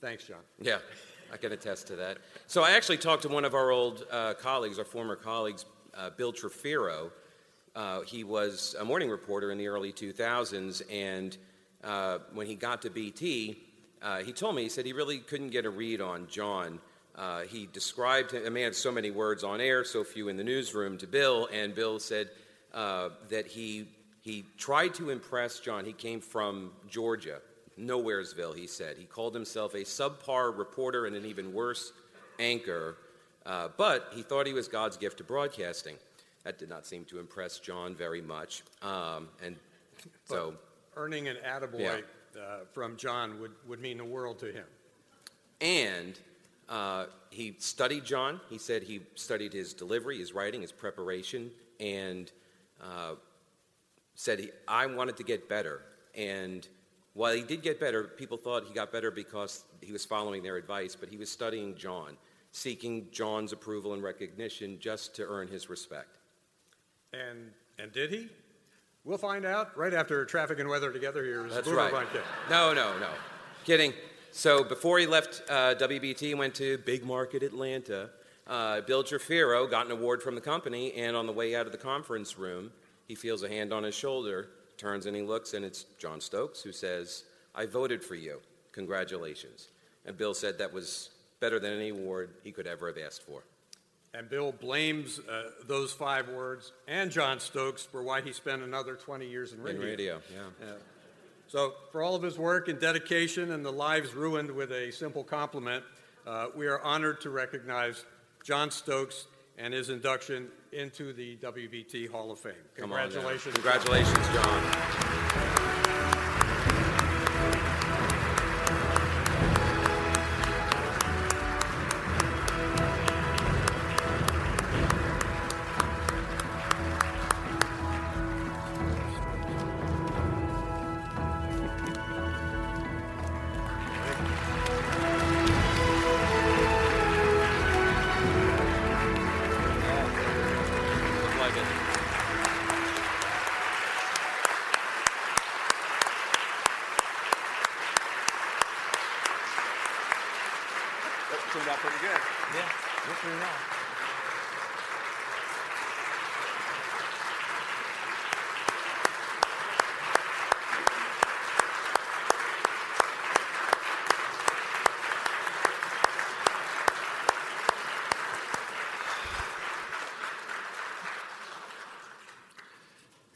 thanks, John. Yeah, I can attest to that. So I actually talked to one of our old uh, colleagues, our former colleagues, uh, Bill Trefiro. Uh, he was a morning reporter in the early 2000s, and when he got to BT, uh, he told me, he said he really couldn't get a read on John. he described him, a man had so many words on air, so few in the newsroom, to Bill, and Bill said, uh, that he, he tried to impress John. He came from Georgia, Nowheresville, he said. He called himself a subpar reporter and an even worse anchor, uh, but he thought he was God's gift to broadcasting. That did not seem to impress John very much. Um, and *laughs* so. But earning an attaboy yeah. Uh, from John would, would mean the world to him. And uh, he studied John. He said he studied his delivery, his writing, his preparation, and uh, said he, I wanted to get better. And while he did get better, people thought he got better because he was following their advice, but he was studying John, seeking John's approval and recognition just to earn his respect. And, and did he? We'll find out right after traffic and weather together here. That's right. No, no, no. Kidding. So before he left uh, WBT, went to Big Market Atlanta uh, Bill Trefiro got an award from the company, and on the way out of the conference room, he feels a hand on his shoulder, turns and he looks, and it's John Stokes who says, I voted for you. Congratulations. And Bill said that was better than any award he could ever have asked for. And Bill blames uh, those five words and John Stokes for why he spent another 20 years in radio. In radio, yeah. yeah. So, for all of his work and dedication and the lives ruined with a simple compliment, uh, we are honored to recognize John Stokes and his induction into the WBT Hall of Fame. Congratulations. Congratulations, John.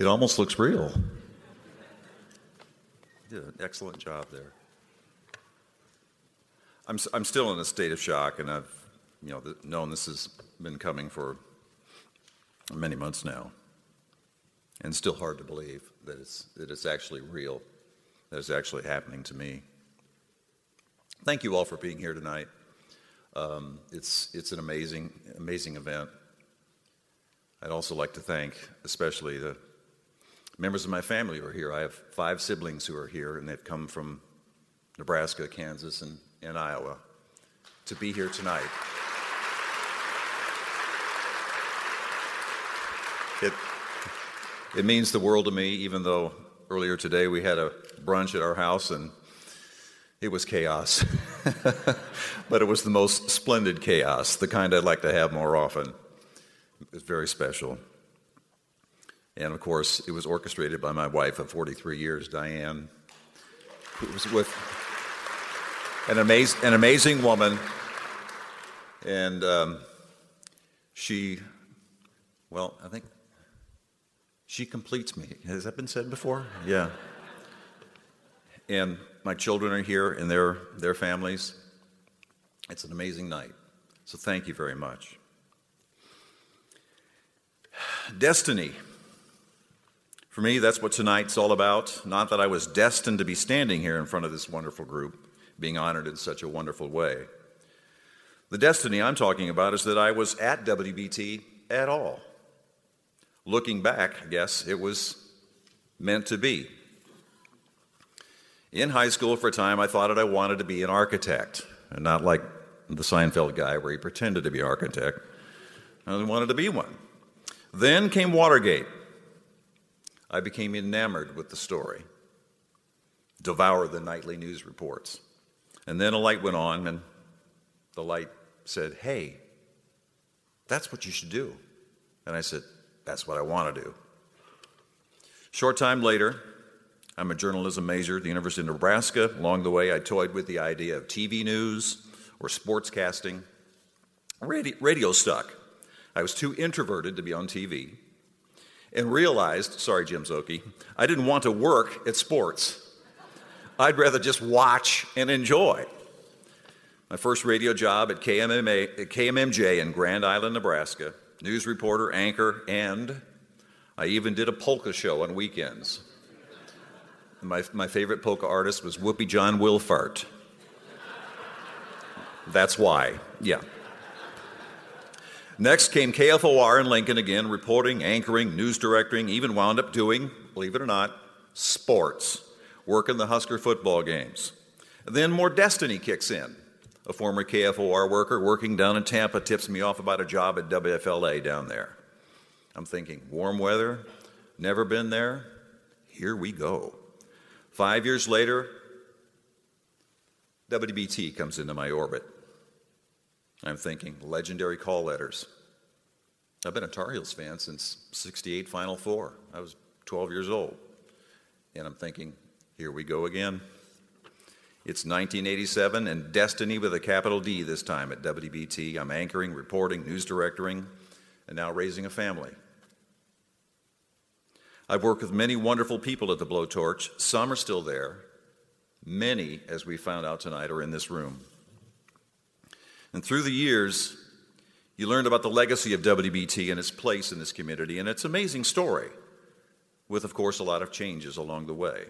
It almost looks real. Did an excellent job there. I'm, I'm still in a state of shock, and I've you know known this has been coming for many months now, and still hard to believe that it's that it's actually real, that it's actually happening to me. Thank you all for being here tonight. Um, it's it's an amazing amazing event. I'd also like to thank especially the members of my family are here. I have five siblings who are here, and they've come from Nebraska, Kansas, and, and Iowa to be here tonight. It, it means the world to me, even though earlier today we had a brunch at our house and it was chaos. *laughs* but it was the most splendid chaos, the kind I'd like to have more often. It was very special. And of course, it was orchestrated by my wife of 43 years, Diane, who was with an, amaz- an amazing woman. And um, she, well, I think she completes me. Has that been said before? Yeah. And my children are here and their, their families. It's an amazing night. So thank you very much. *sighs* Destiny. For me, that's what tonight's all about. Not that I was destined to be standing here in front of this wonderful group, being honored in such a wonderful way. The destiny I'm talking about is that I was at WBT at all. Looking back, I guess it was meant to be. In high school, for a time, I thought that I wanted to be an architect, and not like the Seinfeld guy where he pretended to be an architect. I wanted to be one. Then came Watergate. I became enamored with the story, devoured the nightly news reports. And then a light went on, and the light said, Hey, that's what you should do. And I said, That's what I want to do. Short time later, I'm a journalism major at the University of Nebraska. Along the way, I toyed with the idea of TV news or sportscasting. Radio, radio stuck. I was too introverted to be on TV and realized, sorry, Jim Szoke, I didn't want to work at sports. I'd rather just watch and enjoy. My first radio job at, KMMA, KMMJ in Grand Island, Nebraska, news reporter, anchor, and I even did a polka show on weekends. My, my favorite polka artist was Whoopee John Wilfahrt. That's why, yeah. Next came KFOR in Lincoln again, reporting, anchoring, news directing, even wound up doing, believe it or not, sports, working the Husker football games. Then more destiny kicks in. A former KFOR worker working down in Tampa tips me off about a job at WFLA down there. I'm thinking, warm weather, never been there, here we go. Five years later, WBT comes into my orbit. I'm thinking, legendary call letters. I've been a Tar Heels fan since 68 Final Four. I was 12 years old. And I'm thinking, here we go again. It's 1987 and destiny with a capital D this time at WBT. I'm anchoring, reporting, news directing, and now raising a family. I've worked with many wonderful people at the Blowtorch. Some are still there. Many, as we found out tonight, are in this room. And through the years, you learned about the legacy of WBT and its place in this community and its an amazing story, with, of course, a lot of changes along the way.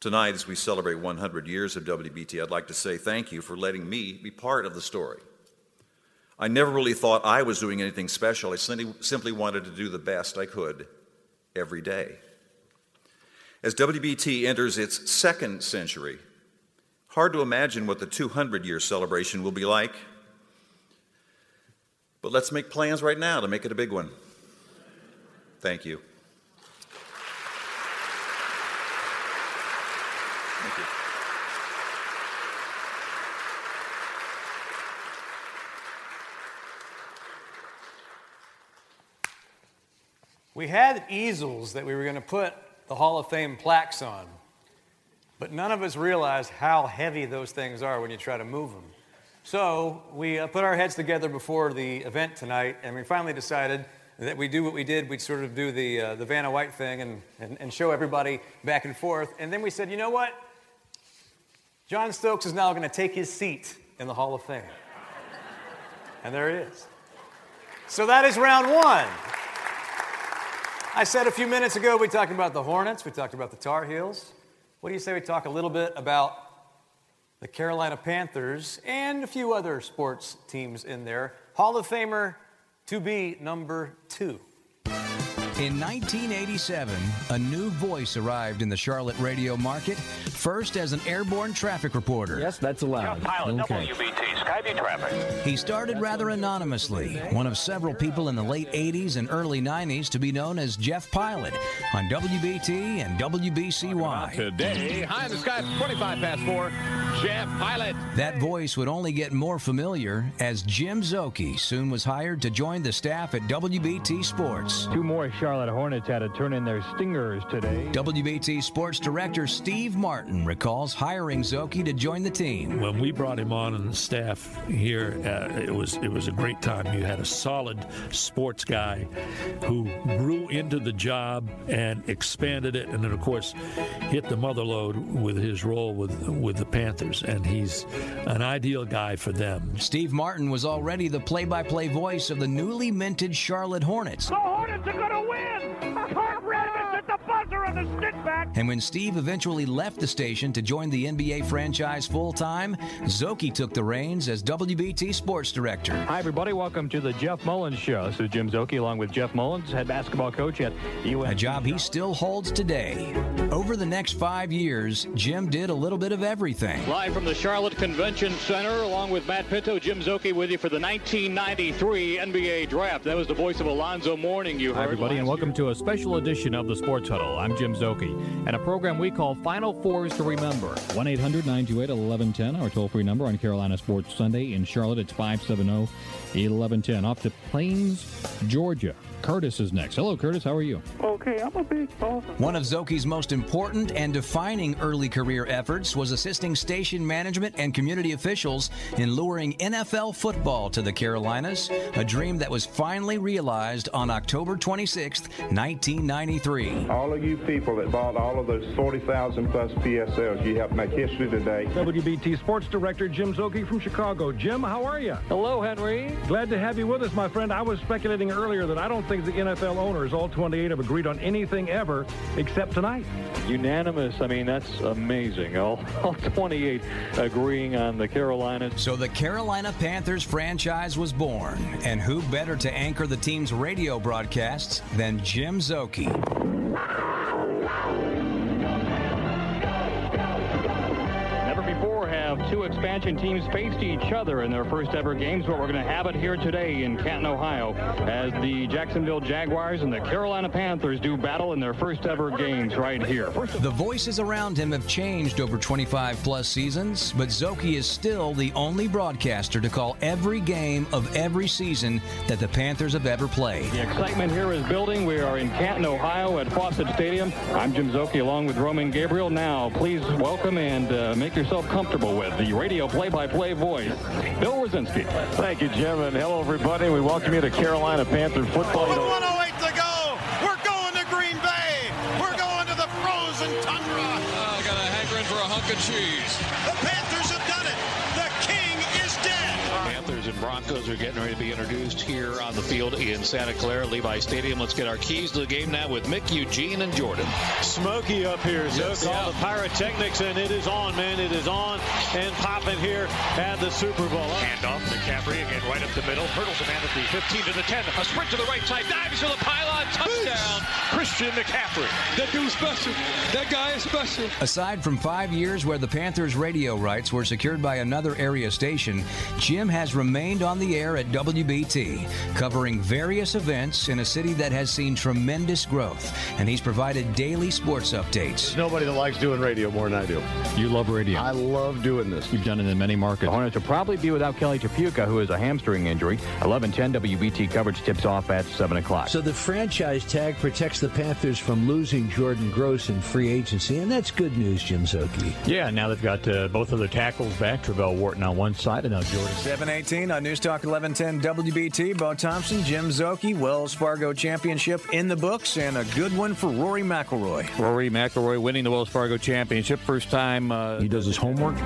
Tonight, as we celebrate 100 years of WBT, I'd like to say thank you for letting me be part of the story. I never really thought I was doing anything special. I simply wanted to do the best I could every day. As WBT enters its second century, Hard to imagine what the 200 year celebration will be like, but let's make plans right now to make it a big one. Thank you. Thank you. We had easels that we were going to put the Hall of Fame plaques on but none of us realized how heavy those things are when you try to move them. So we uh, put our heads together before the event tonight, and we finally decided that we do what we did. We'd sort of do the, uh, the Vanna White thing and, and, and show everybody back and forth. And then we said, you know what? John Stokes is now going to take his seat in the Hall of Fame. And there it is. So that is round one. I said a few minutes ago we talked about the Hornets, we talked about the Tar Heels. What do you say we talk a little bit about the Carolina Panthers and a few other sports teams in there? Hall of Famer to be number two. In 1987, a new voice arrived in the Charlotte radio market, first as an airborne traffic reporter. Yes, that's allowed. Pilot, okay. WBT, Skyview traffic. He started rather anonymously, one of several people in the late 80s and early 90s to be known as Jeff Pilot on WBT and WBCY. Today, high in the sky, 25 past 4, Jeff Pilot. That voice would only get more familiar as Jim Szoke soon was hired to join the staff at WBT Sports. Two more Charlotte Hornets had to turn in their stingers today. WBT Sports Director Steve Martin recalls hiring Szoke to join the team. When we brought him on and the staff here, uh, it was it was a great time. You had a solid sports guy who grew into the job and expanded it, and then of course hit the mother load with his role with with the Panthers, and he's an ideal guy for them. Steve Martin was already the play-by-play voice of the newly minted Charlotte Hornets. The Hornets are going to win! win! Cornbread at the buzzer on the stick back. And when Steve eventually left the station to join the NBA franchise full time, Szoke took the reins as WBT sports director. Hi, everybody. Welcome to the Jeff Mullins Show. This is Jim Szoke along with Jeff Mullins, head basketball coach at UNC. A job he still holds today. Over the next five years, Jim did a little bit of everything. Live from the Charlotte Convention Center, along with Matt Pinto, Jim Szoke with you for the 1993 NBA Draft. That was the voice of Alonzo Mourning you heard. Hi, everybody, and welcome to a special edition of the Sports Huddle. I'm Jim Szoke, and a program we call Final Fours to Remember. 1 800 928 1110, our toll free number on Carolina Sports Sunday. In Charlotte, it's 570 1110. Off to Plains, Georgia. Curtis is next. Hello, Curtis. How are you? Okay, I'm a big fan. One of Szoke's most important and defining early career efforts was assisting station management and community officials in luring NFL football to the Carolinas, a dream that was finally realized on October 26, 1993. All of you people that bought all of those 40,000 plus PSLs, you helped make history today. WBT Sports Director Jim Szoke from Chicago. Jim, how are you? Hello, Henry. Glad to have you with us, my friend. I was speculating earlier that I don't think the NFL owners, all 28, have agreed on anything ever except tonight. Unanimous. I mean, that's amazing. All, all 28 agreeing on the Carolinas. So the Carolina Panthers franchise was born. And who better to anchor the team's radio broadcasts than Jim Szoke? Expansion teams faced each other in their first ever games, but we're going to have it here today in Canton, Ohio, as the Jacksonville Jaguars and the Carolina Panthers do battle in their first ever games right here. The voices around him have changed over 25 plus seasons, but Szoke is still the only broadcaster to call every game of every season that the Panthers have ever played. The excitement here is building. We are in Canton, Ohio at Fawcett Stadium. I'm Jim Szoke along with Roman Gabriel. Now, please welcome and uh, make yourself comfortable with the radio play-by-play voice, Bill Rosinski. Thank you, Jim, and hello, everybody. We welcome you to Carolina Panther football. With 108 to go, we're going to Green Bay. We're going to the frozen tundra. Oh, I got a hankering for a hunk of cheese. And Broncos are getting ready to be introduced here on the field in Santa Clara, Levi Stadium. Let's get our keys to the game now with Mick, Eugene, and Jordan. Smoky up here, so Yes. call Yeah. the pyrotechnics, and it is on, man. It is on and popping here at the Super Bowl. Handoff, McCaffrey again right up the middle. Hurdles a man at the 15 to the 10. A sprint to the right side. Dives to the pylon. Touchdown. Christian McCaffrey. That dude's special. That guy is special. Aside from five years where the Panthers' radio rights were secured by another area station, Jim has remained on the air at WBT, covering various events in a city that has seen tremendous growth, and he's provided daily sports updates. Nobody that likes doing radio more than I do. You love radio. I love doing this. You've done it in many markets. The Hornets will probably be without Kelly Tripucka, who has a hamstring injury. 11:10 WBT coverage tips off at 7 o'clock. So the franchise tag protects the Panthers from losing Jordan Gross in free agency, and that's good news, Jim Szoke. Yeah, now they've got uh, both of their tackles back. Travell Wharton on one side, and now Jordan. 718 on News Talk 1110 WBT. Bo Thompson, Jim Szoke, Wells Fargo Championship in the books, and a good one for Rory McIlroy. Rory McIlroy winning the Wells Fargo Championship. First time. Uh, he does his homework.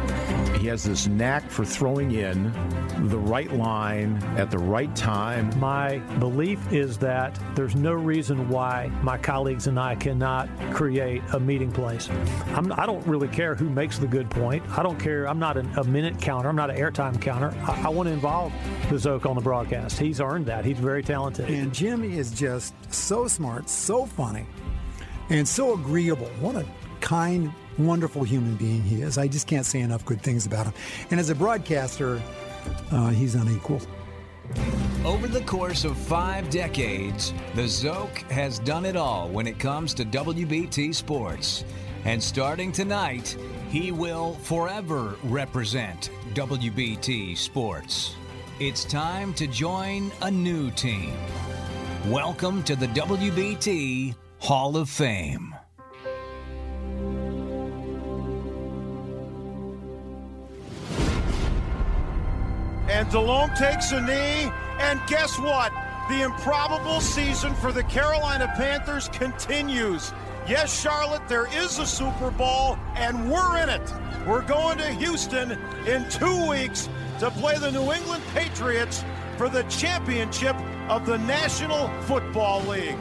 He has this knack for throwing in the right line at the right time. My belief is that there's no reason why my colleagues and I cannot create a meeting place. I'm, I do not really care who makes the good point. I don't care. I'm not an, a minute counter. I'm not an airtime counter. I, I want to involve the Zoke on the broadcast. He's earned that. He's very talented. And Jimmy is just so smart, so funny, and so agreeable. What a kind, wonderful human being he is. I just can't say enough good things about him. And as a broadcaster, uh, he's unequal. Over the course of five decades, the Zoke has done it all when it comes to WBT sports. And starting tonight, he will forever represent WBT sports. It's time to join a new team. Welcome to the WBT Hall of Fame. And Delhomme takes a knee, and guess what? The improbable season for the Carolina Panthers continues. Yes, Charlotte, there is a Super Bowl, and we're in it. We're going to Houston in two weeks to play the New England Patriots for the championship of the National Football League.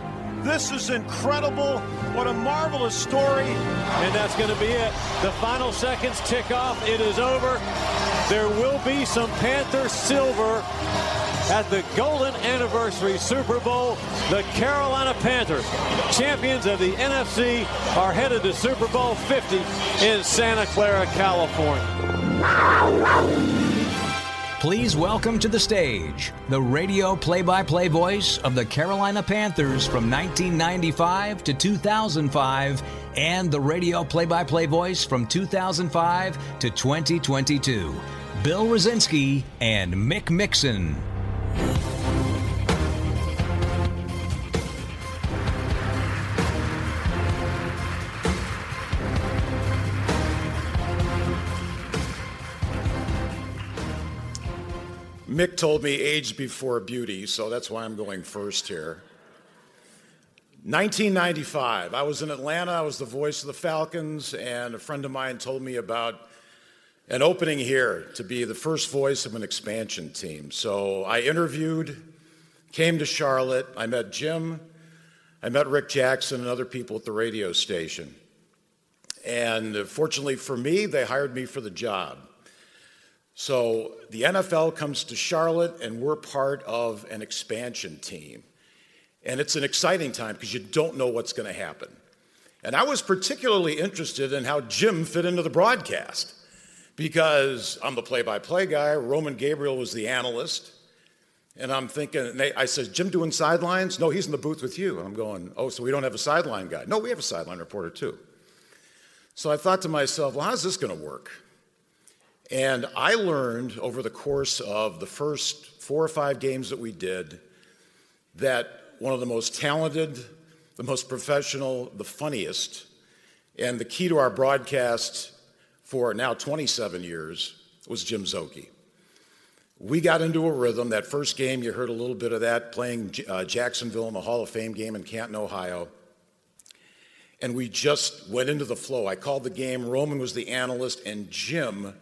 This is incredible. What a marvelous story. And that's going to be it. The final seconds tick off. It is over. There will be some Panther silver at the Golden Anniversary Super Bowl. The Carolina Panthers, champions of the NFC, are headed to Super Bowl 50 in Santa Clara, California. Please welcome to the stage the radio play by play voice of the Carolina Panthers from 1995 to 2005 and the radio play by play voice from 2005 to 2022. Bill Rosinski and Mick Mixon. Mick told me age before beauty, so that's why I'm going first here. 1995, I was in Atlanta, I was the voice of the Falcons, and a friend of mine told me about an opening here to be the first voice of an expansion team. So I interviewed, came to Charlotte, I met Jim, I met Rick Jackson and other people at the radio station. And fortunately for me, they hired me for the job. So the NFL comes to Charlotte, and we're part of an expansion team. And it's an exciting time because you don't know what's going to happen. And I was particularly interested in how Jim fit into the broadcast because I'm the play by play guy. Roman Gabriel was the analyst. And I'm thinking, I said, Jim doing sidelines? No, he's in the booth with you. And I'm going, oh, so we don't have a sideline guy? No, we have a sideline reporter too. So I thought to myself, well, how's this going to work? And I learned over the course of the first four or five games that we did that one of the most talented, the most professional, the funniest, and the key to our broadcast for now 27 years was Jim Szoke. We got into a rhythm. That first game, you heard a little bit of that playing uh, Jacksonville in the Hall of Fame game in Canton, Ohio. And we just went into the flow. I called the game. Roman was the analyst, and Jim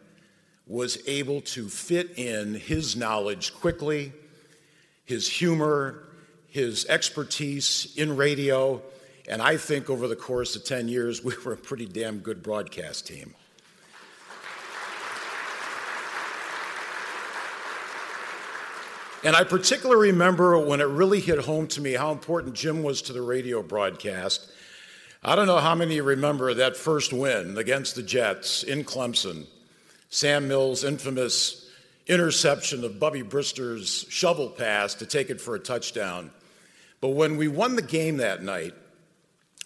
was able to fit in his knowledge quickly, his humor, his expertise in radio, and I think over the course of 10 years, *laughs* we were a pretty damn good broadcast team. And I particularly remember when it really hit home to me how important Jim was to the radio broadcast. I don't know how many remember that first win against the Jets in Clemson Sam Mills' infamous interception of Bubby Brister's shovel pass to take it for a touchdown. But when we won the game that night,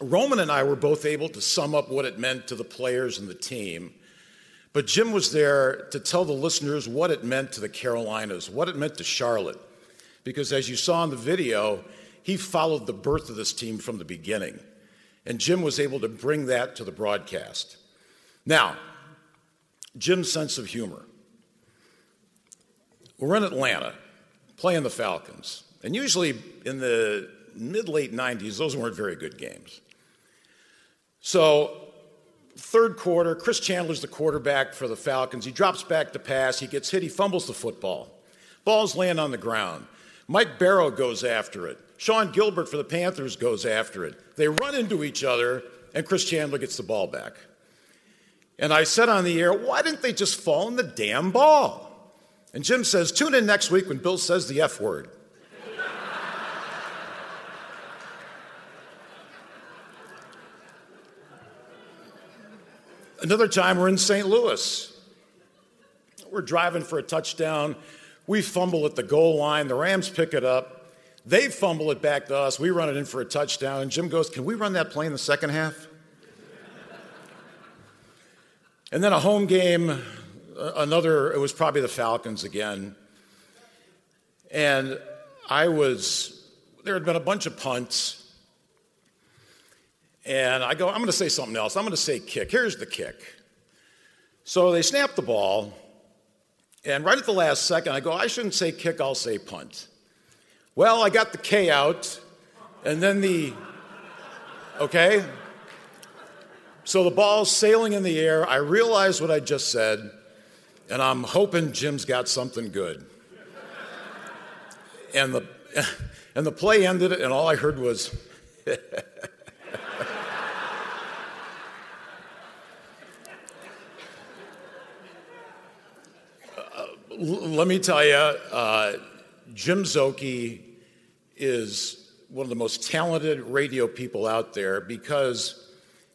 Roman and I were both able to sum up what it meant to the players and the team. But Jim was there to tell the listeners what it meant to the Carolinas, what it meant to Charlotte. Because as you saw in the video, he followed the birth of this team from the beginning. And Jim was able to bring that to the broadcast. Now, Jim's sense of humor. We're in Atlanta playing the Falcons. And usually in the mid late 90s, those weren't very good games. So, third quarter, Chris Chandler's the quarterback for the Falcons. He drops back to pass, he gets hit, he fumbles the football. Ball's laying on the ground. Mike Barrow goes after it. Sean Gilbert for the Panthers goes after it. They run into each other, and Chris Chandler gets the ball back. And I said on the air, why didn't they just fall in the damn ball? And Jim says, tune in next week when Bill says the F word. Another time we're in St. Louis. We're driving for a touchdown. We fumble at the goal line. The Rams pick it up. They fumble it back to us. We run it in for a touchdown. And Jim goes, Can we run that play in the second half? And then a home game, uh, another, it was probably the Falcons again. And I was, there had been a bunch of punts. And I go, I'm going to say something else. I'm going to say kick. Here's the kick. So they snap the ball. And right at the last second, I go, I shouldn't say kick, I'll say punt. Well, I got the K out, and then the, okay? So the ball's sailing in the air. I realize what I just said, and I'm hoping Jim's got something good. And the, *laughs* and the play ended, and all I heard was, *laughs* let me tell you, uh, Jim Szoke is one of the most talented radio people out there because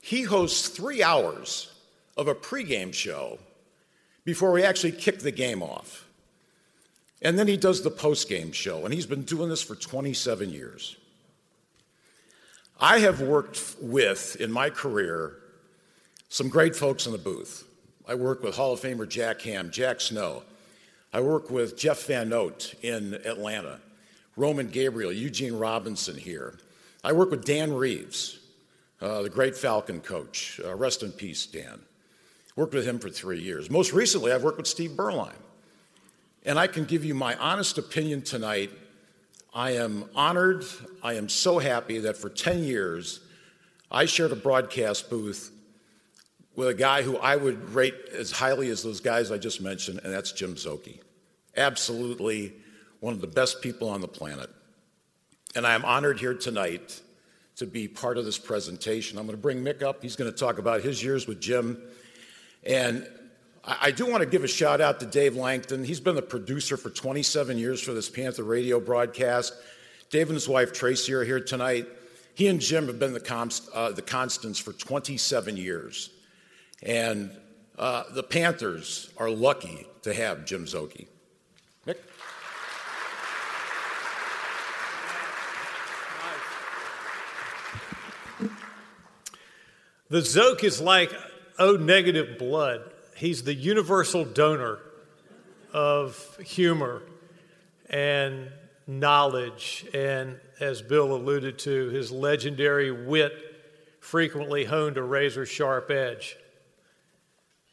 he hosts three hours of a pregame show before we actually kick the game off. And then he does the postgame show, and he's been doing this for 27 years. I have worked with, in my career, some great folks in the booth. I work with Hall of Famer Jack Ham, Jack Snow, I work with Jeff Van Note in Atlanta, Roman Gabriel, Eugene Robinson here. I work with Dan Reeves, uh, the great Falcon coach. Uh, rest in peace, Dan. Worked with him for three years. Most recently, I've worked with Steve Beuerlein. And I can give you my honest opinion tonight. I am honored. I am so happy that for 10 years, I shared a broadcast booth with a guy who I would rate as highly as those guys I just mentioned, and that's Jim Szoke. Absolutely one of the best people on the planet. And I am honored here tonight to be part of this presentation. I'm going to bring Mick up. He's going to talk about his years with Jim. And I do want to give a shout out to Dave Langton. He's been the producer for 27 years for this Panther radio broadcast. Dave and his wife Tracy are here tonight. He and Jim have been the, const, uh, the constants for 27 years. And uh, the Panthers are lucky to have Jim Szoke. The Zoke is like O negative blood. He's the universal donor of humor and knowledge, and as Bill alluded to, his legendary wit frequently honed a razor sharp edge.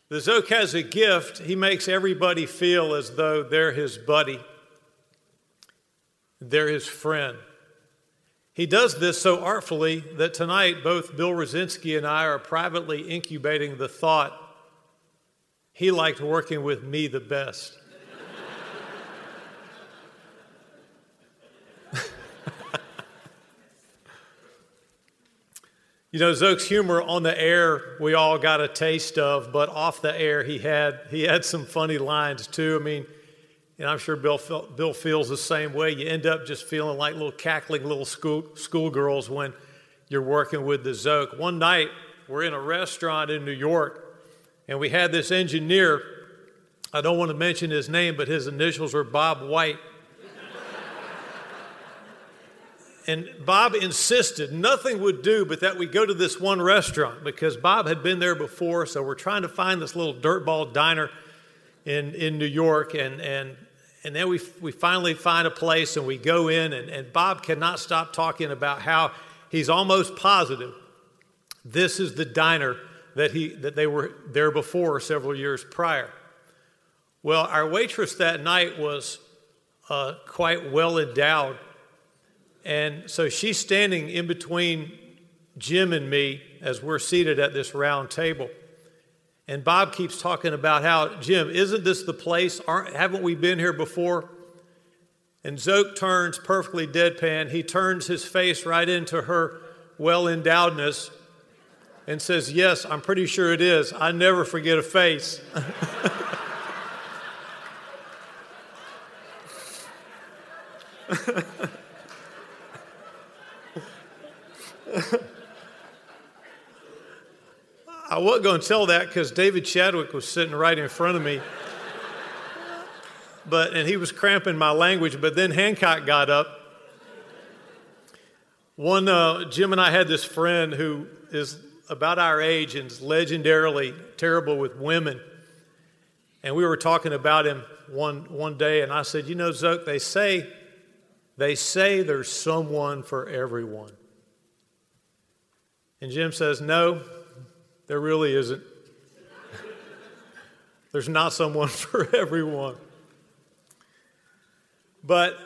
The Zoke has a gift. He makes everybody feel as though they're his buddy, they're his friend. He does this so artfully that tonight both Bill Rosinski and I are privately incubating the thought he liked working with me the best. *laughs* You know, Zoke's humor on the air, we all got a taste of, but off the air, he had, he had some funny lines too. I mean, and I'm sure Bill, Bill feels the same way. You end up just feeling like little cackling little school, schoolgirls when you're working with the Zoke. One night, we're in a restaurant in New York, and we had this engineer. I don't want to mention his name, but his initials were Bob White. *laughs* and Bob insisted nothing would do but that we go to this one restaurant because Bob had been there before. So we're trying to find this little dirtball diner in, in New York. And, and, and then we, we finally find a place and we go in. And, and Bob cannot stop talking about how he's almost positive this is the diner that, he, that they were there before several years prior. Well, our waitress that night was uh, quite well endowed. And so she's standing in between Jim and me as we're seated at this round table. And Bob keeps talking about how, Jim, isn't this the place? Aren't, haven't we been here before? And Zoke turns perfectly deadpan. He turns his face right into her well endowedness and says, Yes, I'm pretty sure it is. I never forget a face. *laughs* I wasn't going to tell that because David Chadwick was sitting right in front of me. But, and he was cramping my language, but then Hancock got up. One, uh, Jim and I had this friend who is about our age and is legendarily terrible with women. And we were talking about him one, one day, and I said, You know, Zook, they say, they say there's someone for everyone. And Jim says, No, there really isn't. there's not someone *laughs* for everyone. But,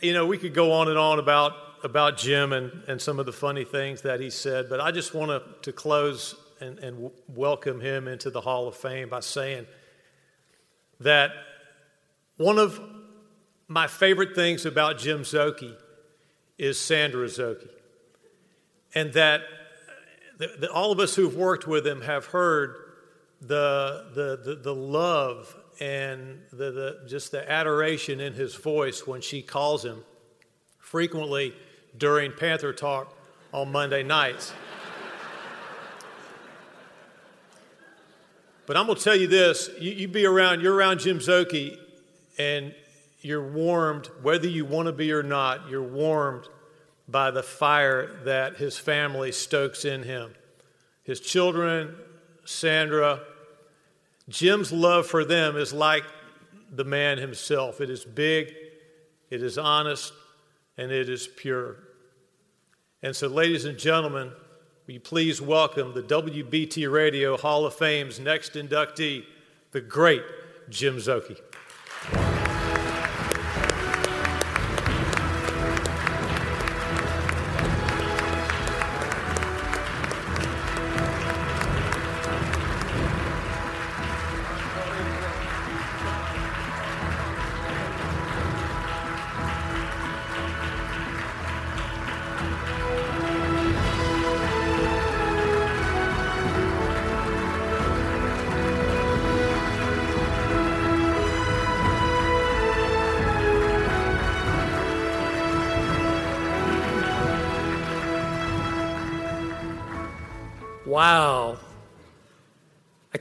you know, we could go on and on about about Jim and, and some of the funny things that he said, but I just want to, close and, and w- welcome him into the Hall of Fame by saying that one of my favorite things about Jim Szoke is Sandra Szoke. And that, that all of us who've worked with him have heard the, the, the, the love and the, the, just the adoration in his voice when she calls him frequently during Panther Talk on Monday nights. *laughs* but I'm going to tell you this you, you, be around, you're around Jim Szoke, and you're warmed, whether you want to be or not, you're warmed by the fire that his family stokes in him. His children, Sandra, Jim's love for them is like the man himself. It is big, it is honest, and it is pure. And so, ladies and gentlemen, will you please welcome the WBT Radio Hall of Fame's next inductee, the great Jim Szoke.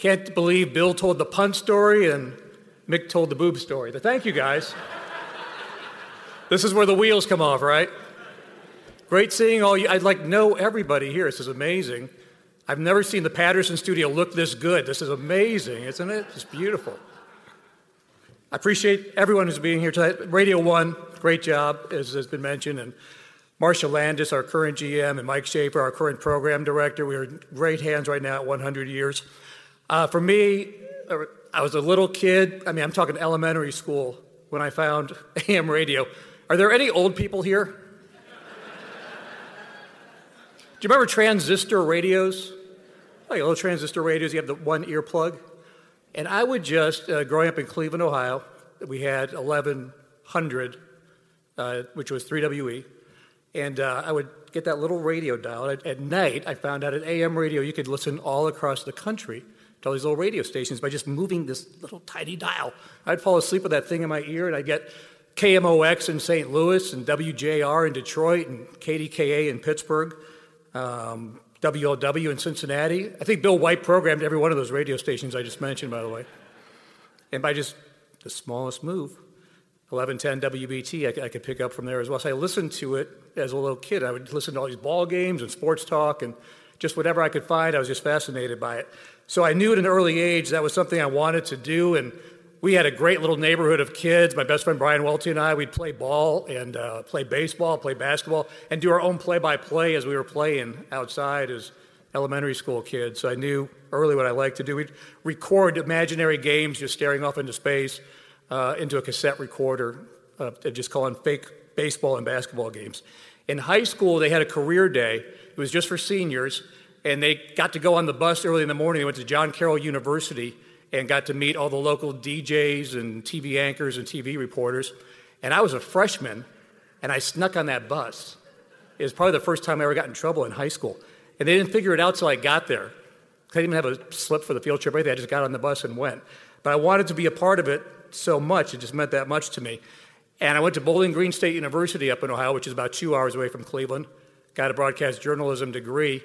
Can't believe Bill told the punt story and Mick told the boob story. But thank you guys. this is where the wheels come off, right? Great seeing all you. I'd like know everybody here. This is amazing. I've never seen the Patterson studio look this good. This is amazing, isn't it? It's beautiful. I appreciate everyone who's being here tonight. Radio One, great job, as has been mentioned, and Marcia Landis, our current GM, and Mike Schaefer, our current program director. We are in great hands right now at 100 years. Uh, for me, uh, I was a little kid. I mean, I'm talking elementary school when I found *laughs* AM radio. Are there any old people here? Do you remember transistor radios? Like little transistor radios, you have the one earplug. And I would just, uh, growing up in Cleveland, Ohio, we had 1100, uh, which was 3WE. And uh, I would get that little radio dial. At, night, I found out at AM radio you could listen all across the country to all these little radio stations by just moving this little tiny dial. I'd fall asleep with that thing in my ear, and I'd get KMOX in St. Louis, and WJR in Detroit, and KDKA in Pittsburgh, um, WLW in Cincinnati. I think Bill White programmed every one of those radio stations I just mentioned, by the way. And by just the smallest move, 1110 WBT, I, I, could pick up from there as well. So I listened to it as a little kid. I would listen to all these ball games and sports talk and just whatever I could find. I was just fascinated by it. So I knew at an early age that was something I wanted to do. And we had a great little neighborhood of kids. My best friend Brian Welty and I, we'd play ball and uh, play baseball, play basketball, and do our own play by play as we were playing outside as elementary school kids. So I knew early what I liked to do. We'd record imaginary games just staring off into space uh, into a cassette recorder, uh, just calling fake baseball and basketball games. In high school, they had a career day. It was just for seniors, and they got to go on the bus early in the morning. They went to John Carroll University and got to meet all the local DJs and TV anchors and TV reporters. And I was a freshman, and I snuck on that bus. It was probably the first time I ever got in trouble in high school. And they didn't figure it out till I got there. I didn't even have a slip for the field trip or anything. I just got on the bus and went. But I wanted to be a part of it so much. It just meant that much to me. And I went to Bowling Green State University up in Ohio, which is about two hours away from Cleveland. Got a broadcast journalism degree.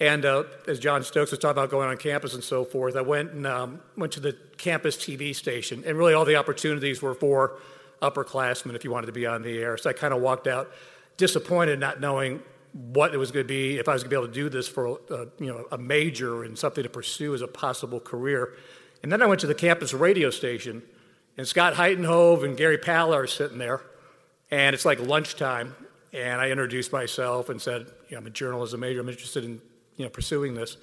And uh, as John Stokes was talking about going on campus and so forth, I went and um, went to the campus TV station. And really, all the opportunities were for upperclassmen if you wanted to be on the air. So I kind of walked out disappointed, not knowing what it was going to be, if I was going to be able to do this for a, you know, a major and something to pursue as a possible career. And then I went to the campus radio station, and Scott Heitenhove and Gary Palla are sitting there, and it's like lunchtime. And I introduced myself and said, you know, I'm a journalism major. I'm interested in you know, pursuing this.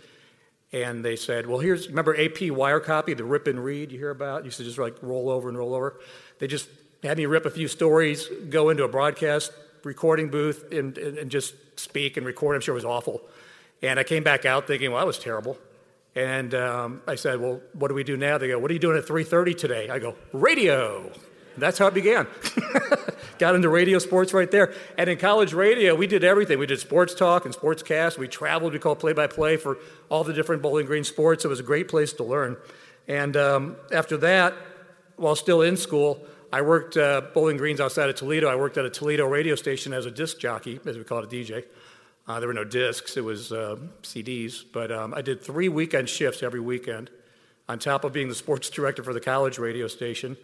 And they said, well, here's, remember AP wire copy, the rip and read you hear about? You used to just like roll over and roll over. They just had me rip a few stories, go into a broadcast recording booth, and, and, and just speak and record. I'm sure it was awful. And I came back out thinking, well, that was terrible. And um, I said, well, what do we do now? They go, what are you doing at 3.30 today? I go, radio. That's how it began. *laughs* Got into radio sports right there. And in college radio, we did everything. We did sports talk and sports cast. We traveled. We called play by play for all the different Bowling Green sports. It was a great place to learn. And um, after that, while still in school, I worked uh, Bowling Green's outside of Toledo. I worked at a Toledo radio station as a disc jockey, as we call it, a DJ. Uh, there were no discs, it was uh, CDs. But um, I did three weekend shifts every weekend, on top of being the sports *laughs* director for the college radio station.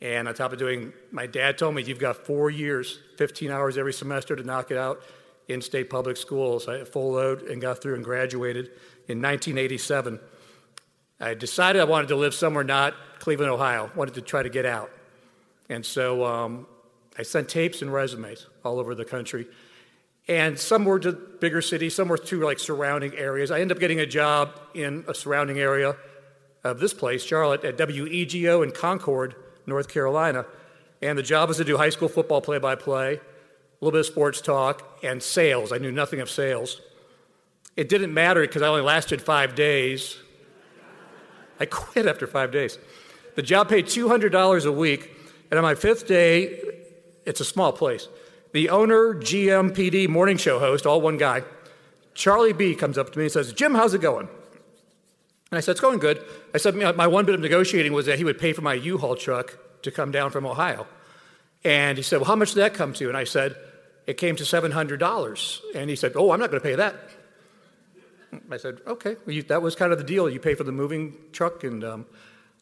And on top of doing, my dad told me, you've got four years, 15 hours every semester to knock it out in state public schools. I full load and got through and graduated in 1987. I decided I wanted to live somewhere not Cleveland, Ohio. Wanted to try to get out. And so um, I sent tapes and resumes all over the country. And some were to bigger cities, some were to like surrounding areas. I ended up getting a job in a surrounding area of this place, Charlotte, at WEGO in Concord, North Carolina. And the job was to do high school football play by play, a little bit of sports talk, and sales. I knew nothing of sales. It didn't matter because I only lasted five days. I quit after five days. The job paid $200 a week, and on my fifth day, it's a small place. The owner, GMPD morning show host, all one guy, Charlie B comes up to me and says, Jim, how's it going? And I said, It's going good. I said, My one bit of negotiating was that he would pay for my U Haul truck to come down from Ohio. And he said, Well, how much did that come to? And I said, It came to $700. And he said, Oh, I'm not going to pay that. I said, Okay. Well, you, that was kind of the deal. You pay for the moving truck, and um,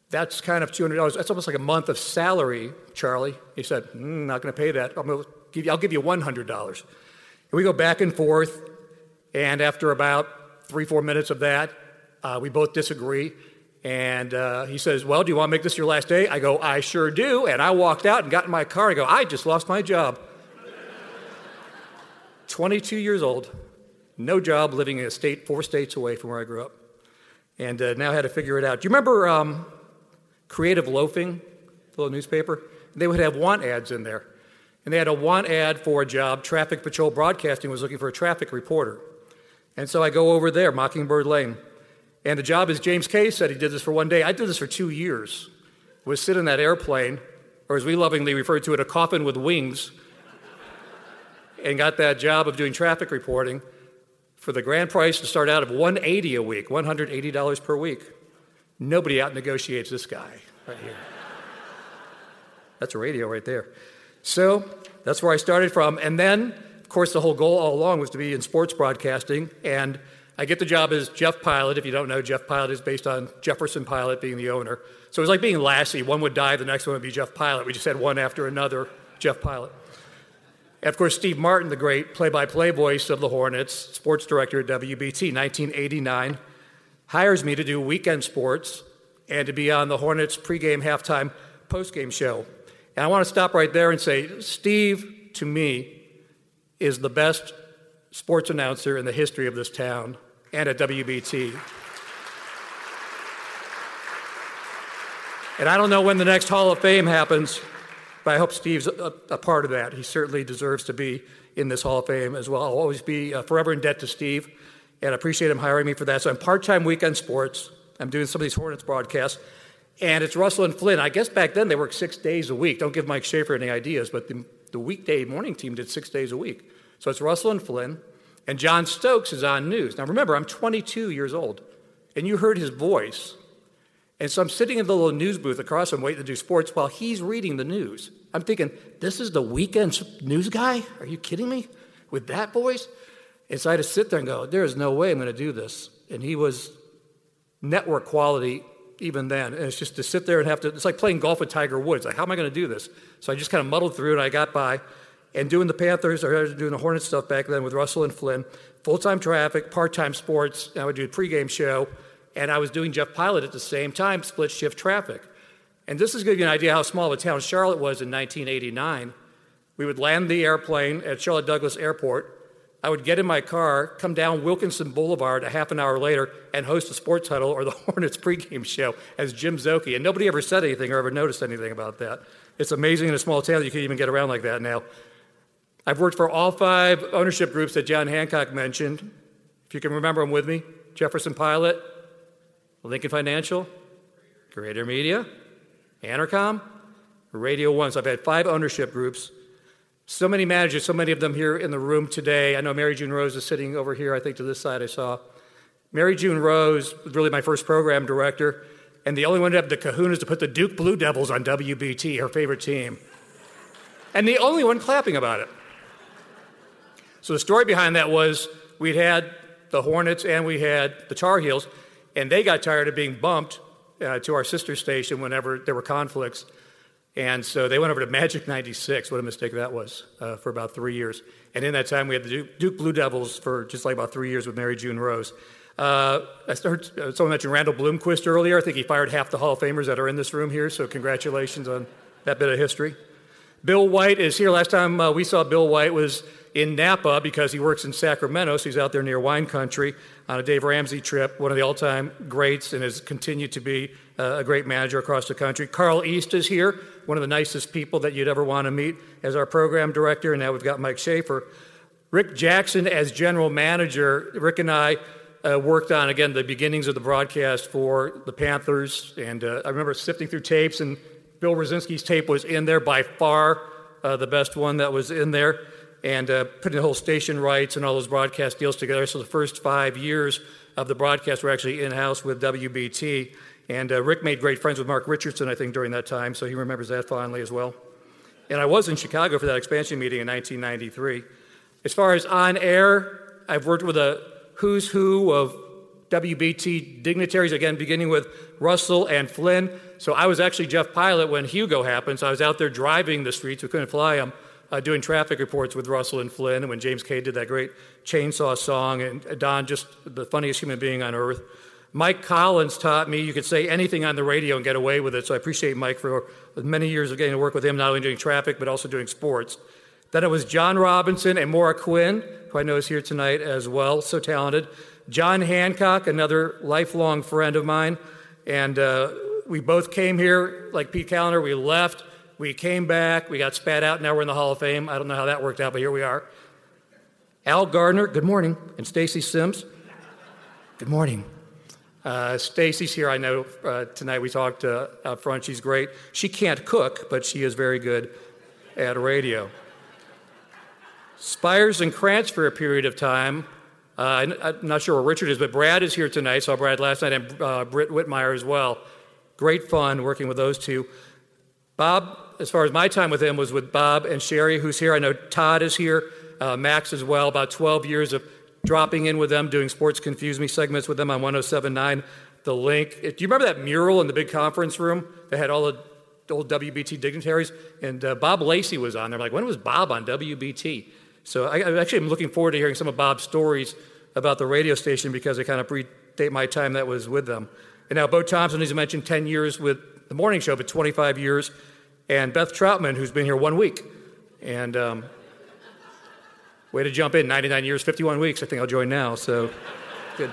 that's kind of $200. That's almost like a month of salary, Charlie. He said, mm, Not going to pay that. I'm give you, I'll give you $100. And we go back and forth. And after about three, four minutes of that, uh, we both disagree. And uh, he says, Well, do you want to make this your last day? I go, I sure do. And I walked out and got in my car. I go, I just lost my job. *laughs* 22 years old, no job, living in a state four states away from where I grew up. And uh, now I had to figure it out. Do you remember um, Creative Loafing, the little newspaper? They would have want ads in there. And they had a want ad for a job. Traffic Patrol Broadcasting was looking for a traffic reporter. And so I go over there, Mockingbird Lane. And the job, as James K said, he did this for one day. I did this for two years. Was sit in that airplane, or as we lovingly refer to it, a coffin with wings, *laughs* and got that job of doing traffic reporting for the grand price to start out of 180 a week, $180 per week. Nobody out negotiates this guy right here. *laughs* That's a radio right there. So that's where I started from. And then, of course, the whole goal all along was to be in sports broadcasting. And I get the job as Jeff Pilot. If you don't know, Jeff Pilot is based on Jefferson Pilot being the owner. So it was like being Lassie. One would die, the next one would be Jeff Pilot. We just had one after another Jeff Pilot. And of course, Steve Martin, the great play by play voice of the Hornets, sports director at WBT, 1989, hires me to do weekend sports and to be on the Hornets pregame, halftime, postgame show. And I want to stop right there and say Steve, to me, is the best sports announcer in the history of this town and at WBT. And I don't know when the next Hall of Fame happens, but I hope Steve's a, a, part of that. He certainly deserves to be in this Hall of Fame as well. I'll always be uh, forever in debt to Steve, and I appreciate him hiring me for that. So I'm part time weekend sports. I'm doing some of these Hornets broadcasts. And it's Russell and Flynn. I guess back then they worked six days a week. Don't give Mike Schaefer any ideas, but the, the weekday morning team did six days a week. So it's Russell and Flynn. And John Stokes is on news. Now remember, I'm 22 years old, and you heard his voice and so I'm sitting in the little news booth across from waiting to do sports while he's reading the news. I'm thinking, this is the weekend news guy? Are you kidding me? With that voice? And so I had to sit there and go, there is no way I'm going to do this. And he was network quality even then. And it's just to sit there and have to, it's like playing golf with Tiger Woods. Like, how am I going to do this? So I just kind of muddled through and I got by. And doing the Panthers, or doing the Hornet stuff back then with Russell and Flynn, full time traffic, part time sports. I would do a pregame show and I was doing Jeff Pilot at the same time, split shift traffic. And this is to give you an idea how small of a town Charlotte was in 1989. We would land the airplane at Charlotte Douglas Airport. I would get in my car, come down Wilkinson Boulevard a half an hour later, and host a sports huddle or the *laughs* Hornets pregame show as Jim Szoke. And nobody ever said anything or ever noticed anything about that. It's amazing in a small town you can even get around like that now. I've worked for all five ownership groups that John Hancock mentioned. If you can remember them with me Jefferson Pilot, Lincoln Financial, Greater Media, Entercom, Radio One. So I've had five ownership groups. So many managers, so many of them here in the room today. I know Mary June Rose is sitting over here, I think to this side I saw. Mary June Rose was really my first program director, and the only one to have the kahunas to put the Duke Blue Devils on WBT, her favorite team. And the only one clapping about it. So the story behind that was we'd had the Hornets and we had the Tar Heels, and they got tired of being bumped uh, to our sister station whenever there were conflicts. And so they went over to Magic 96. What a mistake that was uh, for about three years. And in that time, we had the Duke, Duke Blue Devils for just like about three years with Mary June Rose. Uh, I heard uh, someone mentioned Randall Bloomquist earlier. I think he fired half the Hall of Famers that are in this room here, so congratulations on that bit of history. Bill White is here. Last time uh, we saw Bill White was in Napa because he works in Sacramento, so he's out there near wine country on a Dave Ramsey trip, one of the all time greats, and has continued to be uh, a great manager across the country. Carl East is here, one of the nicest people that you'd ever want to meet as our program director, and now we've got Mike Schaefer. Rick Jackson as general manager. Rick and I uh, worked on, again, the beginnings of the broadcast for the Panthers, and uh, I remember sifting through tapes and Bill Rosinski's tape was in there by far, uh, the best one that was in there, and uh, putting the whole station rights and all those broadcast deals together. So the first five years of the broadcast were actually in house with WBT. And uh, Rick made great friends with Mark Richardson, I think, during that time, so he remembers that fondly as well. And I was in Chicago for that expansion meeting in 1993. As far as on air, I've worked with a who's who of WBT dignitaries, again, beginning with Russell and Flynn. So I was actually Jeff Pilot when Hugo happened. So I was out there driving the streets. We couldn't fly them, uh, doing traffic reports with Russell and Flynn. And when James K did that great chainsaw song, and Don, just the funniest human being on earth. Mike Collins taught me you could say anything on the radio and get away with it. So I appreciate Mike for many years of getting to work with him, not only doing traffic, but also doing sports. Then it was John Robinson and Maura Quinn, who I know is here tonight as well, so talented. John Hancock, another lifelong friend of mine, and uh, we both came here like Pete Kaliner. We left, we came back, we got spat out. Now we're in the Hall of Fame. I don't know how that worked out, but here we are. Al Gardner, good morning, and Stacy Sims, good morning. Uh, Stacy's here. I know uh, tonight we talked uh, out front. She's great. She can't cook, but she is very good at radio. Spires and Krantz for a period of time uh, I'm not sure where Richard is, but Brad is here tonight. Saw Brad last night, and uh, Britt Whitmire as well. Great fun working with those two. Bob, as far as my time with him, was with Bob and Sherry, who's here. I know Todd is here, uh, Max as well. About 12 years of dropping in with them, doing Sports Confuse Me segments with them on 1079 The Link. Do you remember that mural in the big conference room that had all the old WBT dignitaries? And uh, Bob Lacey was on there. I'm like, when was Bob on WBT? So I, I actually am looking forward to hearing some of Bob's stories about the radio station because they kind of predate my time that was with them. And now Bo Thompson, as I mentioned, 10 years with the morning show, but 25 years. And Beth Troutman, who's been here one week. And um, way to jump in, 99 years, 51 weeks. I think I'll join now. So good.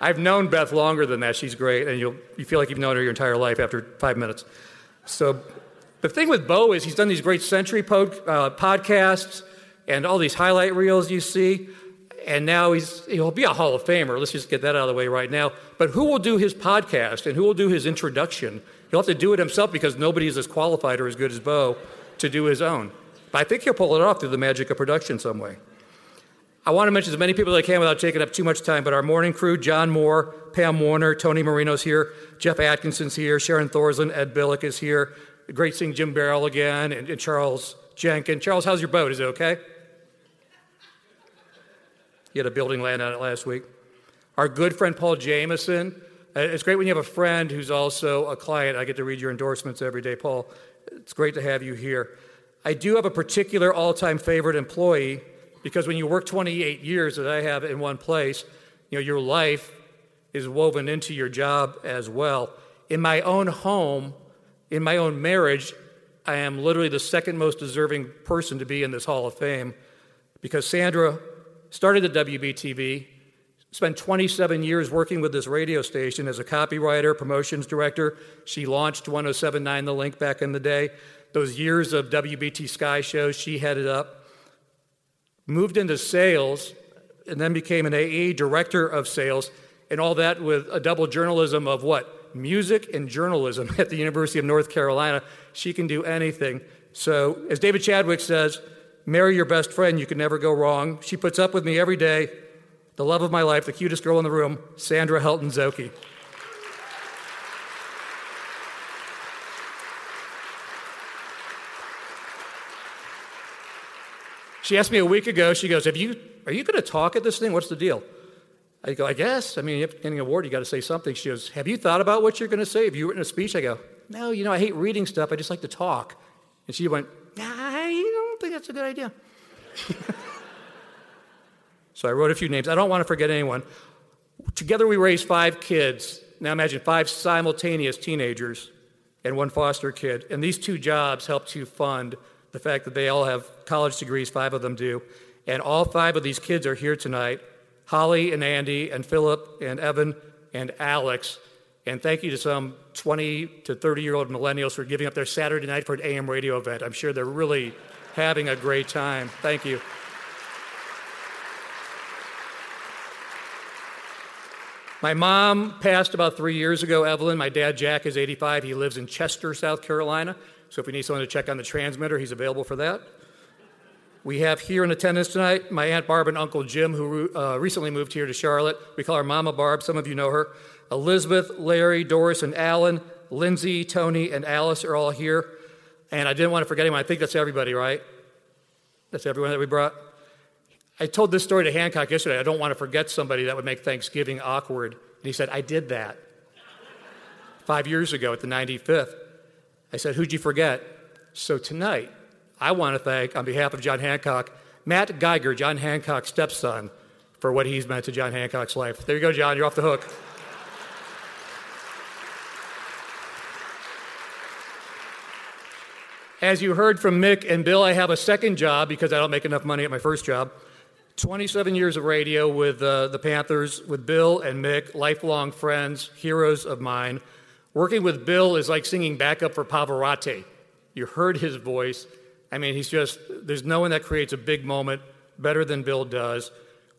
I've known Beth longer than that. She's great, and you'll, you feel like you've known her your entire life after five minutes. So the thing with Bo is he's done these great Century uh, podcasts and all these highlight reels you see and now he's he'll be a Hall of Famer. Let's just get that out of the way right now. But who will do his podcast and who will do his introduction? He'll have to do it himself because nobody is as qualified or as good as Bo to do his own. But I think he'll pull it off through the magic of production some way. I want to mention as many people as I can without taking up too much time, but our morning crew, John Moore, Pam Warner, Tony Marino's here, Jeff Atkinson's here, Sharon Thorson, Ed Billick is here. Great seeing Jim Barrell again, and, and Charles Jenkins. Charles, how's your boat? Is it okay? He had a building land on it last week. Our good friend Paul Jameson. Uh, it's great when you have a friend who's also a client. I get to read your endorsements every day, Paul. It's great to have you here. I do have a particular all time favorite employee because when you work 28 years that I have in one place, you know, your life is woven into your job as well. In my own home, in my own marriage, I am literally the second most deserving person to be in this Hall of Fame because Sandra started at WBTV, spent 27 years working with this radio station as a copywriter, promotions director. She launched 1079 The Link back in the day. Those years of WBT Sky shows, she headed up. Moved into sales and then became an AE director of sales, and all that with a double journalism of what? Music and journalism *laughs* at the University of North Carolina. She can do anything. So, as David Chadwick says, Marry your best friend, you can never go wrong. She puts up with me every day. The love of my life, the cutest girl in the room, Sandra Helton Szoke. She asked me a week ago, she goes, Have you, Are you going to talk at this thing? What's the deal? I go, I guess. I mean, if you're getting an award, you got to say something. She goes, Have you thought about what you're going to say? Have you written a speech? I go, No, you know, I hate reading stuff. I just like to talk. And she went, I don't think that's a good idea. *laughs* so I wrote a few names. I don't want to forget anyone. Together we raised five kids. Now imagine five simultaneous teenagers and one foster kid. And these two jobs help to fund the fact that they all have college degrees, five of them do. And all five of these kids are here tonight Holly and Andy and Philip and Evan and Alex. And thank you to some 20 to 30 year old millennials for giving up their Saturday night for an AM radio event. I'm sure they're really having a great time. Thank you. My mom passed about three years ago, Evelyn. My dad, Jack, is 85. He lives in Chester, South Carolina. So if we need someone to check on the transmitter, he's available for that. We have here in attendance tonight my Aunt Barb and Uncle Jim, who uh, recently moved here to Charlotte. We call her Mama Barb. Some of you know her. Elizabeth, Larry, Doris, and Alan, Lindsay, Tony, and Alice are all here. And I didn't want to forget anyone. I think that's everybody, right? That's everyone that we brought. I told this story to Hancock yesterday. I don't want to forget somebody that would make Thanksgiving awkward. And he said, I did that five years ago at the 95th. I said, Who'd you forget? So tonight, I want to thank, on behalf of John Hancock, Matt Geiger, John Hancock's stepson, for what he's meant to John Hancock's life. There you go, John. You're off the hook. As you heard from Mick and Bill, I have a second job because I don't make enough money at my first job. 27 years of radio with uh, the Panthers, with Bill and Mick, lifelong friends, heroes of mine. Working with Bill is like singing backup for Pavarotti. You heard his voice. I mean, he's just, there's no one that creates a big moment better than Bill does.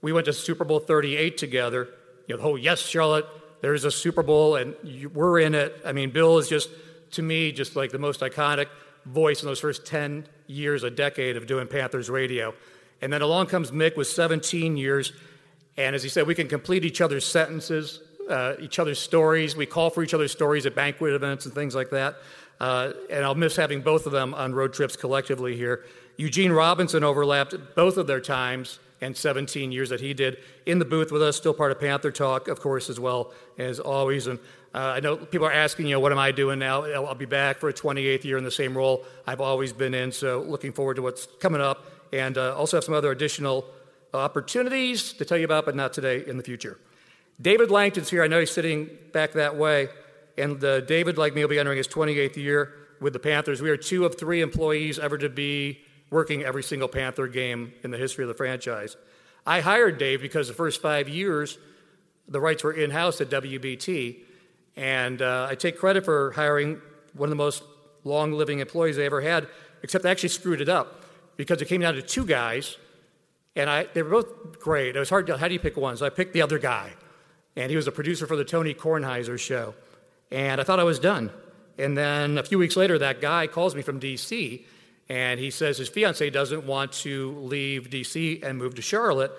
We went to Super Bowl 38 together. You know, oh, yes, Charlotte, there's a Super Bowl and you, we're in it. I mean, Bill is just, to me, just like the most iconic voice in those first 10 years, a decade of doing Panthers radio. And then along comes Mick with 17 years. And as he said, we can complete each other's sentences, uh, each other's stories. We call for each other's stories at banquet events and things like that. Uh, and I'll miss having both of them on road trips collectively here. Eugene Robinson overlapped both of their times and 17 years that he did in the booth with us, still part of Panther Talk, of course, as well as always. And uh, I know people are asking, you know, what am I doing now? I'll be back for a 28th year in the same role I've always been in. So looking forward to what's coming up, and uh, also have some other additional opportunities to tell you about, but not today, in the future. David Langton's here. I know he's sitting back that way. And uh, David, like me, will be entering his 28th year with the Panthers. We are two of three employees ever to be working every single Panther game in the history of the franchise. I hired Dave because the first five years, the rights were in house at WBT. And uh, I take credit for hiring one of the most long living employees I ever had, except I actually screwed it up because it came down to two guys. And I, they were both great. It was hard to, how do you pick one? So I picked the other guy. And he was a producer for the Tony Kornheiser show. And I thought I was done. And then a few weeks later, that guy calls me from DC and he says his fiance doesn't want to leave DC and move to Charlotte.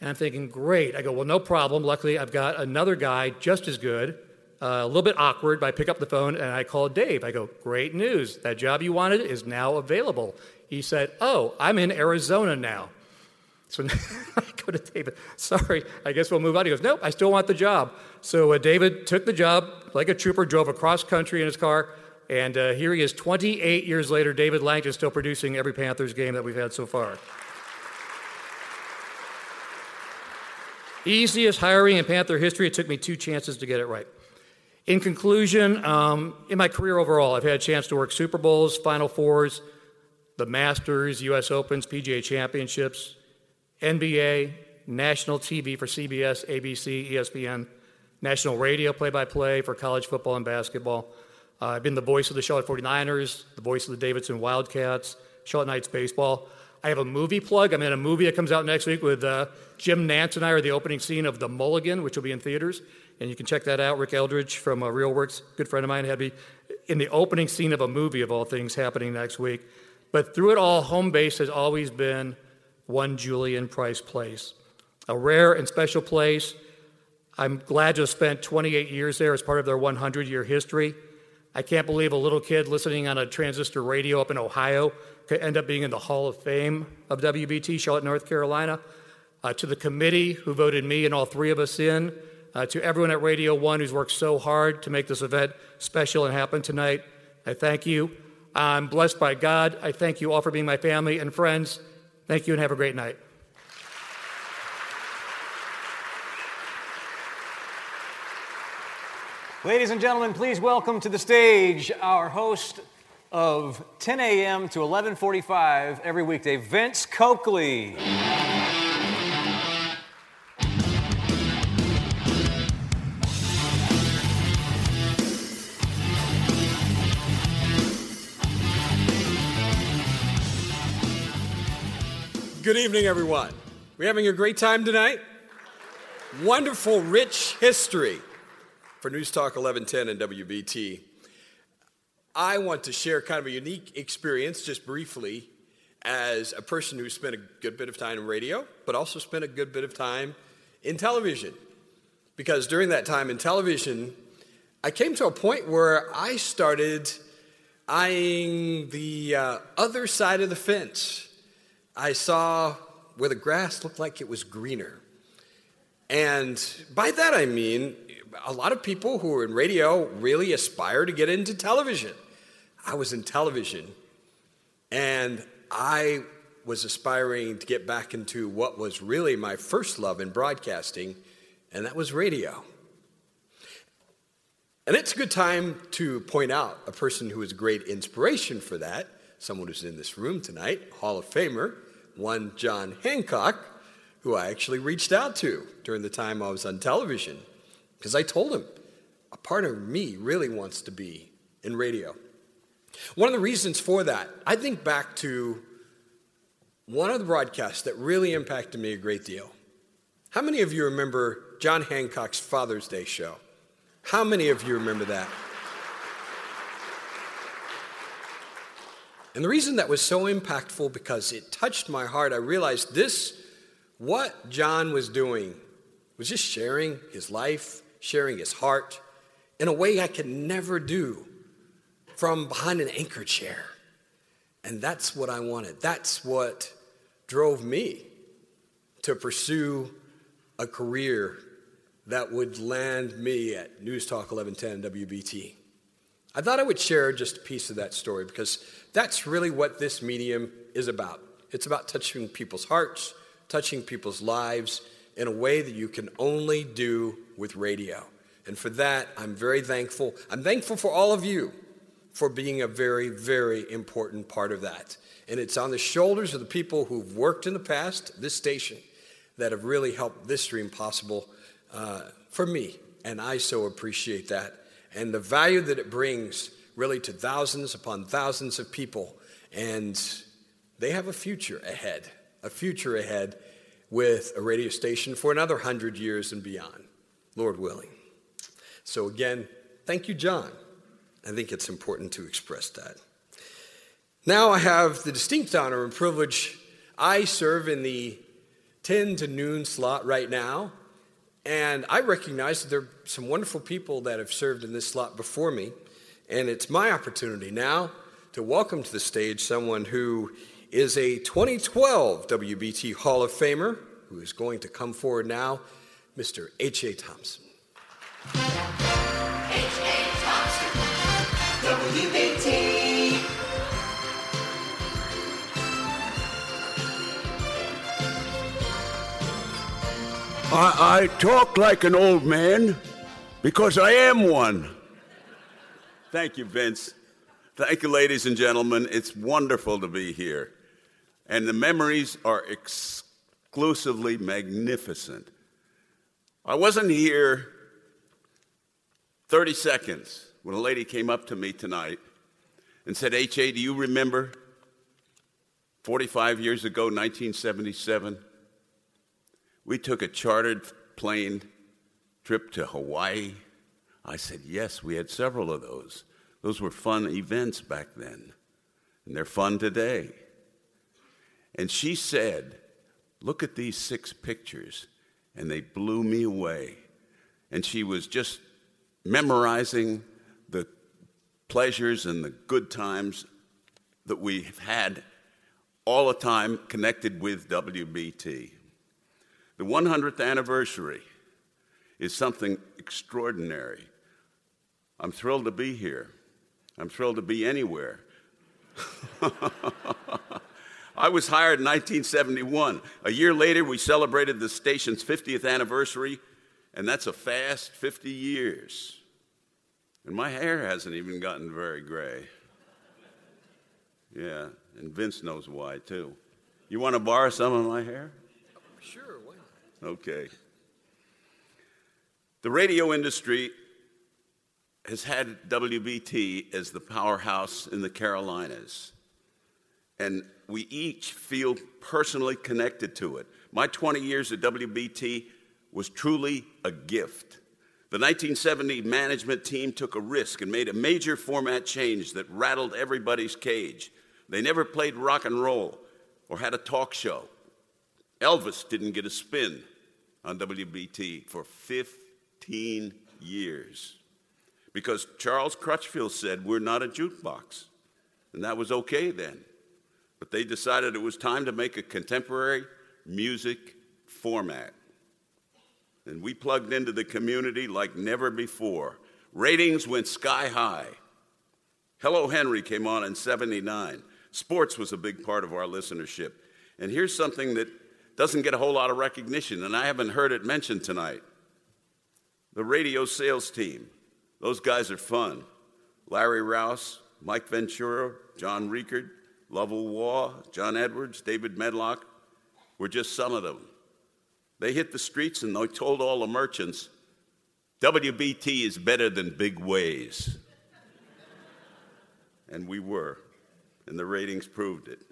And I'm thinking, great. I go, well, no problem. Luckily, I've got another guy just as good, uh, a little bit awkward, but I pick up the phone and I call Dave. I go, great news. That job you wanted is now available. He said, oh, I'm in Arizona now. So *laughs* I go to David, sorry, I guess we'll move on. He goes, nope, I still want the job. So uh, David took the job like a trooper, drove across country in his car, and uh, here he is 28 years later. David Langton still producing every Panthers game that we've had so far. Easiest hiring in Panther history. It took me two chances to get it right. In conclusion, um, in my career overall, I've had a chance to work Super Bowls, Final Fours, the Masters, U.S. Opens, PGA Championships, NBA, national TV for CBS, ABC, ESPN, national radio play by play for college football and basketball. Uh, I've been the voice of the Charlotte 49ers, the voice of the Davidson Wildcats, Charlotte Knights baseball. I have a movie plug. I'm in a movie that comes out next week with uh, Jim Nantz and I are the opening scene of The Mulligan, which will be in theaters. And you can check that out. Rick Eldridge from uh, ReelWorks, good friend of mine, had me in the opening scene of a movie of all things happening next week. But through it all, home base has always been one Julian Price Place, a rare and special place. I'm glad to have spent 28 years there as part of their 100 year history. I can't believe a little kid listening on a transistor radio up in Ohio could end up being in the Hall of Fame of WBT, Charlotte, North Carolina. Uh, to the committee who voted me and all three of us in, uh, to everyone at Radio One who's worked so hard to make this event special and happen tonight, I thank you. I'm blessed by God. I thank you all for being my family and friends. Thank you and have a great night. Ladies and gentlemen, please welcome to the stage our host of 10 a.m. to 11:45 every weekday, Vince Coakley. Good evening, everyone. We're having a great time tonight? Wonderful, rich history for News Talk 1110 and WBT. I want to share kind of a unique experience, just briefly, as a person who spent a good bit of time in radio, but also spent a good bit of time in television. Because during that time in television, I came to a point where I started eyeing the uh, other side of the fence. I saw where the grass looked like it was greener. And by that I mean, a lot of people who are in radio really aspire to get into television. I was in television and I was aspiring to get back into what was really my first love in broadcasting, and that was radio. And it's a good time to point out a person who is a great inspiration for that, someone who's in this room tonight, Hall of Famer, one John Hancock, who I actually reached out to during the time I was on television. Because I told him, a part of me really wants to be in radio. One of the reasons for that, I think back to one of the broadcasts that really impacted me a great deal. How many of you remember John Hancock's Father's Day show? How many of you remember that? And the reason that was so impactful because it touched my heart, I realized this, what John was doing, was just sharing his life, sharing his heart in a way I could never do from behind an anchor chair. And that's what I wanted. That's what drove me to pursue a career that would land me at News Talk 1110 WBT. I thought I would share just a piece of that story because that's really what this medium is about. It's about touching people's hearts, touching people's lives in a way that you can only do with radio. And for that, I'm very thankful. I'm thankful for all of you for being a very, very important part of that. And it's on the shoulders of the people who've worked in the past, this station, that have really helped this dream possible uh, for me. And I so appreciate that. And the value that it brings really to thousands upon thousands of people. And they have a future ahead, a future ahead with a radio station for another hundred years and beyond, Lord willing. So, again, thank you, John. I think it's important to express that. Now I have the distinct honor and privilege. I serve in the 10 to noon slot right now, and I recognize that there are some wonderful people that have served in this slot before me, and it's my opportunity now to welcome to the stage someone who is a 2012 WBT Hall of Famer who is going to come forward now, Mr. H.A. Thompson. I, I talk like an old man because I am one. Thank you, Vince. Thank you, ladies and gentlemen. It's wonderful to be here. And the memories are exclusively magnificent. I wasn't here 30 seconds when a lady came up to me tonight and said, H.A., do you remember 45 years ago, 1977? We took a chartered plane trip to Hawaii. I said, Yes, we had several of those. Those were fun events back then, and they're fun today. And she said, Look at these six pictures. And they blew me away. And she was just memorizing the pleasures and the good times that we've had all the time connected with WBT. The 100th anniversary is something extraordinary. I'm thrilled to be here. I'm thrilled to be anywhere. *laughs* I was hired in 1971. A year later, we celebrated the station's 50th anniversary, and that's a fast 50 years. And my hair hasn't even gotten very gray. Yeah, and Vince knows why, too. You want to borrow some of my hair? Okay. The radio industry has had WBT as the powerhouse in the Carolinas. And we each feel personally connected to it. My 20 years at WBT was truly a gift. The 1970 management team took a risk and made a major format change that rattled everybody's cage. They never played rock and roll or had a talk show. Elvis didn't get a spin on WBT for 15 years because Charles Crutchfield said, We're not a jukebox. And that was okay then. But they decided it was time to make a contemporary music format. And we plugged into the community like never before. Ratings went sky high. Hello Henry came on in 79. Sports was a big part of our listenership. And here's something that doesn't get a whole lot of recognition, and I haven't heard it mentioned tonight. The radio sales team. Those guys are fun. Larry Rouse, Mike Ventura, John Riekert, Lovell Waugh, John Edwards, David Medlock were just some of them. They hit the streets and they told all the merchants, WBT is better than big ways. and we were, and the ratings proved it.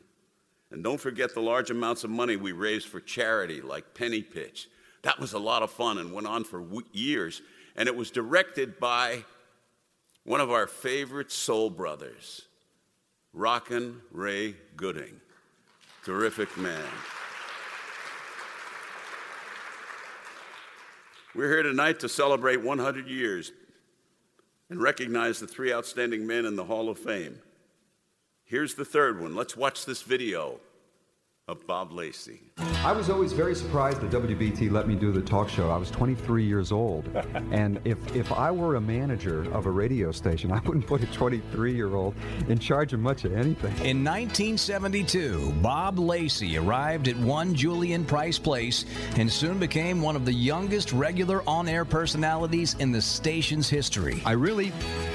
And don't forget the large amounts of money we raised for charity, like Penny Pitch. That was a lot of fun and went on for years. And it was directed by one of our favorite soul brothers, Rockin' Ray Gooding. Terrific man. We're here tonight to celebrate 100 years and recognize the three outstanding men in the Hall of Fame. Here's the third one. Let's watch this video. of Bob Lacey. I was always very surprised that WBT let me do the talk show. I was 23 years old. *laughs* and if, if I were a manager of a radio station, I wouldn't put a 23 year old in charge of much of anything. In 1972, Bob Lacey arrived at 1 Julian Price Place and soon became one of the youngest regular on air personalities in the station's history. I really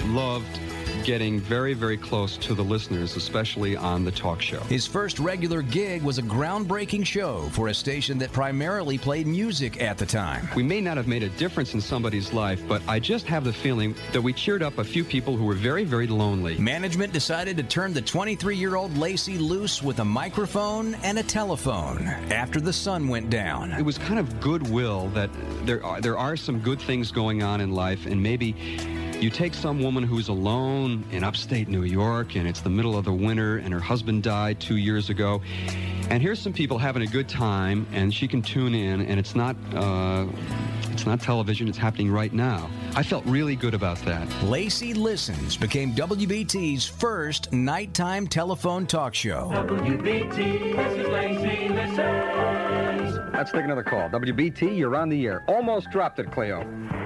loved getting very, very close to the listeners, especially on the talk show. His first regular gig was a groundbreaking show for a station that primarily played music at the time. We may not have made a difference in somebody's life, but I just have the feeling that we cheered up a few people who were very, very lonely. Management decided to turn the 23 year old Lacey loose with a microphone and a telephone after the sun went down. It was kind of goodwill that there are, there are some good things going on in life, and maybe you take some woman who's alone in upstate New York and it's the middle of the winter and her husband died two years ago. And here's some people having a good time and she can tune in and it's not, uh, it's not television, it's happening right now. I felt really good about that. Lacey Listens became WBT's first nighttime telephone talk show. WBT, this is Lacey Listens. Let's take another call. WBT, you're on the air. Almost dropped it, Cleo.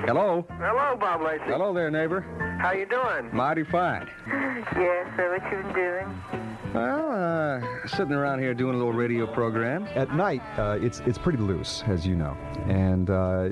Hello? Hello, Bob Lacey. Hello there, neighbor. How you doing? Mighty fine. *sighs* Yes, so what you been doing? Well, uh, sitting around here doing a little radio program. At night, uh, it's it's pretty loose, as you know, and uh,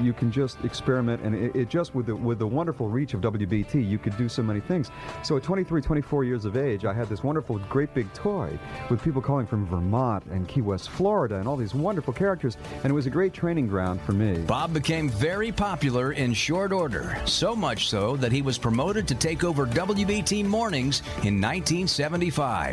you can just experiment. And it, it, just with the with the wonderful reach of WBT, you could do so many things. So at 23, 24 years of age, I had this wonderful, great big toy with people calling from Vermont and Key West, Florida, and all these wonderful characters, and it was a great training ground for me. Bob became very popular in short order, so much so that he was promoted to take over WBT mornings in 1975.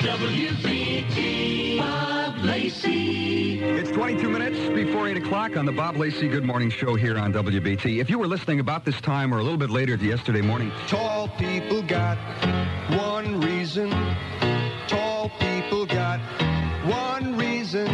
WBT, Bob Lacey. It's 22 minutes before 8 o'clock on the Bob Lacey Good Morning Show here on WBT. If you were listening about this time or a little bit later to yesterday morning, Tall people got one reason. Tall people got one reason.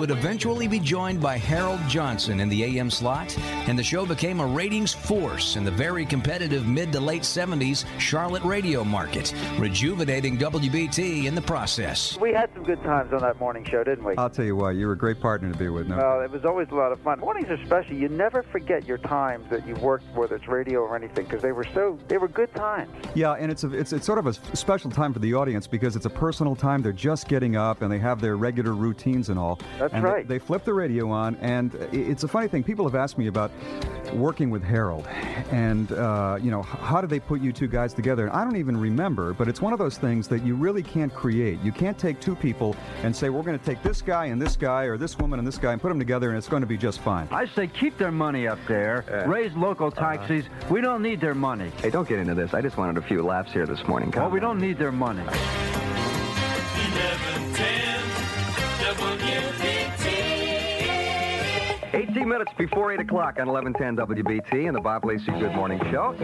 Would eventually be joined by Harold Johnson in the AM slot, and the show became a ratings force in the very competitive mid to late 70s Charlotte radio market, rejuvenating WBT in the process. We had some good times on that morning show, didn't we? I'll tell you what, you were a great partner to be with. No? Well, it was always a lot of fun. Mornings are special. You never forget your times that you've worked, whether it's radio or anything, because they were so they were good times. Yeah, and it's a, it's it's sort of a special time for the audience because it's a personal time. They're just getting up and they have their regular routines and all. That's and right. They, they flip the radio on, and it's a funny thing. People have asked me about working with Harold, and uh, you know, how did they put you two guys together? And I don't even remember, but it's one of those things that you really can't create. You can't take two people and say we're going to take this guy and this guy or this woman and this guy and put them together, and it's going to be just fine. I say keep their money up there. Raise local taxes. we don't need their money. Hey, don't get into this. I just wanted a few laughs here this morning. Well, we don't need their money. 18 minutes before 8 o'clock on 1110 WBT and the Bob Lacey Good Morning Show.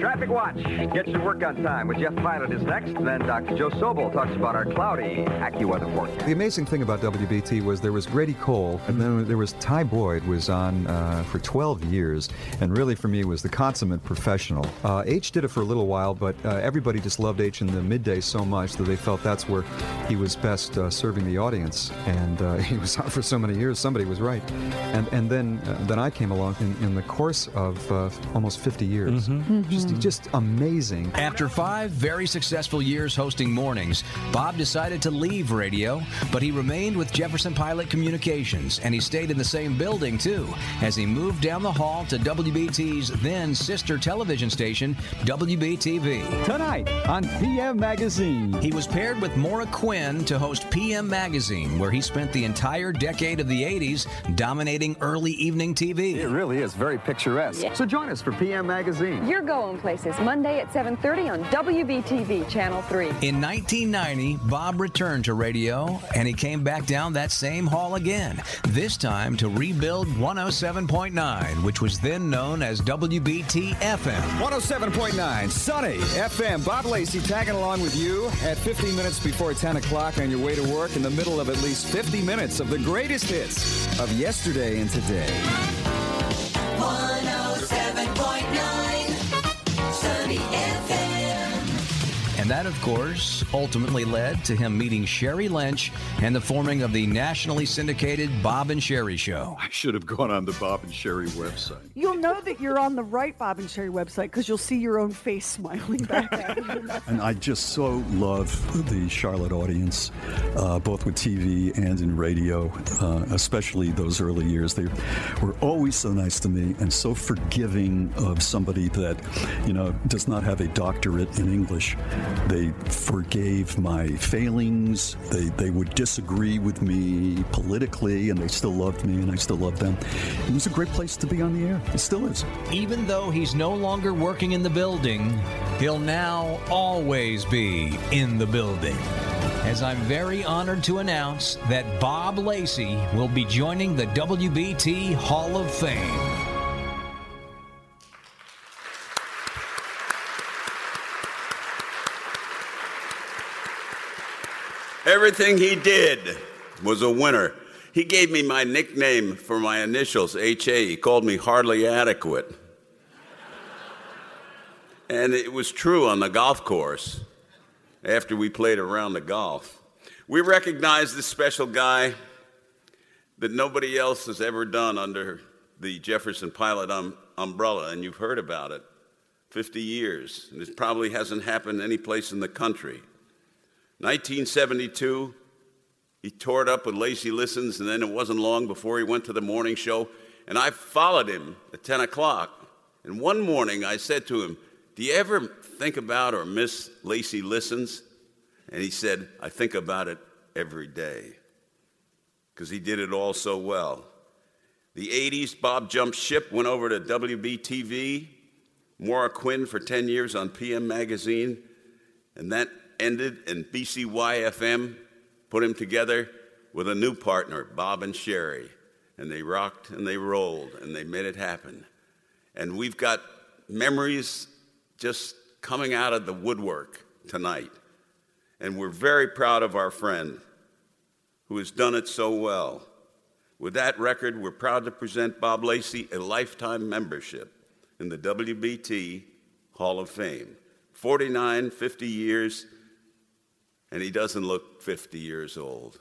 Traffic Watch gets you to work on time with Jeff Pilot is next. Then Dr. Joe Sobel talks about our cloudy AccuWeather forecast. The amazing thing about WBT was there was Grady Cole, and then there was Ty Boyd was on uh, for 12 years, and really for me was the consummate professional. Uh, H did it for a little while, but uh, everybody just loved H in the midday so much that they felt that's where he was best uh, serving the audience, and uh, *laughs* he was on for so many years. Somebody was right, and and then uh, then I came along in, in the course of uh, almost 50 years. Just just amazing. After five very successful years hosting mornings, Bob decided to leave radio, but he remained with Jefferson Pilot Communications, and he stayed in the same building too, as he moved down the hall to WBT's then sister television station, WBTV. Tonight on PM Magazine. He was paired with Maura Quinn to host PM Magazine, where he spent the entire decade of the 80s dominating early evening TV. It really is very picturesque. Yeah. So join us for PM Magazine. You're going places Monday at 7:30 on WBTV Channel 3. In 1990, Bob returned to radio and he came back down that same hall again, this time to rebuild 107.9, which was then known as WBT FM. 107.9, Sunny FM. Bob Lacey tagging along with you at 15 minutes before 10 o'clock on your way to work in the middle of at least 50 minutes of the greatest hits of yesterday and today. 107.9 Sunny FM. And that, of course, ultimately led to him meeting Sherry Lynch and the forming of the nationally syndicated Bob and Sherry Show. I should have gone on the Bob and Sherry website. You'll know that you're on the right Bob and Sherry website because you'll see your own face smiling back at you. *laughs* And I just so love the Charlotte audience, uh, both with TV and in radio, uh, especially those early years. They were always so nice to me and so forgiving of somebody that, you know, does not have a doctorate in English. They forgave my failings. They, they would disagree with me politically, and they still loved me, and I still love them. It was a great place to be on the air. It still is. Even though he's no longer working in the building, he'll now always be in the building. As I'm very honored to announce that Bob Lacey will be joining the WBT Hall of Fame. Everything he did was a winner. He gave me my nickname for my initials, HA. He called me hardly adequate. and it was true on the golf course after we played around the golf. We recognized this special guy that nobody else has ever done under the Jefferson Pilot um, umbrella, and you've heard about it 50 years, and it probably hasn't happened any place in the country. 1972, he tore it up with Lacey Listens, and then it wasn't long before he went to the morning show. And I followed him at 10 o'clock. And one morning I said to him, Do you ever think about or miss Lacey Listens? And he said, I think about it every day. Because he did it all so well. The 80s, Bob jumped ship, went over to WBTV, Maura Quinn for 10 years on PM Magazine, and that ended, and BCYFM put him together with a new partner, Bob and Sherry. And they rocked and they rolled and they made it happen. And we've got memories just coming out of the woodwork tonight. And we're very proud of our friend who has done it so well. With that record, we're proud to present Bob Lacey a lifetime membership in the WBT Hall of Fame. 49, 50 years, and he doesn't look 50 years old.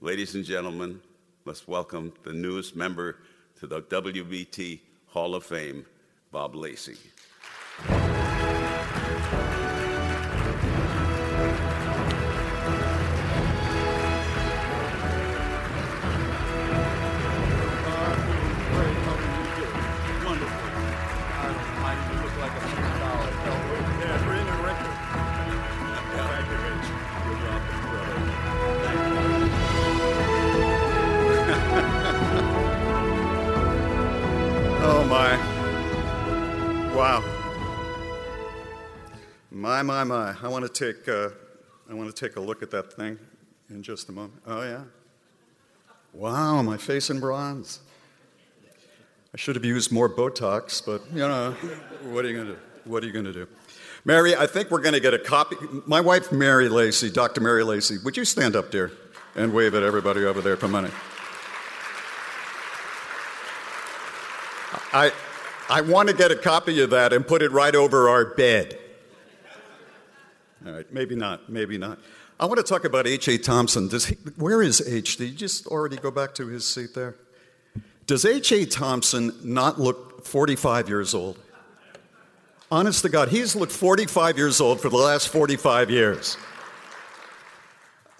Ladies and gentlemen, let's welcome the newest member to the WBT Hall of Fame, Bob Lacey. My my my. I want to take uh, I want to take a look at that thing in just a moment. Oh yeah. Wow, my face in bronze. I should have used more Botox, but you know, what are you going to do? What are you going to do? Mary, I think we're going to get a copy. My wife, Mary Lacey, Dr. Mary Lacey, would you stand up, dear, and wave at everybody over there for money? I, I want to get a copy of that and put it right over our bed. All right, maybe not, maybe not. I want to talk about H.A. Thompson. Does he, where is H? Did you just already go back to his seat there? Does H.A. Thompson not look 45 years old? Honest to God, he's looked 45 years old for the last 45 years.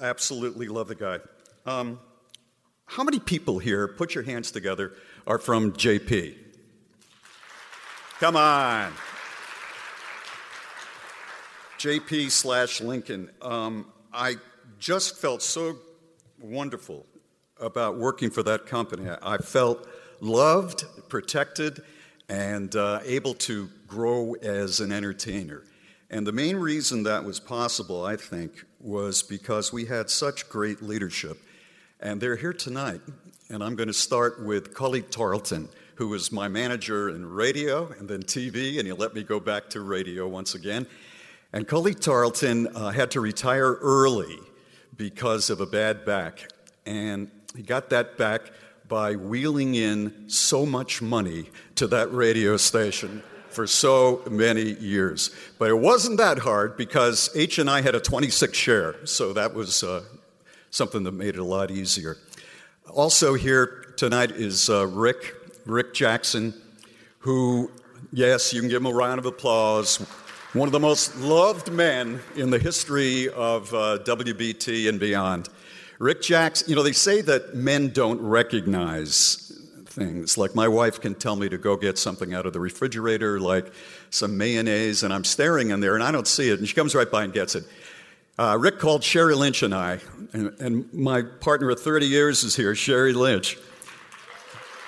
I absolutely love the guy. Um, how many people here, put your hands together, are from JP? Come on. JP slash Lincoln. Um, I just felt so wonderful about working for that company. I felt loved, protected, and uh, able to grow as an entertainer. And the main reason that was possible, I think, was because we had such great leadership. And they're here tonight. And I'm going to start with Cullie Tarleton, who was my manager in radio and then TV, and he let me go back to radio once again. And Cullie Tarleton uh, had to retire early because of a bad back. And he got that back by wheeling in so much money to that radio station for so many years. But it wasn't that hard because H and I had a 26 share, so that was uh, something that made it a lot easier. Also here tonight is uh, Rick, Rick Jackson, who, yes, you can give him a round of applause. One of the most loved men in the history of uh, WBT and beyond. Rick Jackson, you know, they say that men don't recognize things. Like my wife can tell me to go get something out of the refrigerator, like some mayonnaise, and I'm staring in there and I don't see it, and she comes right by and gets it. Uh, Rick called Sherry Lynch and I, and, and my partner of 30 years is here, Sherry Lynch.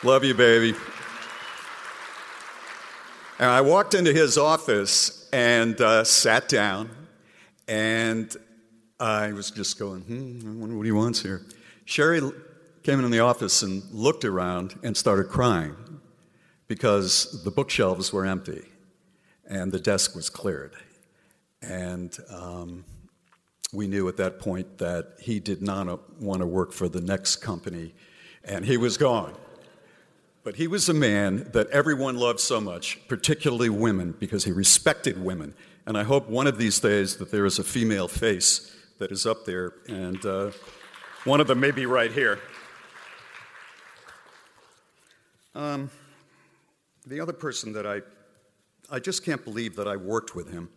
Love you, baby. And I walked into his office and uh, sat down, and I was just going, hmm, I wonder what he wants here. Sherry came in the office and looked around and started crying because the bookshelves were empty and the desk was cleared. And um, we knew at that point that he did not want to work for the next company, and he was gone. But he was a man that everyone loved so much, particularly women, because he respected women. And I hope one of these days that there is a female face that is up there, and uh, one of them may be right here. Um, the other person that I, I just can't believe that I worked with him.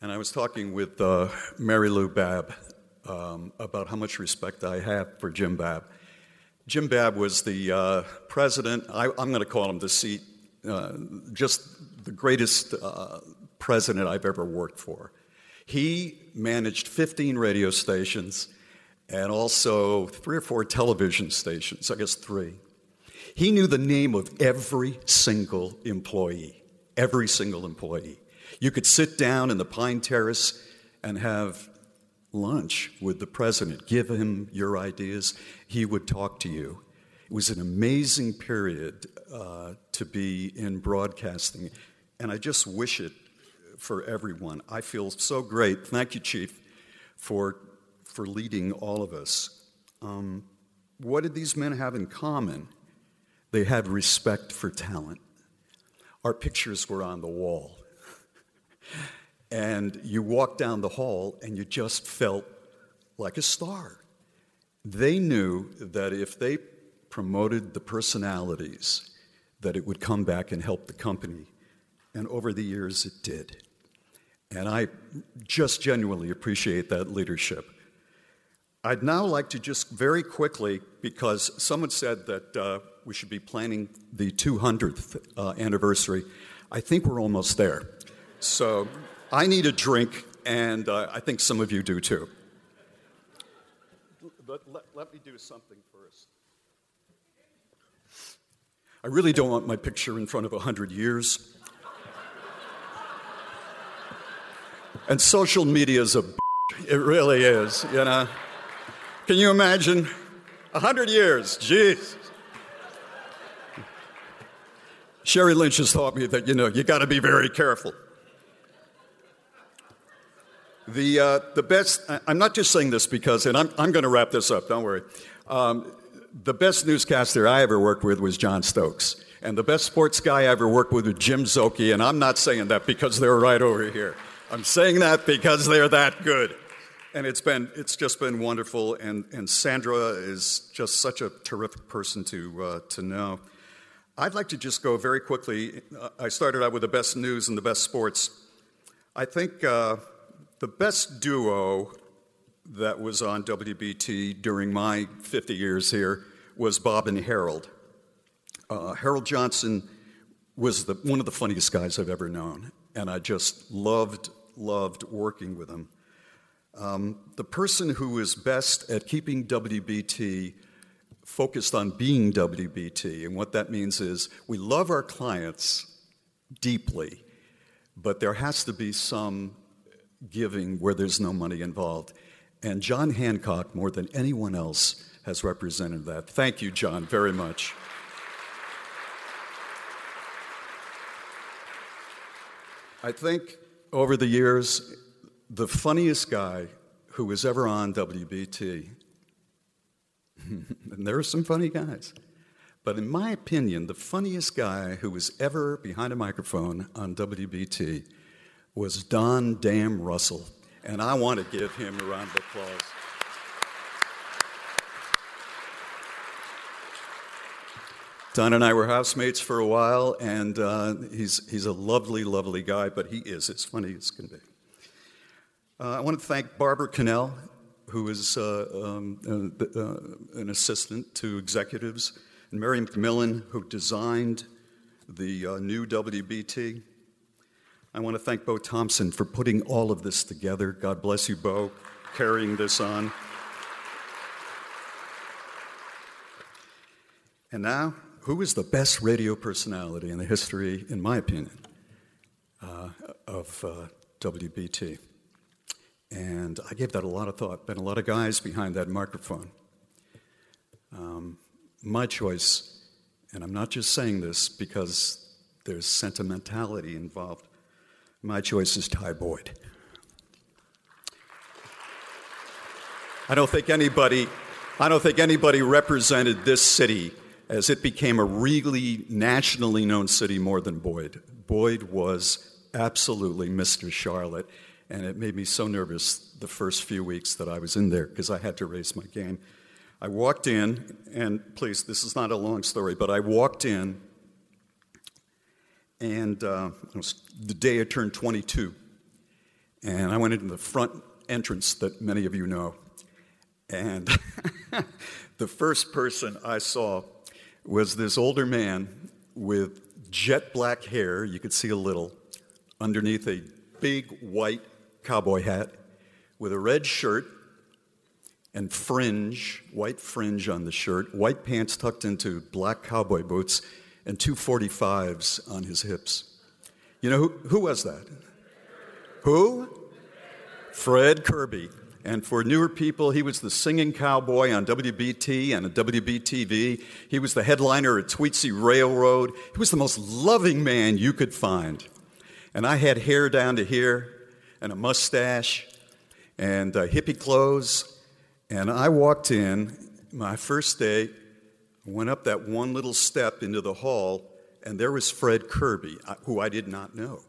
And I was talking with uh, Mary Lou Babb um, about how much respect I have for Jim Babb. Jim Babb was the uh, president, I, am going to call him the seat, uh, just the greatest uh, president I've ever worked for. He managed 15 radio stations and also three or four television stations, I guess three. He knew the name of every single employee, every single employee. You could sit down in the Pine Terrace and have lunch with the president, give him your ideas, he would talk to you. It was an amazing period uh, to be in broadcasting, and I just wish it for everyone. I feel so great. Thank you, Chief, for, for leading all of us. Um, what did these men have in common? They had respect for talent. Our pictures were on the wall *laughs* and you walked down the hall and you just felt like a star. They knew that if they promoted the personalities, that it would come back and help the company. And over the years, it did. And I just genuinely appreciate that leadership. I'd now like to just very quickly, because someone said that uh, we should be planning the 200th uh, anniversary. I think we're almost there. So I need a drink, and uh, I think some of you do too. But let, let me do something first. I really don't want my picture in front of 100 years. and social media is a it really is, you know. Can you imagine? 100 years, jeez. Sherry Lynch has taught me that, you know, you got to be very careful. The, uh, the best, I'm not just saying this because, and I'm, I'm going to wrap this up, don't worry. Um, the best newscaster I ever worked with was John Stokes. And the best sports guy I ever worked with was Jim Szoke. And I'm not saying that because they're right over here. I'm saying that because they're that good. And it's been, it's just been wonderful. And, and Sandra is just such a terrific person to, uh, to know. I'd like to just go very quickly. I started out with the best news and the best sports. I think uh, the best duo that was on WBT during my 50 years here was Bob and Harold. Uh, Harold Johnson was the, one of the funniest guys I've ever known, and I just loved, loved working with him. Um, the person who was best at keeping WBT focused on being WBT. And what that means is we love our clients deeply, but there has to be some giving where there's no money involved. And John Hancock, more than anyone else, has represented that. Thank you, John, very much. I think over the years, the funniest guy who was ever on WBT, *laughs* and there are some funny guys, but in my opinion, the funniest guy who was ever behind a microphone on WBT was Don Dam Russell. And I want to give him a round of applause. Don and I were housemates for a while, and uh, he's, he's a lovely, lovely guy, but he is as funny as can be. Uh, I want to thank Barbara Cannell, who is uh, um, uh, uh, an assistant to executives, and Mary McMillan, who designed the uh, new WBT. I want to thank Bo Thompson for putting all of this together. God bless you, Bo, carrying this on. And now, who is the best radio personality in the history, in my opinion, uh, of uh, WBT? And I gave that a lot of thought. Been a lot of guys behind that microphone. Um, my choice, and I'm not just saying this because there's sentimentality involved. My choice is Ty Boyd. I don't think anybody, I don't think anybody represented this city as it became a really nationally known city more than Boyd. Boyd was absolutely Mr. Charlotte, and it made me so nervous the first few weeks that I was in there because I had to raise my game. I walked in, and please, this is not a long story, but I walked in, and uh, it was the day I turned 22, and I went into the front entrance that many of you know, and *laughs* the first person I saw was this older man with jet black hair, you could see a little, underneath a big white cowboy hat, with a red shirt and fringe, white fringe on the shirt, white pants tucked into black cowboy boots, and two 45s on his hips. You know who, who was that? Who? Fred Kirby. And for newer people, he was the singing cowboy on WBT and WBTV. He was the headliner at Tweetsie Railroad. He was the most loving man you could find. And I had hair down to here and a mustache and uh, hippie clothes. And I walked in my first day, went up that one little step into the hall, and there was Fred Kirby, who I did not know.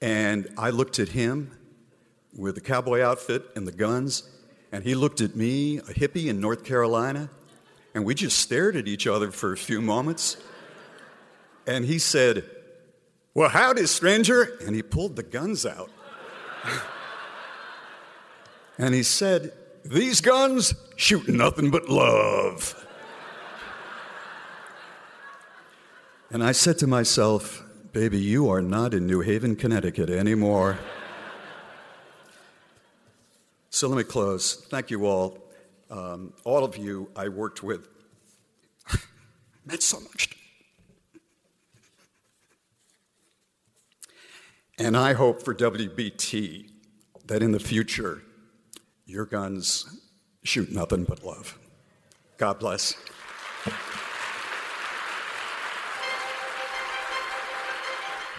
And I looked at him with the cowboy outfit and the guns, and he looked at me, a hippie in North Carolina, and we just stared at each other for a few moments. And he said, Well, howdy, stranger. And he pulled the guns out. *laughs* and he said, These guns shoot nothing but love. And I said to myself, Baby, you are not in New Haven, Connecticut anymore. So let me close. Thank you all. Um, all of you I worked with *laughs* meant so much. to. And I hope for WBT that in the future, your guns shoot nothing but love. God bless.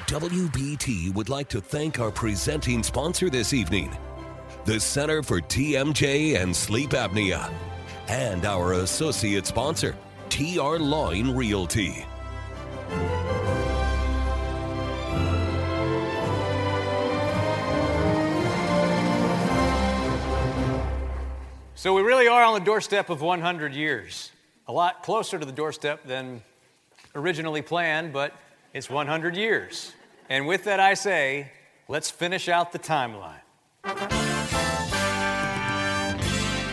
WBT would like to thank our presenting sponsor this evening, the Center for TMJ and Sleep Apnea, and our associate sponsor, TR Lawing Realty. So we really are on the doorstep of 100 years. A lot closer to the doorstep than originally planned, but it's 100 years. And with that, I say, let's finish out the timeline.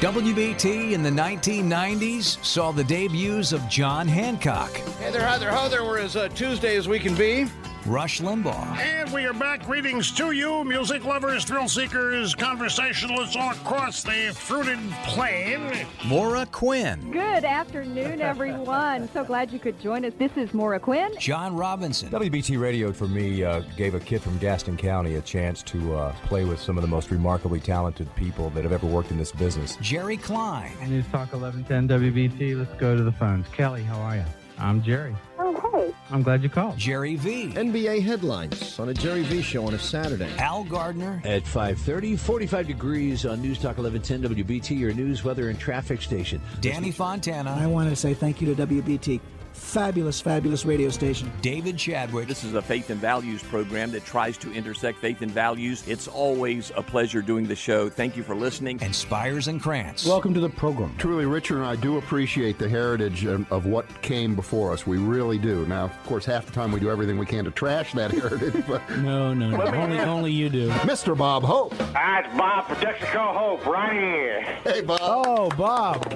WBT in the 1990s saw the debuts of John Hancock, Hey there, hi there, ho there. We're as uh, Tuesday as we can be. Rush Limbaugh. And we are back. Greetings to you, music lovers, thrill seekers, conversationalists all across the fruited plain. Maura Quinn. Good afternoon, everyone. So glad you could join us. This is Maura Quinn. John Robinson. WBT Radio for me uh, gave a kid from Gaston County a chance to uh, play with some of the most remarkably talented people that have ever worked in this business. Jerry Klein. News Talk 1110 WBT. Let's go to the phones. Kelly, how are you? I'm Jerry. Oh, hey. I'm glad you called. Jerry V. NBA headlines on a Jerry V show on a Saturday. Al Gardner. At 5:30, 45 degrees on News Talk 1110 WBT, your news, weather, and traffic station. Danny Fontana. I want to say thank you to WBT. Fabulous, fabulous radio station. David Chadwick. This is a faith and values program that tries to intersect faith and values. It's always a pleasure doing the show. Thank you for listening. And Spires and Krantz. Welcome to the program. Truly, Richard and I do appreciate the heritage of, of what came before us. We really do. Now, of course, half the time we do everything we can to trash that *laughs* heritage, but No, no, no. only, only you do. Mr. Bob Hope. Hi, it's Bob for Texaco Hope right here. Hey, Bob. Oh, Bob.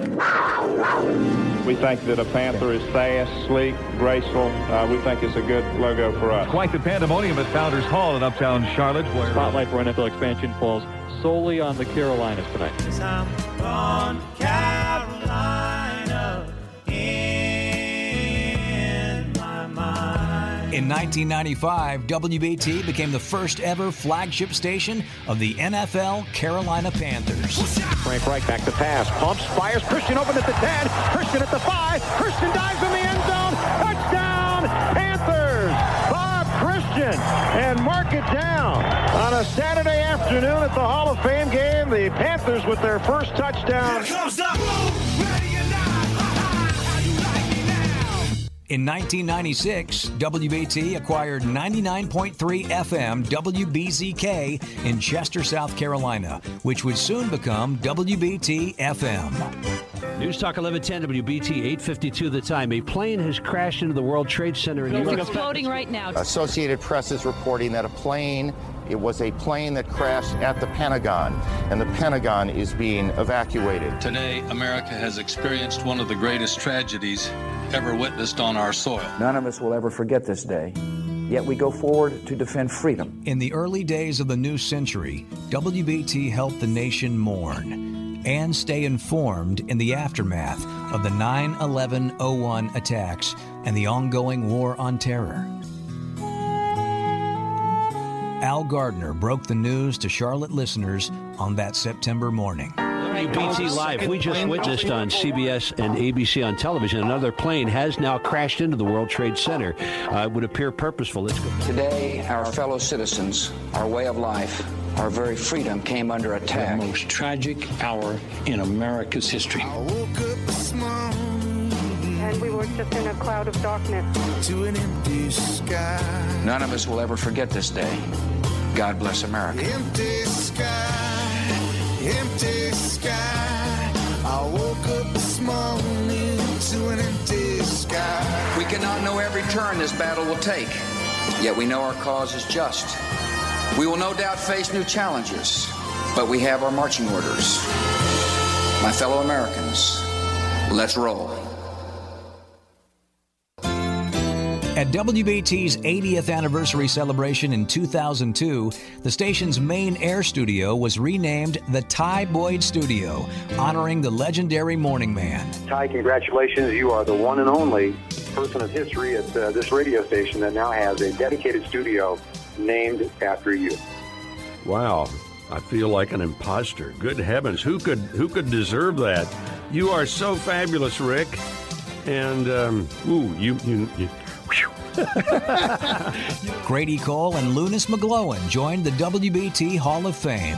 We think that a panther is fast, sleek, graceful. Uh, we think it's a good logo for us. Quite the pandemonium at Founders Hall in uptown Charlotte, where Spotlight for NFL expansion falls solely on the Carolinas tonight. In 1995, WBT became the first ever flagship station of the NFL Carolina Panthers. Frank Reich back to pass. Pumps, fires. Christian open at the 10. Christian at the 5. Christian dives in the end zone. Touchdown, Panthers. Bob Christian. And mark it down. On a Saturday afternoon at the Hall of Fame game, the Panthers with their first touchdown. In 1996, WBT acquired 99.3 FM WBZK in Chester, South Carolina, which would soon become WBT FM. News Talk 1110 WBT 852 the time. A plane has crashed into the World Trade Center in New York. Exploding right now. Associated Press is reporting that a plane, it was a plane that crashed at the Pentagon, and the Pentagon is being evacuated. Today, America has experienced one of the greatest tragedies ever witnessed on our soil. None of us will ever forget this day. Yet we go forward to defend freedom. In the early days of the new century, WBT helped the nation mourn and stay informed in the aftermath of the 9 11 01 attacks and the ongoing war on terror. Al Gardner broke the news to Charlotte listeners on that September morning. WBT Live. We just witnessed on CBS and ABC on television another plane has now crashed into the World Trade Center. Uh, it would appear purposeful. Let's go. Today, our fellow citizens, our way of life, our very freedom came under attack. The most tragic hour in America's history. And we were just in a cloud of darkness. To an empty sky. None of us will ever forget this day. God bless America. Empty sky, empty sky. I woke up this morning to an empty sky. We cannot know every turn this battle will take, yet we know our cause is just. We will no doubt face new challenges, but we have our marching orders. My fellow Americans, let's roll. At WBT's 80th anniversary celebration in 2002, the station's main air studio was renamed the Ty Boyd Studio, honoring the legendary morning man. Ty, congratulations. You are the one and only person of history at uh, this radio station that now has a dedicated studio named after you. Wow, I feel like an imposter. Good heavens, who could who could deserve that? You are so fabulous, Rick. And um, ooh, you you. you Grady Cole and Lunas McGlowan joined the WBT Hall of Fame.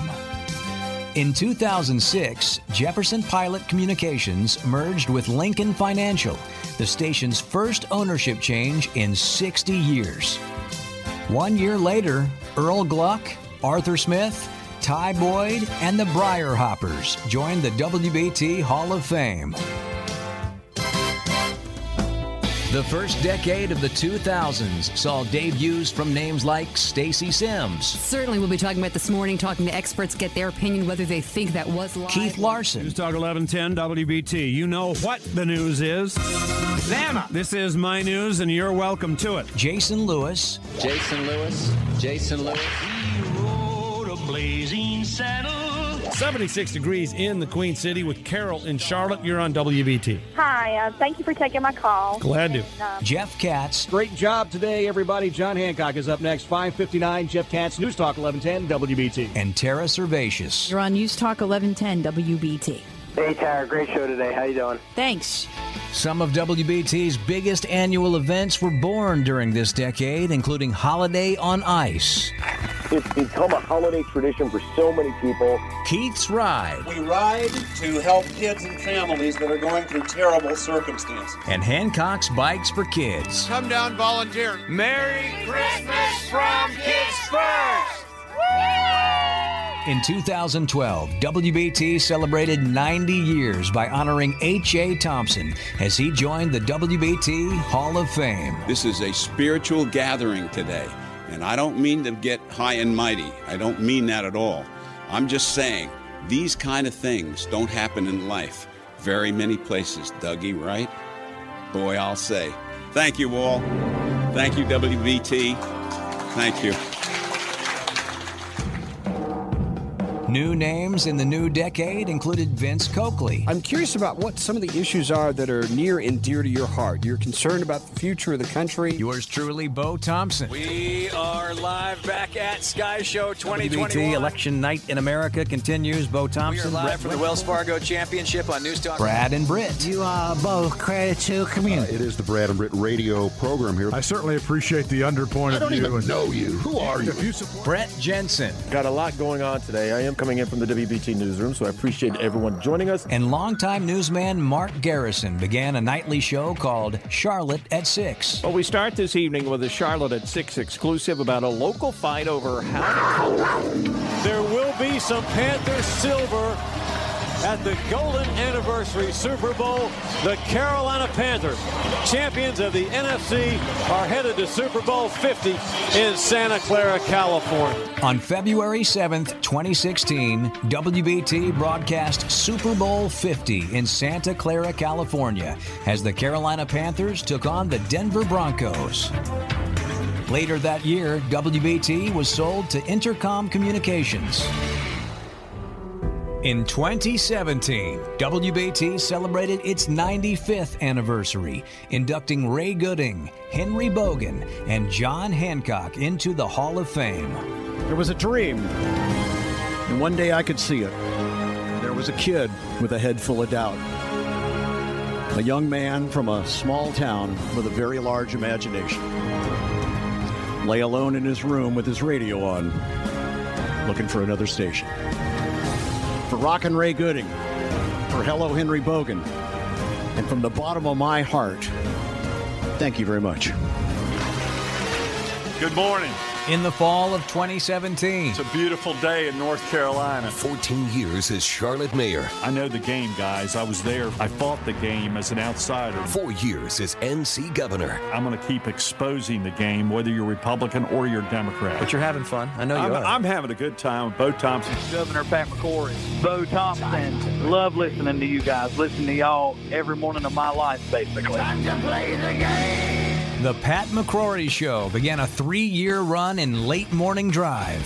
In 2006, Jefferson Pilot Communications merged with Lincoln Financial, the station's first ownership change in 60 years. One year later, Earle Gluck, Arthur Smith, Ty Boyd, and the Briar Hoppers joined the WBT Hall of Fame. The first decade of the 2000s saw debuts from names like Stacey Simms, Certainly, we'll be talking about this morning, talking to experts, get their opinion whether they think that was live. Keith Larson, News Talk 1110 WBT. You know what the news is. Zama. This is my news, and you're welcome to it. Jason Lewis, Jason Lewis. Jason Lewis. He rode a blazing saddle. 76 degrees in the Queen City with Carol in Charlotte. You're on WBT. Hi, uh, thank you for taking my call. Glad to. And, uh, Jeff Katz, Great job today, everybody. John Hancock is up next. 559, Jeff Katz, News Talk 1110, WBT. and Tara Servatius. You're on News Talk 1110 WBT. Hey, Tara, great show today. How you doing? Thanks. Some of WBT's biggest annual events were born during this decade, including Holiday on Ice, It's become a holiday tradition for so many people. Keith's Ride, We ride to help kids and families that are going through terrible circumstances. and Hancock's Bikes for Kids. Come down, volunteer. Merry Christmas from Kids First! In 2012, WBT celebrated 90 years by honoring H.A. Thompson as he joined the WBT Hall of Fame. This is a spiritual gathering today. And I don't mean to get high and mighty. I don't mean that at all. I'm just saying these kind of things don't happen in life very many places, Dougie, right? Boy, I'll say. Thank you all. Thank you, WBT. Thank you. New names in the new decade included Vince Coakley, I'm curious about what some of the issues are that are near and dear to your heart. You're concerned about the future of the country. yours truly, Bo Thompson. We are live back at Sky Show WBT election night in America continues. Bo Thompson. We are Thompson, live from the Wells Fargo Championship on News Talk. Brad and Britt. You are both credit to community. Uh, it is the Brad and Britt radio program here. I certainly appreciate the underpoint I of don't view. even and- know you. Who are you? If you support Brett Jensen, Got a lot going on today. I am coming in from the WBT newsroom, so I appreciate everyone joining us. and longtime newsman Mark Garrison began a nightly show called Charlotte at 6. Well, we start this evening with a Charlotte at 6 exclusive about a local fight over how to. There will be some Panther silver at the Golden Anniversary Super Bowl. The Carolina Panthers, champions of the NFC, are headed to Super Bowl 50 in Santa Clara, California. On February 7th, 2016, WBT broadcast Super Bowl 50 in Santa Clara, California, as the Carolina Panthers took on the Denver Broncos. Later that year, WBT was sold to Entercom Communications. In 2017, WBT celebrated its 95th anniversary, inducting Ray Gooding, Henry Boggan, and John Hancock into the Hall of Fame. There was a dream, and one day I could see it. There was a kid with a head full of doubt. A young man from a small town with a very large imagination. Lay alone in his room with his radio on, looking for another station. For Rockin' Ray Gooding, for Hello Henry Boggan, and from the bottom of my heart, thank you very much. Good morning. In the fall of 2017, It's a beautiful day in North Carolina. 14 years as Charlotte mayor. I know the game, guys. I was there. I fought the game as an outsider. Four years as NC governor. I'm going to keep exposing the game, whether you're Republican or you're Democrat. But you're having fun. I know you I'm, are. I'm having a good time with Bo Thompson. Governor Pat McCrory, Bo Thompson. Love listening to you guys. Listen to y'all every morning of my life, basically. Time to Play the Pat McCrory Show began a three year run in late morning drive.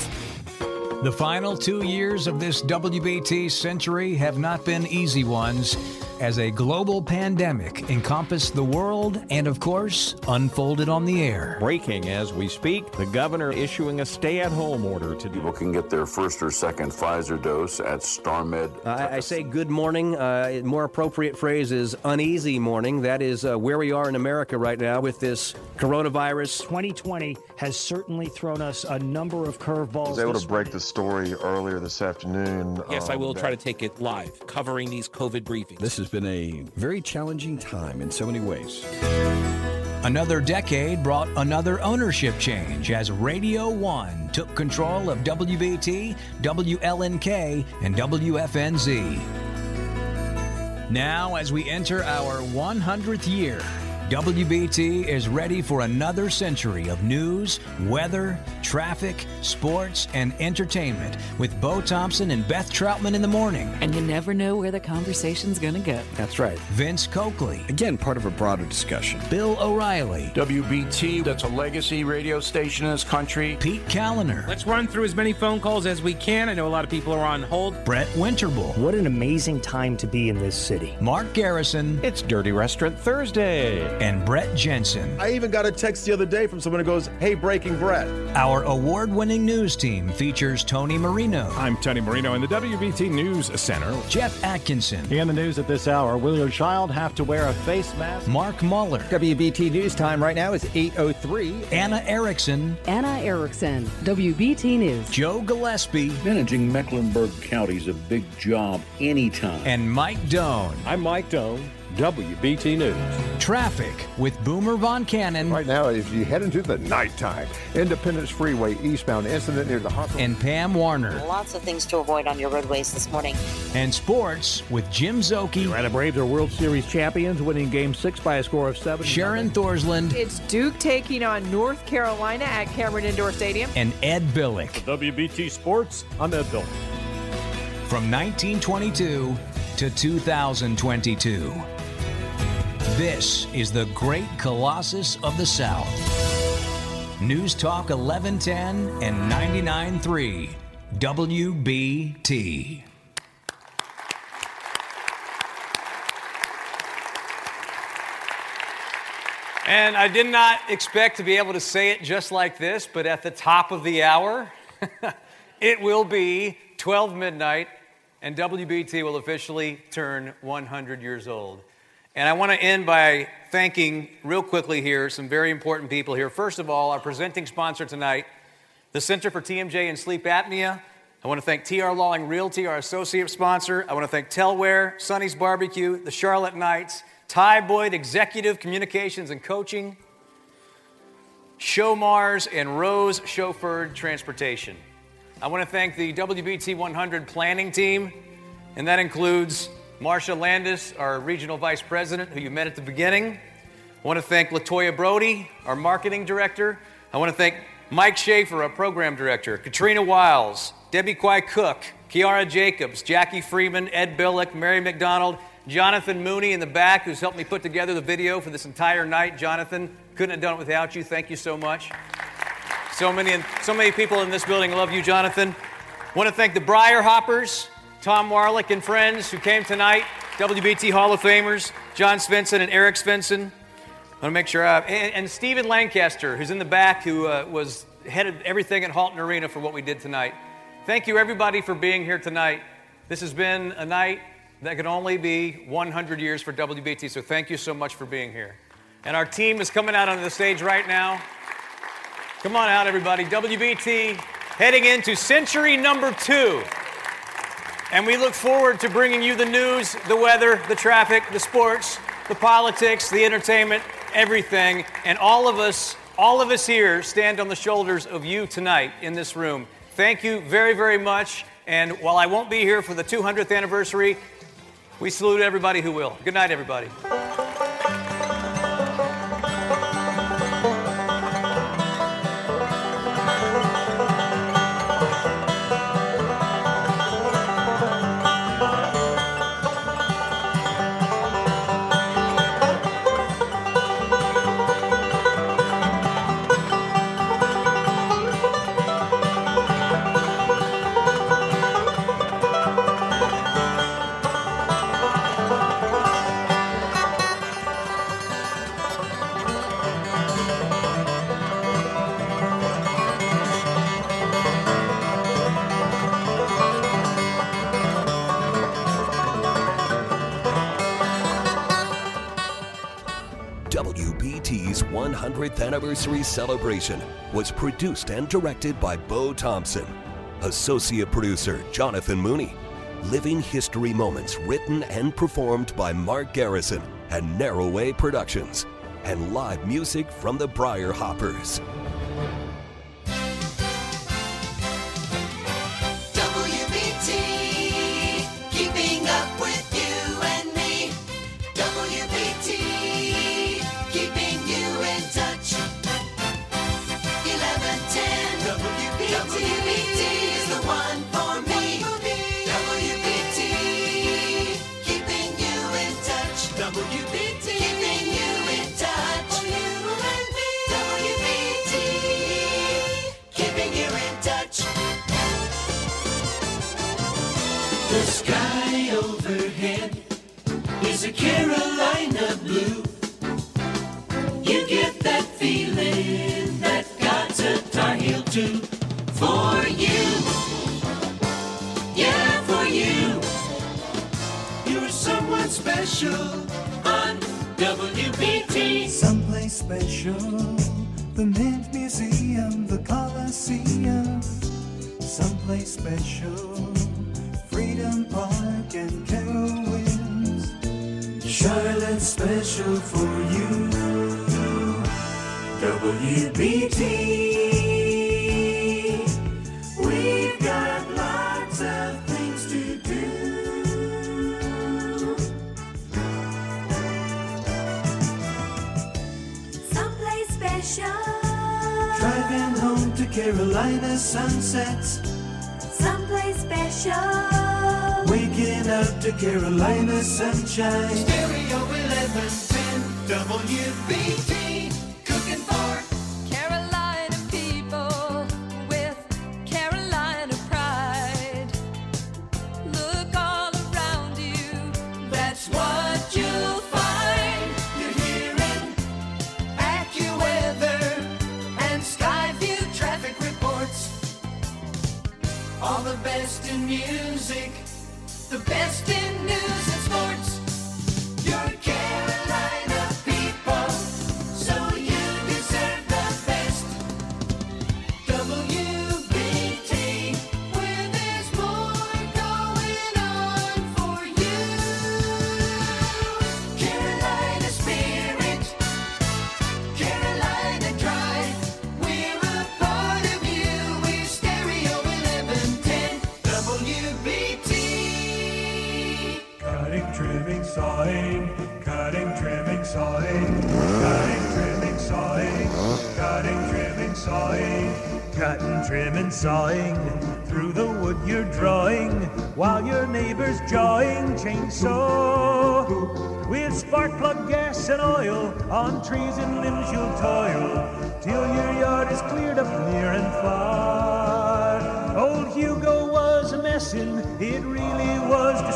The final two years of this WBT century have not been easy ones, as a global pandemic encompassed the world and, of course, unfolded on the air. Breaking as we speak, the governor issuing a stay at home order to People can get their first or second Pfizer dose at StarMed. I, I say good morning. Uh, more appropriate phrase is uneasy morning. That is uh, where we are in America right now with this coronavirus. 2020 has certainly thrown us a number of curveballs. I was able to break the story earlier this afternoon. Yes, I um, will that- try to take it live, covering these COVID briefings. This has been a very challenging time in so many ways. Another decade brought another ownership change as Radio 1 took control of WBT, WLNK, and WFNZ. Now, as we enter our 100th year, WBT is ready for another century of news, weather, traffic, sports, and entertainment with Bo Thompson and Beth Troutman in the morning. And you never know where the conversation's going to go. That's right. Vince Coakley. Again, part of a broader discussion. Bill O'Reilly. WBT, that's a legacy radio station in this country. Pete Kaliner. Let's run through as many phone calls as we can. I know a lot of people are on hold. Brett Winterble. What an amazing time to be in this city. Mark Garrison. It's Dirty Restaurant Thursday. And Brett Jensen. I even got a text the other day from someone who goes, Hey, Breaking Brett. Our award winning news team features Tony Marino. I'm Tony Marino in the WBT News Center. Jeff Atkinson. In the news at this hour, will your child have to wear a face mask? Mark Muller. WBT News time right now is 8.03. Anna Erickson. Anna Erickson, WBT News. Joe Gillespie. Managing Mecklenburg County is a big job anytime. And Mike Doan. I'm Mike Doan. WBT News. Traffic with Boomer Von Cannon. Right now, as you head into the nighttime, Independence Freeway eastbound incident near the hospital. And Pam Warner. Lots of things to avoid on your roadways this morning. And sports with Jim Szoke. Atlanta Braves are World Series champions, winning Game Six by a score of seven. Sharon Thorsland. It's Duke taking on North Carolina at Cameron Indoor Stadium. And Ed Billick. For WBT Sports, I'm Ed Billick. From 1922 to 2022. This is the Great Colossus of the South. News Talk 1110 and 99.3 WBT. And I did not expect to be able to say it just like this, but at the top of the hour, *laughs* it will be 12 midnight, and WBT will officially turn 100 years old. And I want to end by thanking, real quickly here, some very important people here. First of all, our presenting sponsor tonight, the Center for TMJ and Sleep Apnea. I want to thank TR Lawing Realty, our associate sponsor. I want to thank Telware, Sonny's Barbecue, the Charlotte Knights, Ty Boyd Executive Communications and Coaching, Showmars, and Rose Chauffeured Transportation. I want to thank the WBT 100 planning team, and that includes Marsha Landis, our regional vice president, who you met at the beginning. I want to thank Latoya Brody, our marketing director. I want to thank Mike Schaefer, our program director, Katrina Wiles, Debbie Quai Cook, Kiara Jacobs, Jackie Freeman, Ed Billick, Mary McDonald, Jonathan Mooney in the back, who's helped me put together the video for this entire night. Jonathan, couldn't have done it without you. Thank you so much. So many, so many people in this building love you, Jonathan. I want to thank the Briar Hoppers, Tom Warlick and friends who came tonight, WBT Hall of Famers, John Svensson and Eric Svensson. I want to make sure I and, and Stephen Lancaster, who's in the back, who uh, was headed everything at Halton Arena for what we did tonight. Thank you, everybody, for being here tonight. This has been a night that could only be 100 years for WBT, so thank you so much for being here. And our team is coming out onto the stage right now. Come on out, everybody. WBT heading into century number two. And we look forward to bringing you the news, the weather, the traffic, the sports, the politics, the entertainment, everything. And all of us, all of us here stand on the shoulders of you tonight in this room. Thank you very, very much. And while I won't be here for the 200th anniversary, we salute everybody who will. Good night, everybody. Anniversary celebration was produced and directed by Bo Thompson. Associate producer Jonathan Mooney. Living History Moments written and performed by Mark Garrison and Narrowway Productions. And live music from the Briar Hoppers.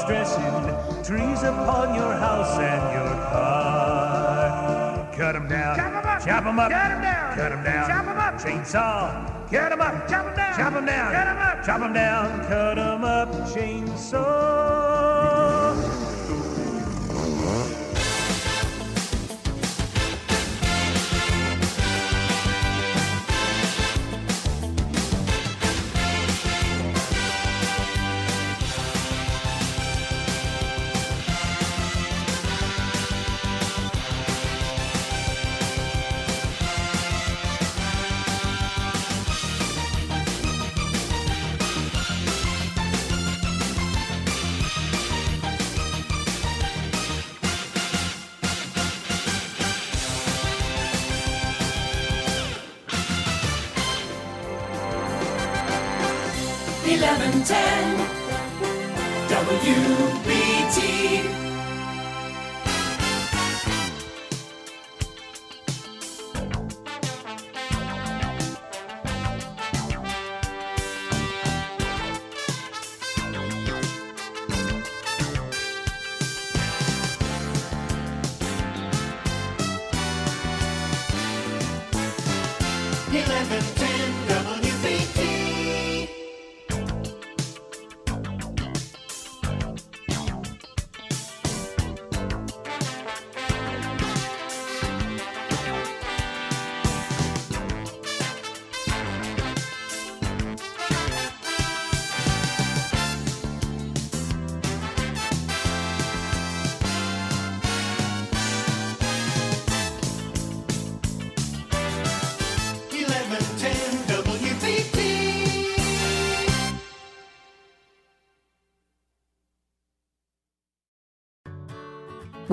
dressing, trees upon your house and your car. Cut them down, chop them up, cut them down, chop them up, chainsaw, cut them up, chop them down, chop them up, chop them down, cut them up, chainsaw.